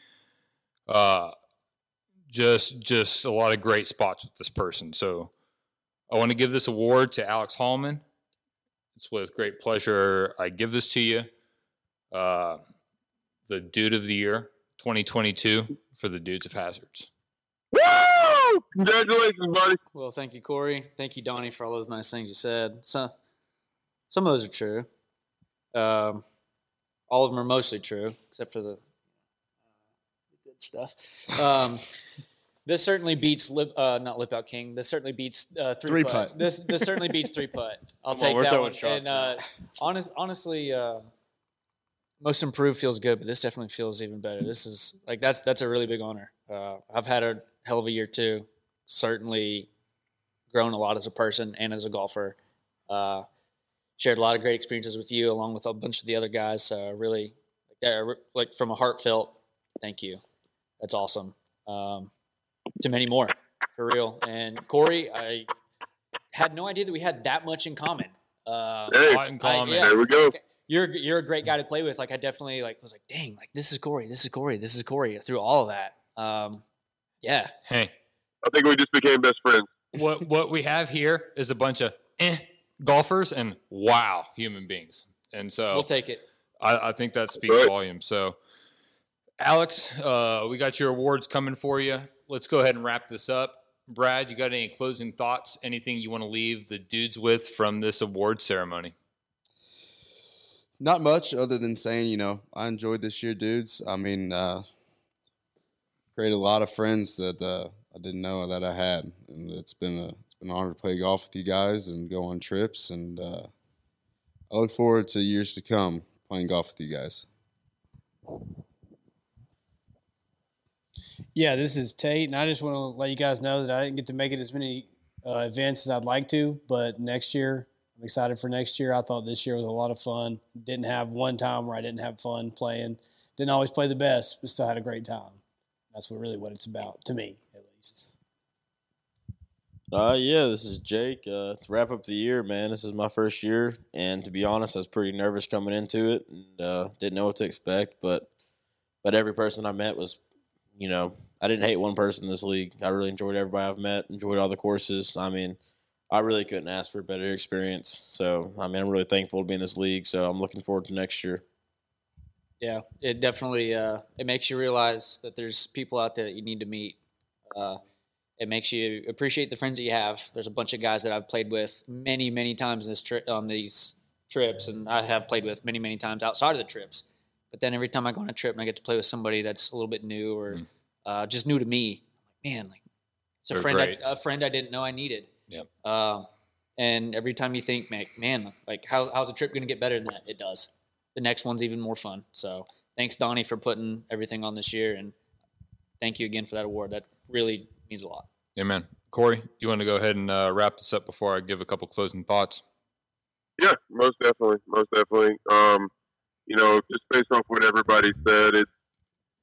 uh, just just a lot of great spots with this person. So I want to give this award to Alex Holloman. It's with great pleasure I give this to you. Uh, the Dude of the Year 2022 for the Dudes of Hazards. Woo! Congratulations, buddy. Well, thank you, Corey. Thank you, Doni, for all those nice things you said. So, some of those are true. Um, all of them are mostly true, except for the good stuff. Um, this certainly beats lip, uh, not lip out king. This certainly beats uh, three, Three putt. putt. This this certainly beats three putt. I'll Come on, take we're that one. shots and uh, honest, honestly, uh, most improved feels good, but this definitely feels even better. This is like that's that's a really big honor. Uh, I've had a hell of a year too. Certainly grown a lot as a person and as a golfer. Uh, shared a lot of great experiences with you, along with a bunch of the other guys. So really, like, like from a heartfelt thank you. That's awesome. Um, to many more, for real. And Corey, I had no idea that we had that much in common. Uh, Hey, lot in common. there we go. You're you're a great guy to play with. Like I definitely like was like, dang, like this is Corey, this is Corey, this is Corey. Through all of that, um, yeah. Hey, I think we just became best friends. what what we have here is a bunch of eh golfers and wow human beings, and so We'll take it. I, I think that speaks right. volumes. So, Alex, uh, we got your awards coming for you. Let's go ahead and wrap this up. Brad, you got any closing thoughts? Anything you want to leave the dudes with from this award ceremony? Not much other than saying, you know, I enjoyed this year, dudes. I mean, uh, created a lot of friends that uh, I didn't know that I had, and it's been a it's been an honor to play golf with you guys and go on trips, and uh, I look forward to years to come playing golf with you guys. Yeah, this is Tate, and I just want to let you guys know that I didn't get to make it as many uh, events as I'd like to, but next year, I'm excited for next year. I thought this year was a lot of fun. Didn't have one time where I didn't have fun playing. Didn't always play the best, but still had a great time. That's what really what it's about to me, at least. Uh, yeah, this is Jake. Uh, to wrap up the year, man, this is my first year, and to be honest, I was pretty nervous coming into it, and uh, didn't know what to expect. But, but every person I met was, you know, I didn't hate one person in this league. I really enjoyed everybody I've met, enjoyed all the courses. I mean, I really couldn't ask for a better experience. So, I mean, I'm really thankful to be in this league. So, I'm looking forward to next year. Yeah, it definitely uh, it makes you realize that there's people out there that you need to meet. Uh, it makes you appreciate the friends that you have. There's a bunch of guys that I've played with many, many times this trip on these trips, and I have played with many, many times outside of the trips. But then every time I go on a trip and I get to play with somebody that's a little bit new or uh, just new to me, I'm like, man, like it's a They're friend, I, a friend I didn't know I needed. Yep. Um, and every time you think, man, man like how, how's the trip going to get better than that? It does. The next one's even more fun. So thanks, Doni, for putting everything on this year, and thank you again for that award. That really means a lot. Amen. Corey, you want to go ahead and uh, wrap this up before I give a couple closing thoughts? Yeah, most definitely, most definitely. Um, you know, just based off what everybody said, it's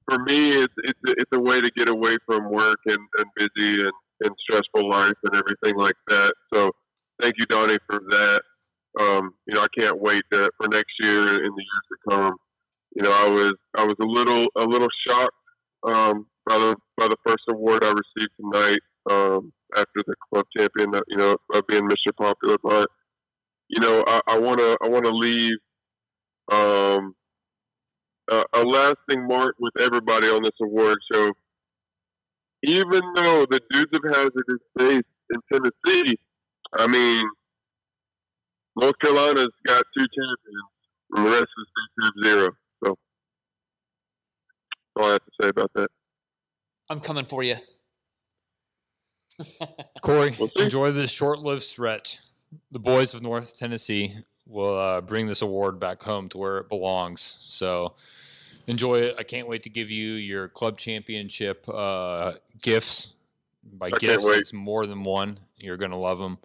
for me, it's it's a, it's a way to get away from work and, and busy and, and stressful life and everything like that. So, thank you, Doni, for that. Um, you know, I can't wait to, for next year and the years to come. You know, I was I was a little a little shocked um, by the by the first award I received tonight um, after the club champion. You know, of being Mr. Popular, but you know, I want to I want to leave um, a, a lasting mark with everybody on this award show. Even though the Dudes of Hazard is based in Tennessee, I mean, North Carolina's got two champions, and the rest of the states have zero. So, that's all I have to say about that. I'm coming for you. Corey, enjoy this short-lived stretch. The boys of North Tennessee will uh, bring this award back home to where it belongs. So enjoy it. I can't wait to give you your club championship uh, gifts. By I gifts, it's more than one. You're gonna love them.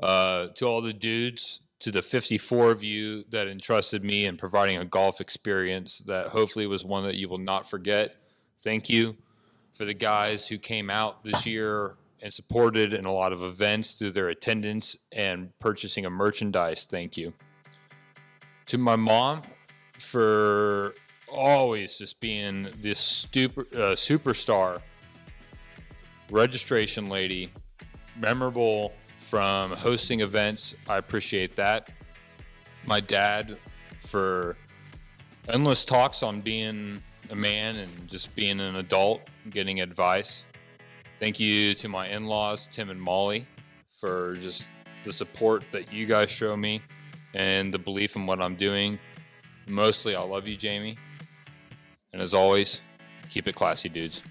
Uh, to all the dudes, to the 54 of you that entrusted me in providing a golf experience that hopefully was one that you will not forget. Thank you for the guys who came out this year and supported in a lot of events through their attendance and purchasing of merchandise. Thank you. To my mom for always just being this super, uh, superstar registration lady, memorable from hosting events. I appreciate that. My dad for endless talks on being a man and just being an adult, getting advice. Thank you to my in laws, Tim and Molly, for just the support that you guys show me and the belief in what I'm doing. Mostly, I love you, Jamie. And as always, keep it classy, dudes.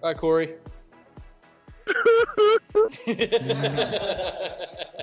Bye, Corey.